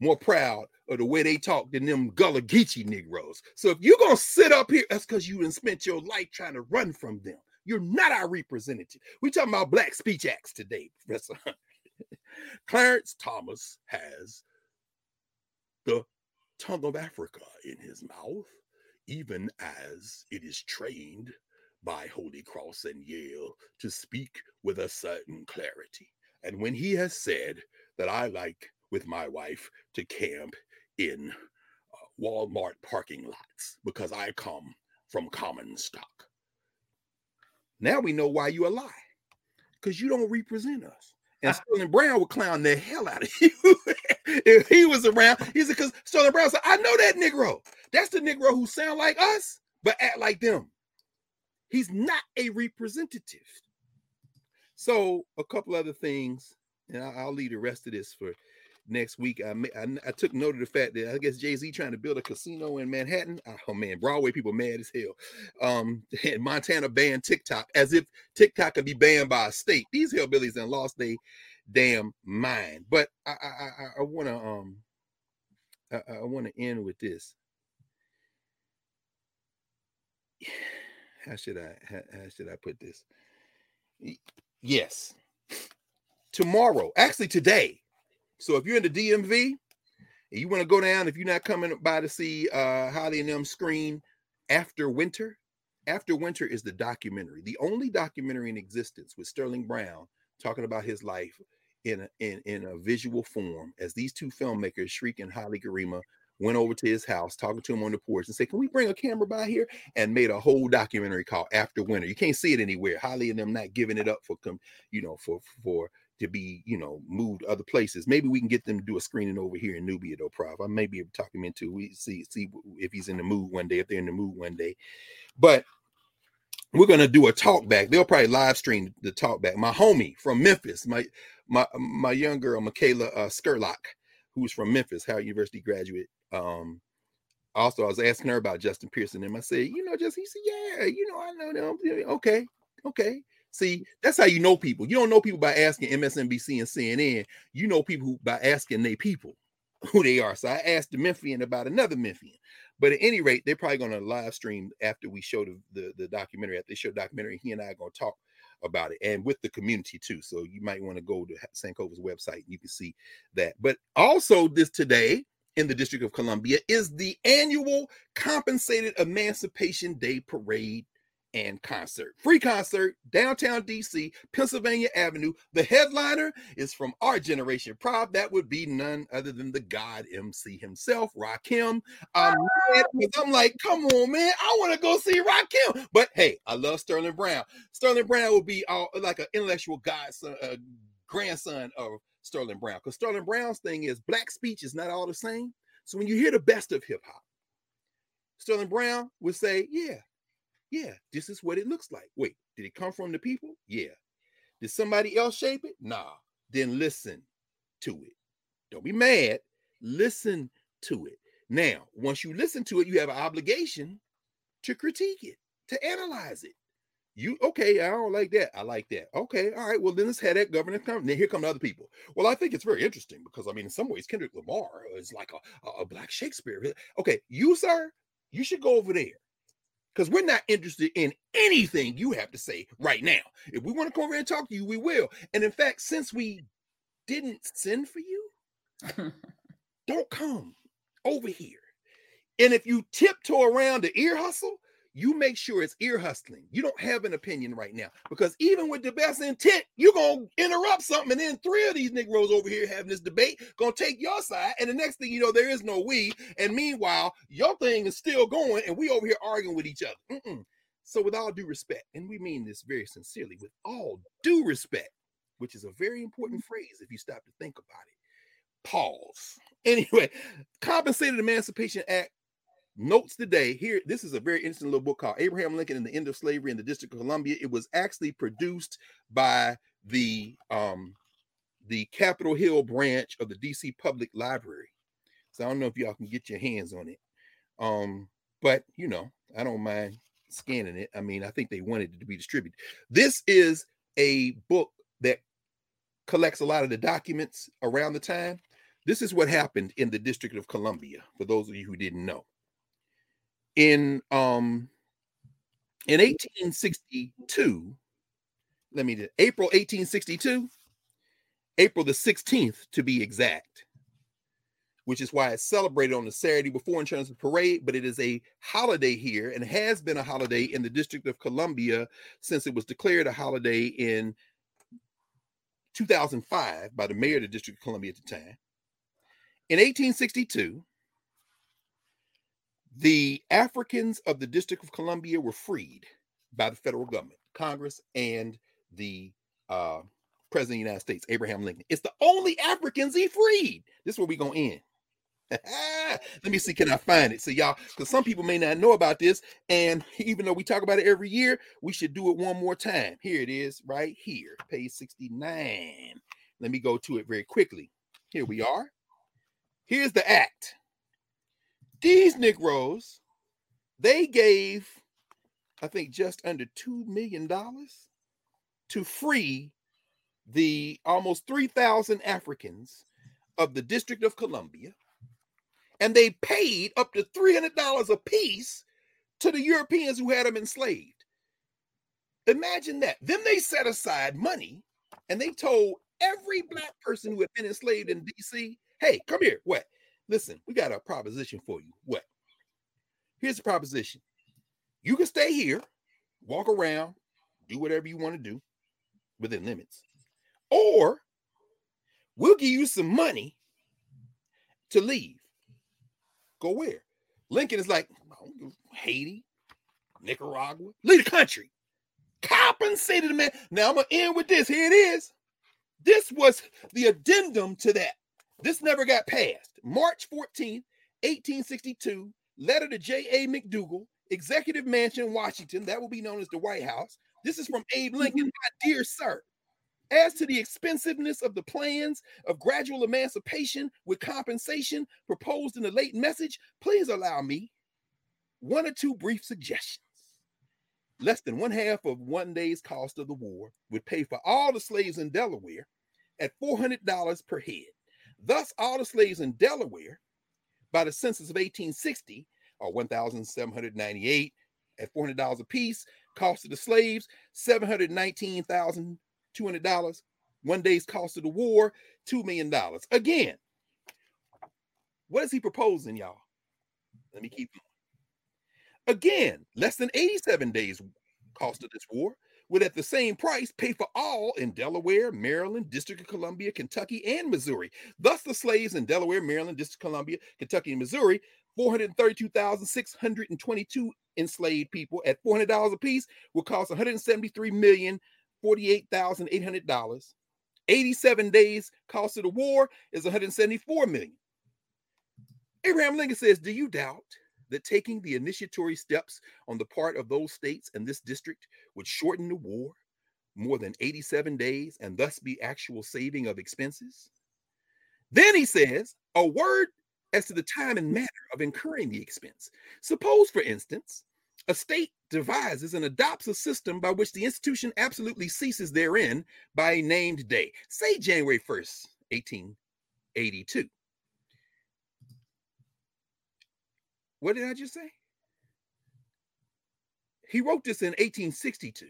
more proud of the way they talk than them Gullah Geechee Negroes. So if you're gonna sit up here, that's because you done spent your life trying to run from them. You're not our representative. We talking about Black Speech Acts today, Professor (laughs) Clarence Thomas has the tongue of Africa in his mouth, even as it is trained by Holy Cross and Yale to speak with a certain clarity. And when he has said that I like with my wife to camp in uh, Walmart parking lots because I come from common stock. Now we know why you a lie because you don't represent us. And ah. Sterling Brown would clown the hell out of (laughs) you if he was around. He said, because Sterling Brown said, I know that Negro. That's the Negro who sound like us, but act like them. He's not a representative. So a couple other things, and I'll, I'll leave the rest of this for next week. I, I, I took note of the fact that I guess Jay Z trying to build a casino in Manhattan. Oh man, Broadway people mad as hell. Um, (laughs) and Montana banned TikTok as if TikTok could be banned by a state. These hillbillies and lost their damn mind. But I I, I, want to um I, I want to end with this. (sighs) How should I how, how should I put this? Yes. Tomorrow, actually today, so if you're in the DMV and you want to go down, if you're not coming by to see uh Haile and them screen after winter, after winter is the documentary, the only documentary in existence with Sterling Brown talking about his life in a, in, in a visual form as these two filmmakers, Shriek and Haile Gerima, went over to his house, talking to him on the porch, and said, "Can we bring a camera by here?" And made a whole documentary called After Winter. You can't see it anywhere. Haile and them not giving it up for, you know, for for to be, you know, moved other places. Maybe we can get them to do a screening over here in Knubia, though, Prof. I may be able to talk him into we see see if he's in the mood one day, if they're in the mood one day. But we're gonna do a talk back. They'll probably live stream the talk back. My homie from Memphis, my my my young girl, Michaela uh, Skurlock, who's from Memphis, Howard University graduate. Um, also, I was asking her about Justin Pearson, and I said, you know, just he said, yeah, you know, I know them. Okay, okay. See, that's how you know people. You don't know people by asking MSNBC and CNN. You know people by asking they people (laughs) who they are. So I asked the Memphian about another Memphian. But at any rate, they're probably going to live stream after we show the, the, the documentary. After they show the documentary, he and I are going to talk about it and with the community too. So you might want to go to Sankofa's website and you can see that. But also this today in the District of Columbia is the annual compensated Emancipation Day Parade and concert. Free concert, downtown DC, Pennsylvania Avenue. The headliner is from our generation. Proud that would be none other than the God MC himself, Rakim. I'm, I'm like, come on, man, I want to go see Rakim. But hey, I love Sterling Brown. Sterling Brown will be all, like an intellectual godson, uh, grandson of Sterling Brown. Because Sterling Brown's thing is black speech is not all the same. So when you hear the best of hip hop, Sterling Brown would say, yeah, yeah, this is what it looks like. Wait, did it come from the people? Yeah. Did somebody else shape it? Nah. Then listen to it. Don't be mad. Listen to it. Now, once you listen to it, you have an obligation to critique it, to analyze it. You okay? I don't like that. I like that. Okay, all right. Well, then let's have that. Come. Then here come the other people. Well, I think it's very interesting because I mean, in some ways, Kendrick Lamar is like a, a black Shakespeare. Okay, you sir, you should go over there because we're not interested in anything you have to say right now. If we want to come over and talk to you, we will. And in fact, since we didn't send for you, (laughs) don't come over here. And if you tiptoe around the ear hustle, you make sure it's ear hustling. You don't have an opinion right now because even with the best intent, you're gonna interrupt something, and then three of these Negroes over here having this debate gonna take your side, and the next thing you know, there is no we, and meanwhile, your thing is still going, and we over here arguing with each other. Mm-mm. So, with all due respect, and we mean this very sincerely, with all due respect, which is a very important mm-hmm. phrase if you stop to think about it. Pause. (laughs) Anyway, Compensated Emancipation Act notes today. Here this is a very interesting little book called abraham lincoln and the end of slavery in the district of columbia. It was actually produced by the um the capitol hill branch of the dc public library. So i don't know if y'all can get your hands on it. Um but you know i don't mind scanning it. I mean i think they wanted it to be distributed. This is a book that collects a lot of the documents around the time. This is what happened in the District of Columbia, for those of you who didn't know. In um in 1862, let me do April 1862, April the 16th to be exact, which is why it's celebrated on the Saturday before in terms of parade, but it is a holiday here and has been a holiday in the District of Columbia since it was declared a holiday in 2005 by the mayor of the District of Columbia at the time. In 1862, the Africans of the District of Columbia were freed by the federal government, Congress, and the uh, President of the United States, Abraham Lincoln. It's the only Africans he freed. This is where we're going to end. (laughs) Let me see, can I find it? So, y'all, because some people may not know about this. And even though we talk about it every year, we should do it one more time. Here it is, right here, page 69. Let me go to it very quickly. Here we are. Here's the act. These Negroes, they gave, I think, just under $2 million to free the almost 3,000 Africans of the District of Columbia and they paid up to $300 a piece to the Europeans who had them enslaved. Imagine that. Then they set aside money and they told every black person who had been enslaved in DC, hey, come here. What? Listen, we got a proposition for you. What? Here's the proposition. You can stay here, walk around, do whatever you want to do within limits. Or we'll give you some money to leave. Go where? Lincoln is like, Haiti, Nicaragua, leave the country. Compensated man. Now I'm gonna end with this. Here it is. This was the addendum to that. This never got passed. March 14th, 1862, letter to J.A. McDougall, Executive Mansion, Washington. That will be known as the White House. This is from Abe Lincoln. Mm-hmm. My dear sir, as to the expensiveness of the plans of gradual emancipation with compensation proposed in the late message, please allow me one or two brief suggestions. Less than one half of one day's cost of the war would pay for all the slaves in Delaware at $400 per head. Thus, all the slaves in Delaware by the census of 1860 are 1,798 at $400 apiece. Cost of the slaves, 719,000 $200. One day's cost of the war, $2 million. Again, what is he proposing, y'all? Let me keep going. Again, less than 87 days cost of this war would at the same price pay for all in Delaware, Maryland, District of Columbia, Kentucky, and Missouri. Thus, the slaves in Delaware, Maryland, District of Columbia, Kentucky, and Missouri, 432,622 enslaved people at $400 apiece would cost 173 million $48,800. 87 days cost of the war is 174 million. Abraham Lincoln says, Do you doubt that taking the initiatory steps on the part of those states and this district would shorten the war more than 87 days and thus be actual saving of expenses? Then he says, A word as to the time and manner of incurring the expense. Suppose, for instance, a state devises and adopts a system by which the institution absolutely ceases therein by a named day, say January 1st, 1882. What did I just say? He wrote this in 1862.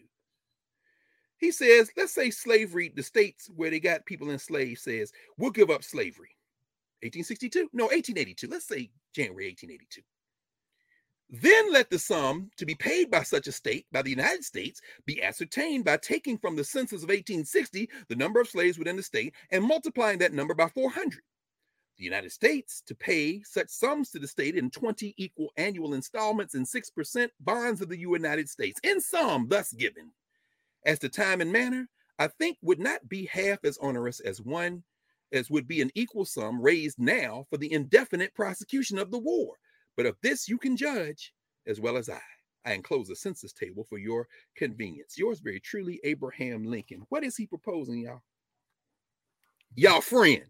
He says, let's say slavery, the states where they got people enslaved says, we'll give up slavery. 1862? No, 1882. Let's say January 1882. Then let the sum to be paid by such a state by the United States be ascertained by taking from the census of 1860 the number of slaves within the state and multiplying that number by 400. The United States to pay such sums to the state in 20 equal annual installments and 6% bonds of the United States, in sum thus given. As to time and manner, I think would not be half as onerous as one as would be an equal sum raised now for the indefinite prosecution of the war but of this you can judge as well as I. I enclose a census table for your convenience. Yours very truly, Abraham Lincoln. What is he proposing, y'all? Y'all friend.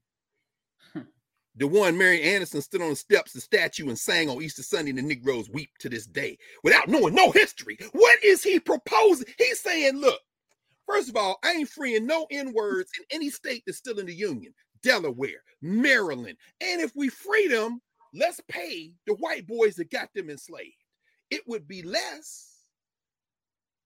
(laughs) The one Marian Anderson stood on the steps of the statue and sang on Easter Sunday, the Negroes weep to this day without knowing no history. What is he proposing? He's saying, look, first of all, I ain't freeing no N words in any state that's still in the Union. Delaware, Maryland. And if we free them, let's pay the white boys that got them enslaved. It would be less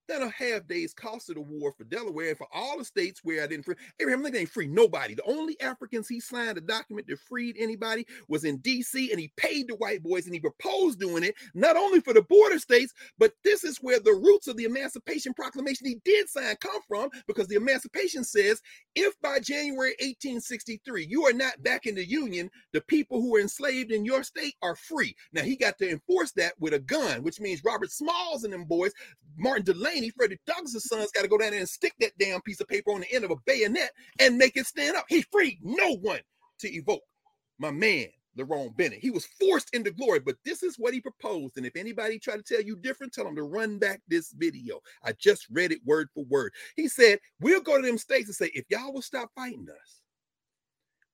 than a half day's cost of the war for Delaware and for all the states where I didn't free. Abraham Lincoln ain't free nobody. The only Africans he signed a document that freed anybody was in D.C. and he paid the white boys and he proposed doing it not only for the border states, but this is where the roots of the Emancipation Proclamation he did sign come from because the Emancipation says if by January 1863 you are not back in the Union, the people who are enslaved in your state are free. Now he got to enforce that with a gun, which means Robert Smalls and them boys, Martin Delany Delany, Freddie Douglass' sons got to go down there and stick that damn piece of paper on the end of a bayonet and make it stand up. He freed no one to evoke my man, Lerone Bennett. He was forced into glory, but this is what he proposed. And if anybody try to tell you different, tell them to run back this video. I just read it word for word. He said, We'll go to them states and say, if y'all will stop fighting us,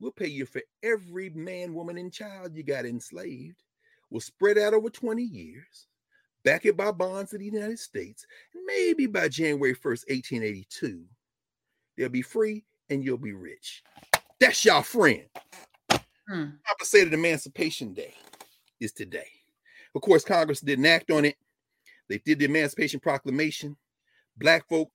we'll pay you for every man, woman, and child you got enslaved. We'll spread out over 20 years back it by bonds of the United States. Maybe by January 1st, 1882, they'll be free and you'll be rich. That's y'all friend. Hmm. Compensated Emancipation Day is today. Of course, Congress didn't act on it. They did the Emancipation Proclamation. Black folk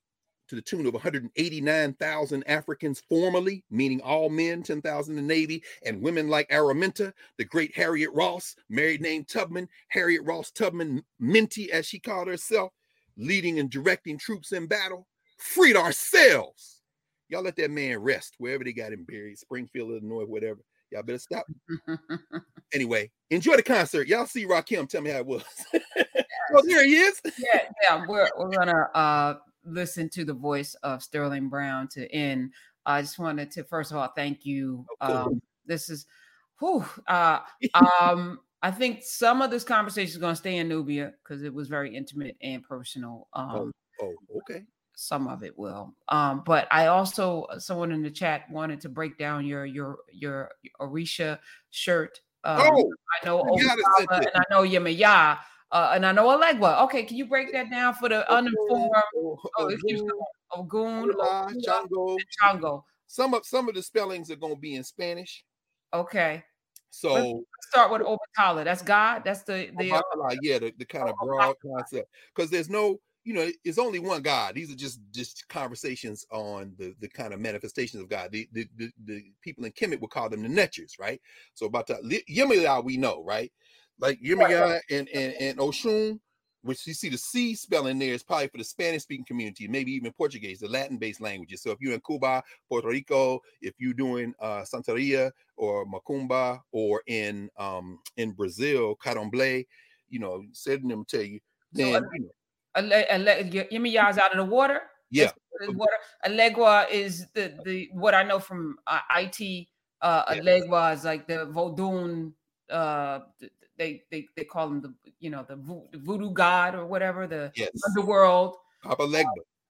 to the tune of 189,000 Africans formally, meaning all men, 10,000 in the Navy, and women like Araminta, the great Harriet Ross, married name Tubman, Harriet Ross Tubman, Minty, as she called herself, leading and directing troops in battle, freed ourselves. Y'all let that man rest wherever they got him buried, Springfield, Illinois, whatever. Y'all better stop. (laughs) anyway, enjoy the concert. Y'all see Rakim. Tell me how it was. (laughs) oh, there he is. yeah, yeah. We're we're gonna uh listen to the voice of Sterling Brown to end, I just wanted to first of all thank you. Um, this is, whew, uh, (laughs) um, I think some of this conversation is going to stay in Knubia because it was very intimate and personal. Oh, um, oh, oh, okay. Some of it will, um, but I also uh, someone in the chat wanted to break down your your your Orisha shirt. Um, oh, I know, and I know Yemaya uh, and I know Elegua. Okay, can you break that down for the uninformed? Oh, Ogun, Chango, Chango. Some of some of the spellings are going to be in Spanish. Okay. So Let's start with Obatala. That's God. That's the the uh, yeah, the, the kind of broad concept. Because there's no, you know, it's only one God. These are just just conversations on the the kind of manifestations of God. The the the, the people in Kemet would call them the Netchers, right? So about that Yemaya, we know, right? Like Yemaya and, and, and Oshun, which you see the C spelling there is probably for the Spanish speaking community, maybe even Portuguese, the Latin based languages. So if you're in Cuba, Puerto Rico, if you're doing uh, Santeria or Macumba, or in um, in Brazil, Candomblé, you know, said them tell you, then so, you know. Out of the water. Yeah. Water. Elegua is the the what I know from uh, IT. Uh, Elegua is like the Vodun uh they they they call him the you know the, vo- the voodoo god or whatever the yes. underworld. Papa Legba.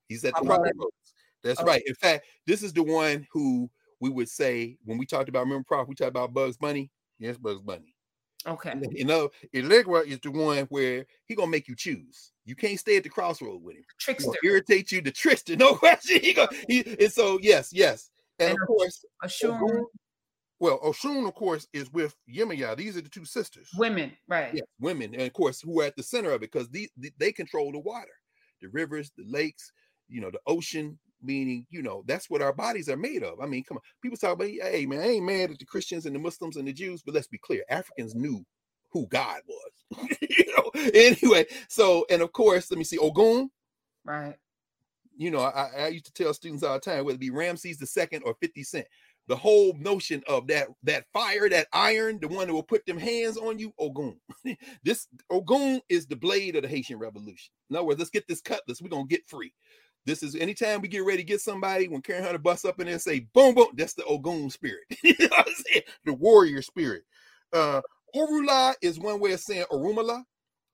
He's at the Papa That's okay. right. In fact, this is the one who we would say when we talked about remember Prof, we talked about Bugs Bunny. Yes, Bugs Bunny. Okay. You know, Elegua is the one where he gonna make you choose. You can't stay at the crossroad with him. Trickster. irritate you, the trickster. (laughs) No question. He go, he, and so yes, yes. And, and of course, Ashun, well, Oshun, of course, is with Yemaya. These are the two sisters. Women, right? Yeah, women, and of course, who are at the center of it because these they control the water, the rivers, the lakes, you know, the ocean. Meaning, you know, that's what our bodies are made of. I mean, come on, people talk about, hey man, I ain't mad at the Christians and the Muslims and the Jews, but let's be clear, Africans knew who God was. (laughs) you know, anyway. So, and of course, let me see, Ogun. Right. You know, I, I used to tell students all the time, whether it be Ramses the second or 50 Cent the whole notion of that that fire, that iron, the one that will put them hands on you, Ogun. (laughs) this Ogun is the blade of the Haitian Revolution. In other words, let's get this cutlass. We're gonna get free. This is anytime we get ready to get somebody, when Karen Hunter busts up in there and say boom boom, that's the Ogun spirit. (laughs) you know what I'm saying? The warrior spirit. Uh Orula is one way of saying Orunmila.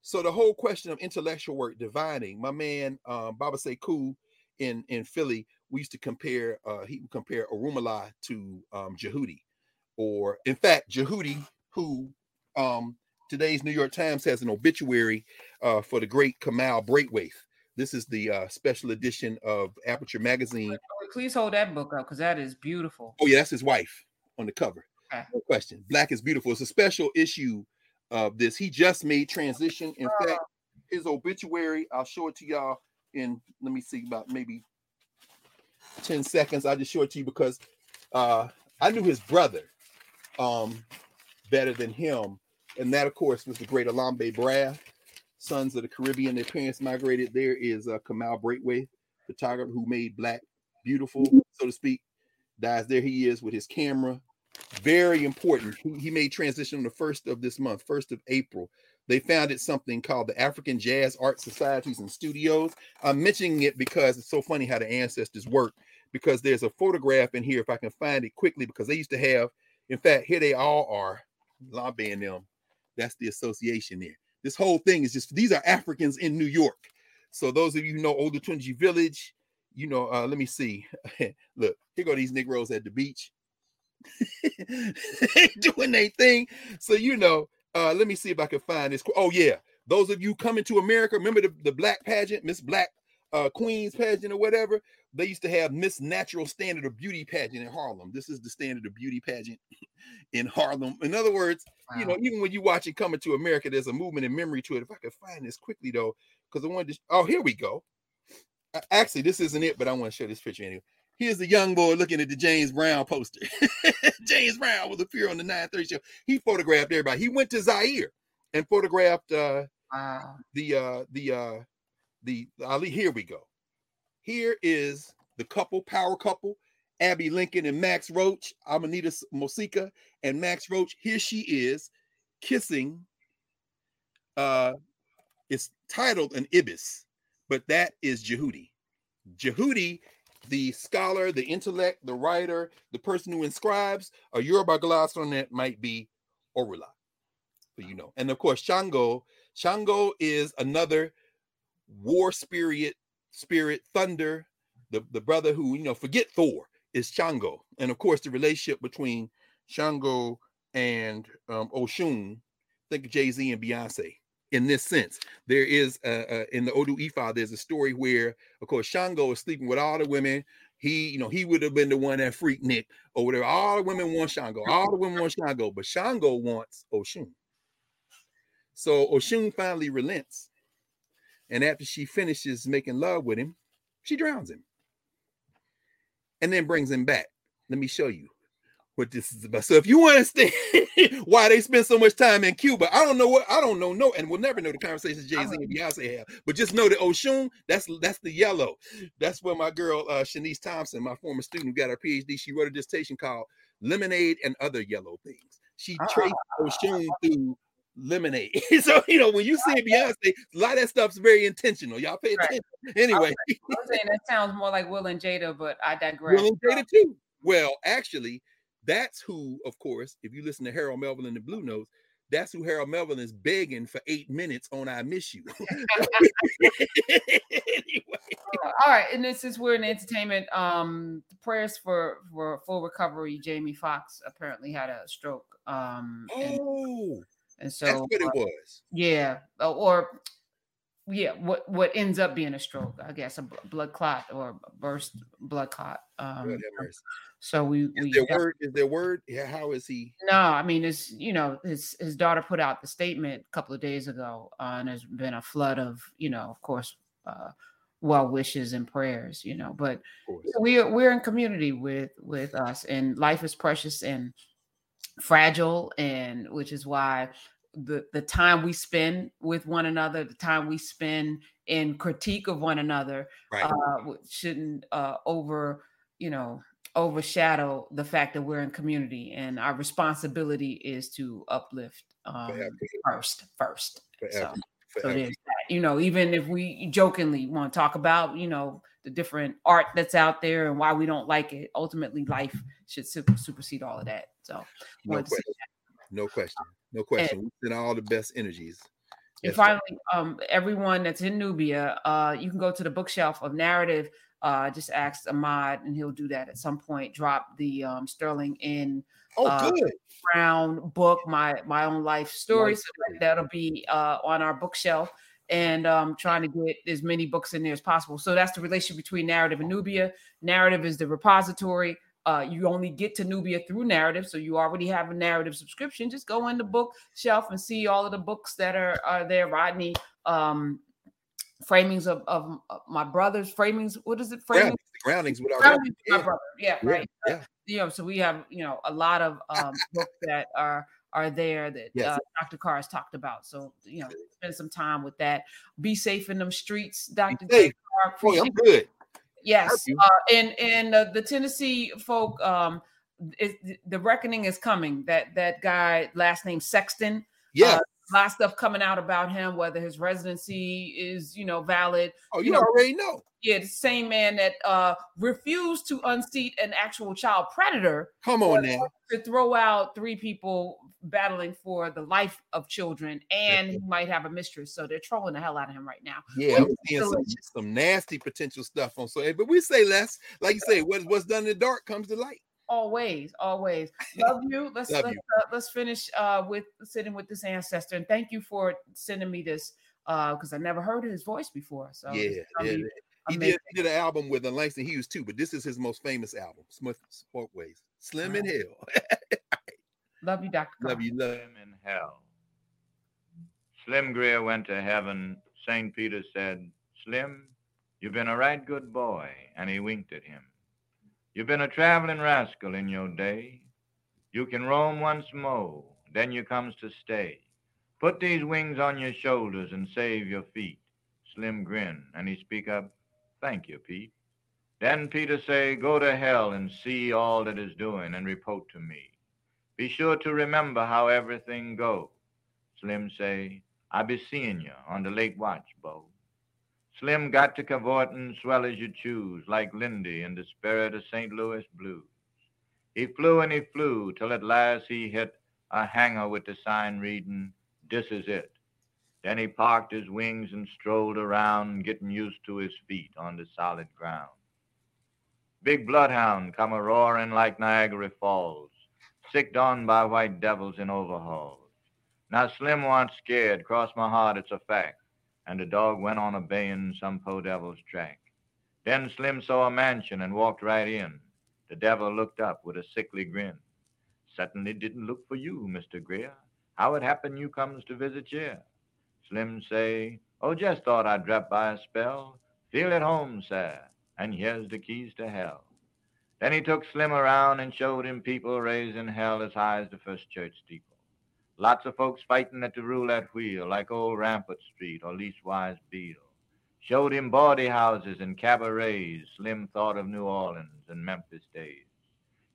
So the whole question of intellectual work, divining, my man um, Baba Sekou in in Philly we used to compare uh he would compare Orunmila to um Jehudi or in fact Jehudi who um today's New York Times has an obituary uh for the great Kwame Brathwaite. This is the uh special edition of Aperture magazine. Please hold that book up because that is beautiful. Oh yeah, that's his wife on the cover. Okay. No question. Black is beautiful. It's a special issue of this. He just made transition. In uh, fact, his obituary, I'll show it to y'all in let me see about maybe 10 seconds. I'll just show it to you because uh I knew his brother um better than him. And that, of course, was the great Elombe Brath, Sons of the Caribbean. Their parents migrated. There is uh, Kwame Brathwaite, photographer who made Black beautiful, so to speak. Dies there he is with his camera. Very important. He made transition on the first of this month, first of April. They founded something called the African Jazz Art Societies and Studios. I'm mentioning it because it's so funny how the ancestors work. Because there's a photograph in here, if I can find it quickly, because they used to have, in fact, here they all are, lobbying them. That's the association there. This whole thing is just these are Africans in New York. So those of you know Oyotunji Village, you know, uh, let me see. (laughs) Look, here go these Negroes at the beach. (laughs) doing their thing. So you know, uh, let me see if I can find this. Oh, yeah. Those of you coming to America, remember the, the black pageant, Miss Black uh, Queens pageant or whatever? They used to have Miss Natural Standard of Beauty pageant in Harlem. This is the standard of beauty pageant (laughs) in Harlem. In other words, wow. you know, even when you watch it coming to America, there's a movement and memory to it. If I could find this quickly though, because I wanted to. Oh, here we go. Actually, this isn't it, but I want to show this picture anyway. Here's a young boy looking at the James Brown poster. (laughs) James Brown was a appear on the 930 show. He photographed everybody. He went to Zaire and photographed uh, wow. the uh, the uh, the Ali. Here we go. Here is the couple, power couple, Abbey Lincoln and Max Roach, Aminata Moseka and Max Roach. Here she is kissing. Uh, it's titled an ibis, but that is Jehudi. Jehudi the scholar, the intellect, the writer, the person who inscribes a Yoruba gloss on that might be Orula, but you know. And of course, Shango. Shango is another war spirit, spirit, thunder. The, the brother who, you know, forget Thor is Shango. And of course, the relationship between Shango and um, Oshun, think of Jay-Z and Beyonce in this sense. There is uh, in the Odu Ifa, there's a story where, of course, Shango is sleeping with all the women. He, you know, he would have been the one that freaked Nick or whatever. All the women want Shango. All the women want Shango, but Shango wants Oshun. So Oshun finally relents. And after she finishes making love with him, she drowns him. And then brings him back. Let me show you what this is about. So if you understand (laughs) why they spend so much time in Cuba, I don't know what I don't know. No, and we'll never know the conversations Jay Z and Beyonce have. But just know that Oshun, that's that's the yellow. That's where my girl uh Shanice Thompson, my former student, got her PhD. She wrote a dissertation called "Lemonade and Other Yellow Things." She uh-huh. traced Oshun through lemonade. (laughs) so you know when you see Beyonce, a lot of that stuff's very intentional. Y'all pay attention. (laughs) Right. Anyway, I'm saying that sounds more like Will and Jada, but I digress. Will and Jada too. Well, actually, that's who, of course, if you listen to Harold Melvin and the Blue Notes, that's who Harold Melvin is begging for eight minutes on I Miss You. (laughs) anyway. All right. And this is we're in entertainment. Um prayers for for full recovery. Jamie Foxx apparently had a stroke. Um oh and, and so that's what it uh, was. Yeah. Or yeah, what what ends up being a stroke, I guess, a blood clot or burst blood clot. Um, so we is we there word is there word? Yeah, how is he? No, I mean it's you know his his daughter put out the statement a couple of days ago, uh, and there's been a flood of you know of course uh, well wishes and prayers, you know. But we're we're in community with with us, and life is precious and fragile, and which is why the the time we spend with one another, the time we spend in critique of one another, right. uh, shouldn't uh, over you know overshadow the fact that we're in community and our responsibility is to uplift um, first first. So, so there's that. You know, even if we jokingly want to talk about you know the different art that's out there and why we don't like it, ultimately life should supersede all of that. So, no question. No question. No question. And, we send all the best energies. And finally, um, everyone that's in Knubia, uh, you can go to the bookshelf of Knarrative. Uh, just ask Ahmad, and he'll do that at some point. Drop the um, Sterling in oh, uh, good. Brown book, my my own life story. So that'll be uh, on our bookshelf, and um, trying to get as many books in there as possible. So that's the relationship between Knarrative and Knubia. Knarrative is the repository uh, you only get to Knubia through Knarrative, so you already have a Knarrative subscription. Just go in the bookshelf and see all of the books that are are there. Rodney um, framings of, of my brother's framings. What is it? Framings, groundings, with our groundings yeah. my brother. Yeah, yeah right. Yeah. You know, so we have you know a lot of um, books that are are there that yes. uh, Dr. Carr has talked about. So you know, spend some time with that. Be safe in them streets, Dr. Carr. Boy, I'm good. Yes, uh, and and uh, the Tennessee folk, um, it, the reckoning is coming. That that guy, last name Sexton. Yeah, uh, a lot of stuff coming out about him, whether his residency is, you know, valid. Oh, you, you know, already know. Yeah, the same man that uh refused to unseat an actual child predator. Come on now. To throw out three people battling for the life of children, and he might have a mistress. So they're trolling the hell out of him right now. Yeah, I'm seeing some, some nasty potential stuff on so but we say less. Like you say, what, what's done in the dark comes to light always always (laughs) love you let's love let's, you. Uh, let's finish uh with sitting with this ancestor and thank you for sending me this uh because i never heard his voice before so yeah, yeah. He did, he did an album with Langston Hughes too, but this is his most famous album, Smith Folkways, Slim in Hell. (laughs) love you, Dr. Love you, love Slim in Hell. Slim Greer went to heaven. St. Peter said, Slim, you've been a right good boy. And he winked at him. You've been a traveling rascal in your day. You can roam once more, then you comes to stay. Put these wings on your shoulders and save your feet. Slim grin, and he speak up, thank you, Pete. Then Peter say, go to hell and see all that is doing and report to me. Be sure to remember how everything go. Slim say, I be seeing you on the late watch, Bo. Slim got to cavortin' swell as you choose, like Lindy in the spirit of St. Louis blues. He flew and he flew till at last he hit a hangar with the sign reading, This is it. Then he parked his wings and strolled around, getting used to his feet on the solid ground. Big bloodhound come a roaring like Niagara Falls, sicked on by white devils in overhauls. Now Slim wants scared, cross my heart, it's a fact and the dog went on obeying some po devil's track. Then Slim saw a mansion and walked right in. The devil looked up with a sickly grin. Certainly didn't look for you, Mr. Greer. How it happened you comes to visit here? Slim say, Oh, just thought I'd drop by a spell. Feel at home, sir, and here's the keys to hell. Then he took Slim around and showed him people raising hell as high as the first church steeple. Lots of folks fighting at the roulette wheel, like old Rampart Street or Leastwise Beale. Showed him bawdy houses and cabarets, Slim thought of New Orleans and Memphis days.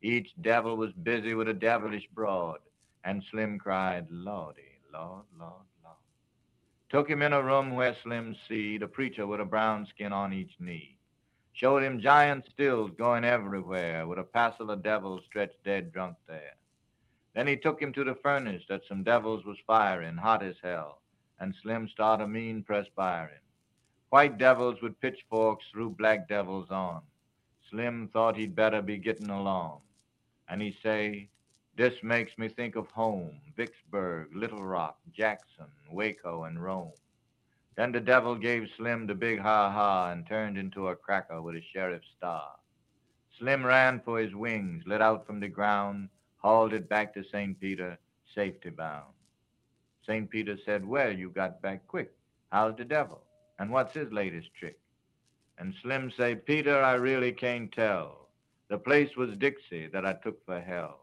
Each devil was busy with a devilish broad, and Slim cried, Lordy, Lord, Lord, Lord. Took him in a room where Slim seed a preacher with a brown skin on each knee. Showed him giant stills going everywhere, with a passel of devils stretched dead drunk there. Then he took him to the furnace that some devils was firing, hot as hell, and Slim started a mean perspiring. White devils with pitchforks threw black devils on. Slim thought he'd better be getting along. And he say, this makes me think of home, Vicksburg, Little Rock, Jackson, Waco, and Rome. Then the devil gave Slim the big ha-ha and turned into a cracker with a sheriff's star. Slim ran for his wings, lit out from the ground, hauled it back to St. Peter, safety bound. St. Peter said, Well, you got back quick. How's the devil? And what's his latest trick? And Slim say, Peter, I really can't tell. The place was Dixie that I took for hell.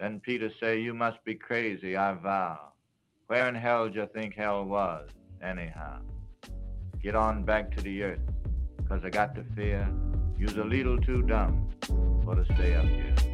Then Peter say, You must be crazy, I vow. Where in hell do you think hell was, anyhow? Get on back to the earth, 'cause I got to fear you's a little too dumb for to stay up here.